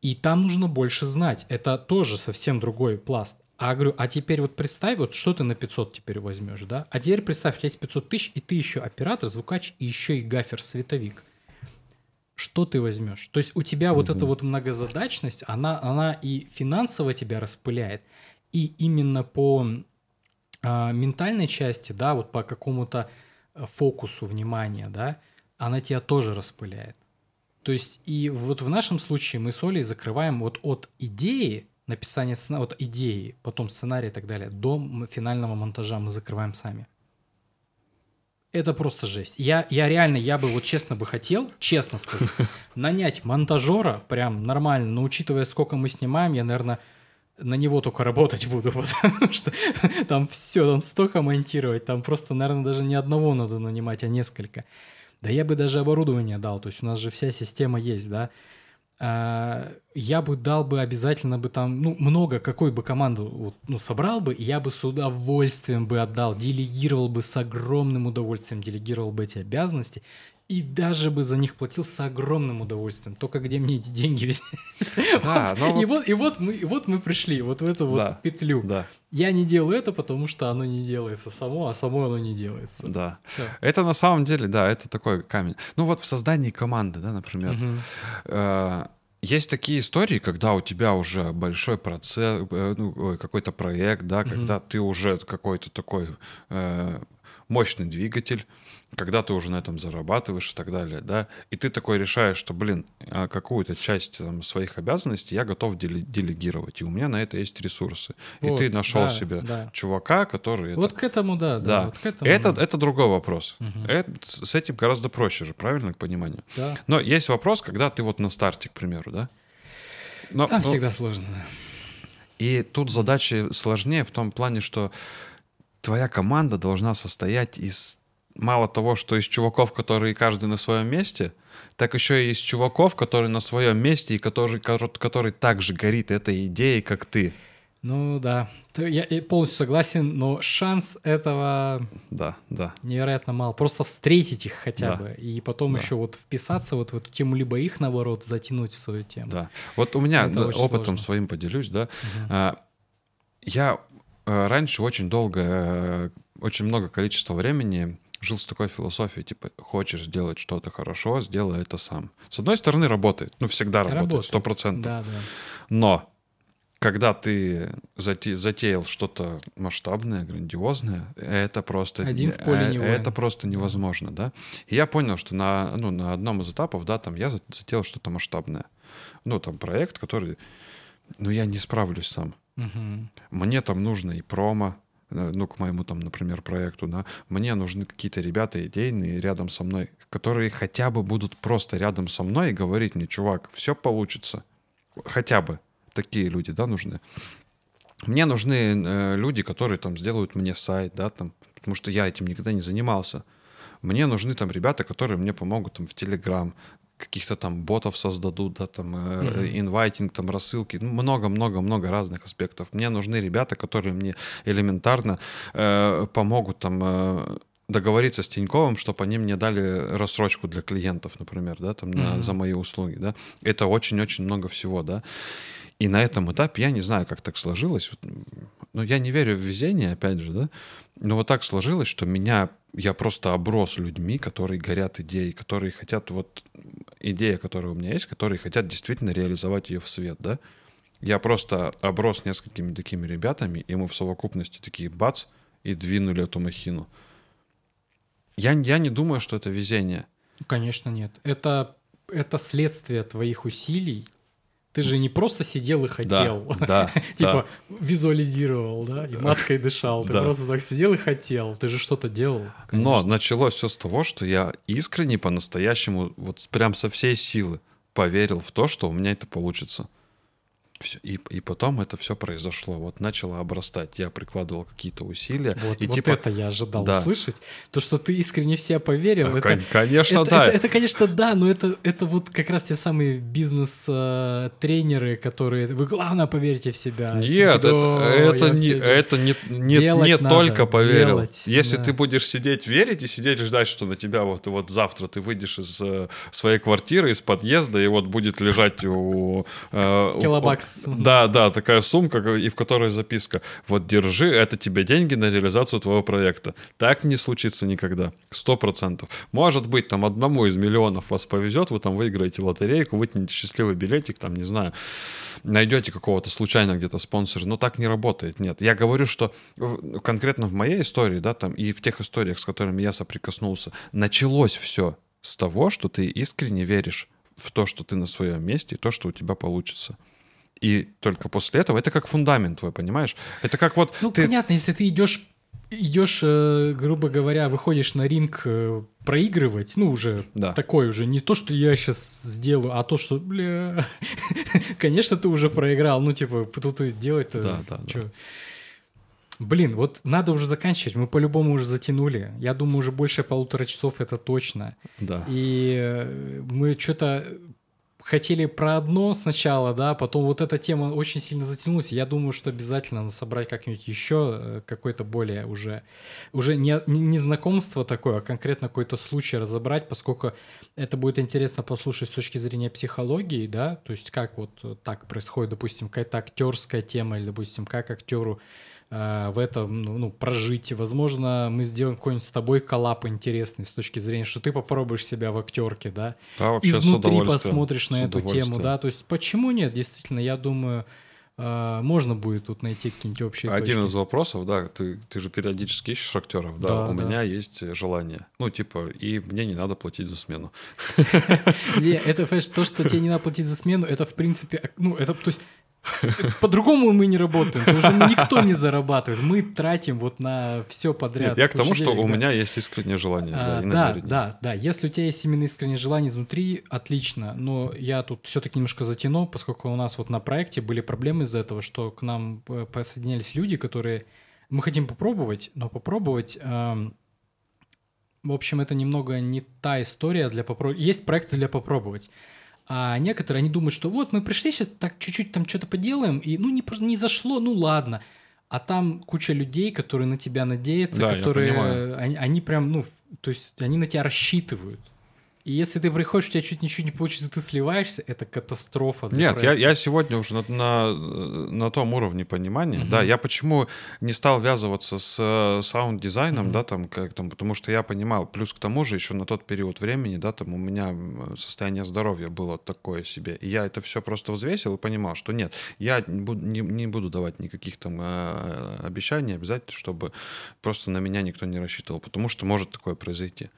И там нужно больше знать. Это тоже совсем другой пласт. А говорю, а теперь вот представь, вот что ты на 500 теперь возьмешь, да? А теперь представь, у тебя есть 500 тысяч, и ты еще оператор, звукач, и еще и гафер-световик. Что ты возьмешь? То есть у тебя угу. вот эта вот многозадачность, она, она и финансово тебя распыляет, и именно по а, ментальной части, да, вот по какому-то э, фокусу внимания, да, она тебя тоже распыляет. То есть и вот в нашем случае мы с Олей закрываем вот от идеи, написания сценария, от идеи, потом сценария и так далее, до финального монтажа мы закрываем сами. Это просто жесть. Я, я реально, я бы вот честно бы хотел, честно скажу, нанять монтажера прям нормально, но учитывая, сколько мы снимаем, я, наверное, на него только работать буду, потому что там все, там столько монтировать, там просто, наверное, даже не одного надо нанимать, а несколько. Да я бы даже оборудование дал, то есть у нас же вся система есть, да. А, я бы дал бы обязательно бы там, ну, много, какой бы команду вот, ну, собрал бы, я бы с удовольствием бы отдал, делегировал бы с огромным удовольствием, делегировал бы эти обязанности, и даже бы за них платил с огромным удовольствием. Только где мне эти деньги взять? Да, вот. Но... И, вот, и, вот мы, и вот мы пришли вот в эту вот да, петлю.
Да.
Я не делаю это, потому что оно не делается само, а само оно не делается.
Да. Все. Это на самом деле, да, это такой камень. Ну вот в создании команды, да, например. Угу. Э есть такие истории, когда у тебя уже большой процесс, э, ну, какой-то проект, да, угу. когда ты уже какой-то такой э, мощный двигатель, когда ты уже на этом зарабатываешь и так далее, да, и ты такой решаешь, что, блин, а какую-то часть там, своих обязанностей я готов делегировать, и у меня на это есть ресурсы. Вот, и ты нашел да, себе да. чувака, который...
Вот это... к этому, да, да. да. Вот к этому,
это, это другой вопрос. Угу. Это, с этим гораздо проще же, правильно, к пониманию?
Да.
Но есть вопрос, когда ты вот на старте, к примеру, да, Но,
Там
ну,
всегда сложно. да.
И тут задачи сложнее в том плане, что твоя команда должна состоять из мало того, что из чуваков, которые каждый на своем месте, так еще и из чуваков, которые на своем месте и который, который, который так же горит этой идеей, как ты.
Ну да, я полностью согласен, но шанс этого
Да, да.
невероятно мало. Просто встретить их хотя
Да.
бы, и потом
Да.
еще вот вписаться вот в эту тему, либо их, наоборот, затянуть в свою тему.
Да. Вот у меня
Это
да, опытом
сложно.
своим поделюсь, да. А, Я э, раньше очень долго, э, очень много количества времени жил с такой философией, типа, хочешь сделать что-то хорошо, сделай это сам. С одной стороны, работает, ну, всегда работает, сто процентов.
Да, да.
Но когда ты зате- затеял что-то масштабное, грандиозное, это просто...
Один в поле
э. Это просто невозможно, да? И я понял, что на, ну, на одном из этапов, да, там я за- затеял что-то масштабное. Ну, там проект, который... Ну, я не справлюсь сам.
Мгм.
Мне там нужно и промо, ну, к моему там, например, проекту, да, мне нужны какие-то ребята идейные рядом со мной, которые хотя бы будут просто рядом со мной и говорить мне, чувак, все получится. Хотя бы такие люди, да, нужны. Мне нужны э, люди, которые там сделают мне сайт, да, там, потому что я этим никогда не занимался. Мне нужны там ребята, которые мне помогут там в Телеграм, каких-то там ботов создадут, да, там,
Мгм.
инвайтинг, там, рассылки, ну, много-много-много разных аспектов. Мне нужны ребята, которые мне элементарно э, помогут там э, договориться с Тиньковым, чтобы они мне дали рассрочку для клиентов, например, да, там, на-
Мгм.
за мои услуги, да. Это очень-очень много всего, да. И на этом этапе я не знаю, как так сложилось. Вот, Ну, я не верю в везение, опять же, да. Но вот так сложилось, что меня я просто оброс людьми, которые горят идеей, которые хотят вот идея, которая у меня есть, которые хотят действительно реализовать ее в свет, да. Я просто оброс несколькими такими ребятами, и мы в совокупности такие бац и двинули эту махину. Я, я не думаю, что это везение.
Конечно, нет. Это, это следствие твоих усилий. Ты же не просто сидел и хотел.
Да, да,
Типа визуализировал, да, и маткой дышал. Ты
Да.
просто так сидел и хотел. Ты же что-то делал.
Но началось все с того, что я искренне по-настоящему, вот прям со всей силы поверил в то, что у меня это получится. И, и потом это все произошло. Вот начало обрастать. Я прикладывал какие-то усилия.
Вот,
и
вот
типа,
это я ожидал
да.
услышать. То, что ты искренне в себя поверил,
а,
это,
кон- конечно,
это,
да.
это, это, конечно, да, но это, это вот как раз те самые бизнес-тренеры, которые... Вы, главное, поверьте в себя.
Нет, это,
«Да,
это не,
себе».
это не, не, не
надо,
только поверил.
делать,
Если
да.
ты будешь сидеть верить и сидеть ждать, что на тебя вот, вот завтра ты выйдешь из э, своей квартиры, из подъезда, и вот будет лежать у... э, у-
Килобакс.
У- Да, да, такая сумка, и в которой записка. Вот держи, это тебе деньги на реализацию твоего проекта. Так не случится никогда. Сто процентов. Может быть, там одному из миллионов вас повезет, вы там выиграете лотерейку, вытянете счастливый билетик, там, не знаю, найдете какого-то случайно где-то спонсора, но так не работает, нет. Я говорю, что конкретно в моей истории, да, там, и в тех историях, с которыми я соприкоснулся, началось все с того, что ты искренне веришь в то, что ты на своем месте, и то, что у тебя получится. И только после этого, это как фундамент твой, понимаешь? Это как вот
Ну,
ты...
понятно, если ты идешь, идешь, э, грубо говоря, выходишь на ринг э, проигрывать, ну, уже
Да.
такой уже, не то, что я сейчас сделаю, а то, что, бля, конечно, ты уже проиграл, ну, типа, тут делать-то
Да, да,
чё? Блин, вот надо уже заканчивать, мы по-любому уже затянули. Я думаю, уже больше полутора часов это точно.
Да.
И э, мы что-то хотели про одно сначала, да, потом вот эта тема очень сильно затянулась. Я думаю, что обязательно надо собрать как-нибудь еще э, какой-то более уже, уже не, не, знакомство такое, а конкретно какой-то случай разобрать, поскольку это будет интересно послушать с точки зрения психологии, да, то есть как вот э, так происходит, допустим, какая-то актерская тема, или, допустим, как актеру в этом ну, ну, прожить. Возможно, мы сделаем какой-нибудь с тобой коллап интересный с точки зрения, что ты попробуешь себя в актерке, да,
Да, вообще
изнутри посмотришь на эту тему, да, то есть почему нет, действительно, я думаю, э, можно будет тут найти какие-нибудь общие
Один
точки.
из вопросов, да, ты, ты же периодически ищешь актеров, да,
Да,
у
да.
меня есть желание. Ну, типа, и мне не надо платить за смену.
Не, это, понимаешь, то, что тебе не надо платить за смену, это, в принципе, ну, это, то есть, По-другому мы не работаем, потому что никто не зарабатывает. Мы тратим вот на все подряд.
Нет, я к тому, что у меня есть искреннее желание.
А,
да,
да, да. Если у тебя есть именно искреннее желание изнутри, отлично. Но я тут все-таки немножко затяну, поскольку у нас вот на проекте были проблемы из-за этого, что к нам э, присоединялись люди, которые мы хотим попробовать, но попробовать. эм, в общем, это немного не та история для попробовать. Есть проекты для попробовать. А некоторые, они думают, что вот мы пришли сейчас так чуть-чуть там что-то поделаем, и ну не, не зашло, ну ладно. А там куча людей, которые на тебя надеются,
Да,
которые, они, они прям, ну, то есть они на тебя рассчитывают. И если ты приходишь, у тебя чуть ничего не получится, ты сливаешься, это катастрофа.
Нет, я,
проекта.
я сегодня уже на, на, на том уровне понимания, да, я почему не стал ввязываться с э, саунд-дизайном, да, там, как там, потому что я понимал, плюс к тому же еще на тот период времени, да, там у меня состояние здоровья было такое себе, и я это все просто взвесил и понимал, что нет, я не буду, не, не буду давать никаких там э, обещаний обязательно, чтобы просто на меня никто не рассчитывал, потому что может такое произойти.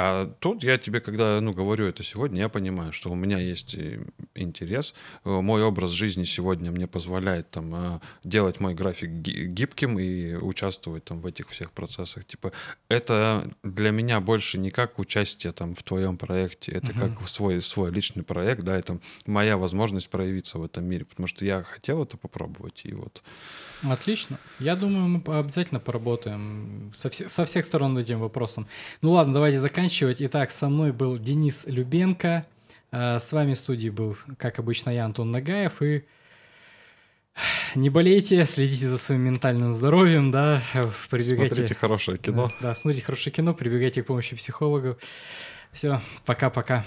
А тут я тебе, когда ну, говорю это сегодня, я понимаю, что у меня есть э, интерес. Э, Мой образ жизни сегодня мне позволяет там, э, делать мой график ги- гибким и участвовать там, в этих всех процессах. Типа, это для меня больше не как участие там, в твоем проекте, это как свой, свой личный проект, да, это моя возможность проявиться в этом мире, потому что я хотел это попробовать, и вот
Отлично. Я думаю, мы обязательно поработаем со, все- со всех сторон над этим вопросом. Ну ладно, давайте заканчивать. Итак, со мной был Денис Любенко. А, С вами в студии был, как обычно, я, Антон Нагаев. И не болейте, следите за своим ментальным здоровьем, да, прибегайте...
смотрите хорошее кино.
Да, да, смотрите хорошее кино, прибегайте к помощи психологов. Все, пока-пока.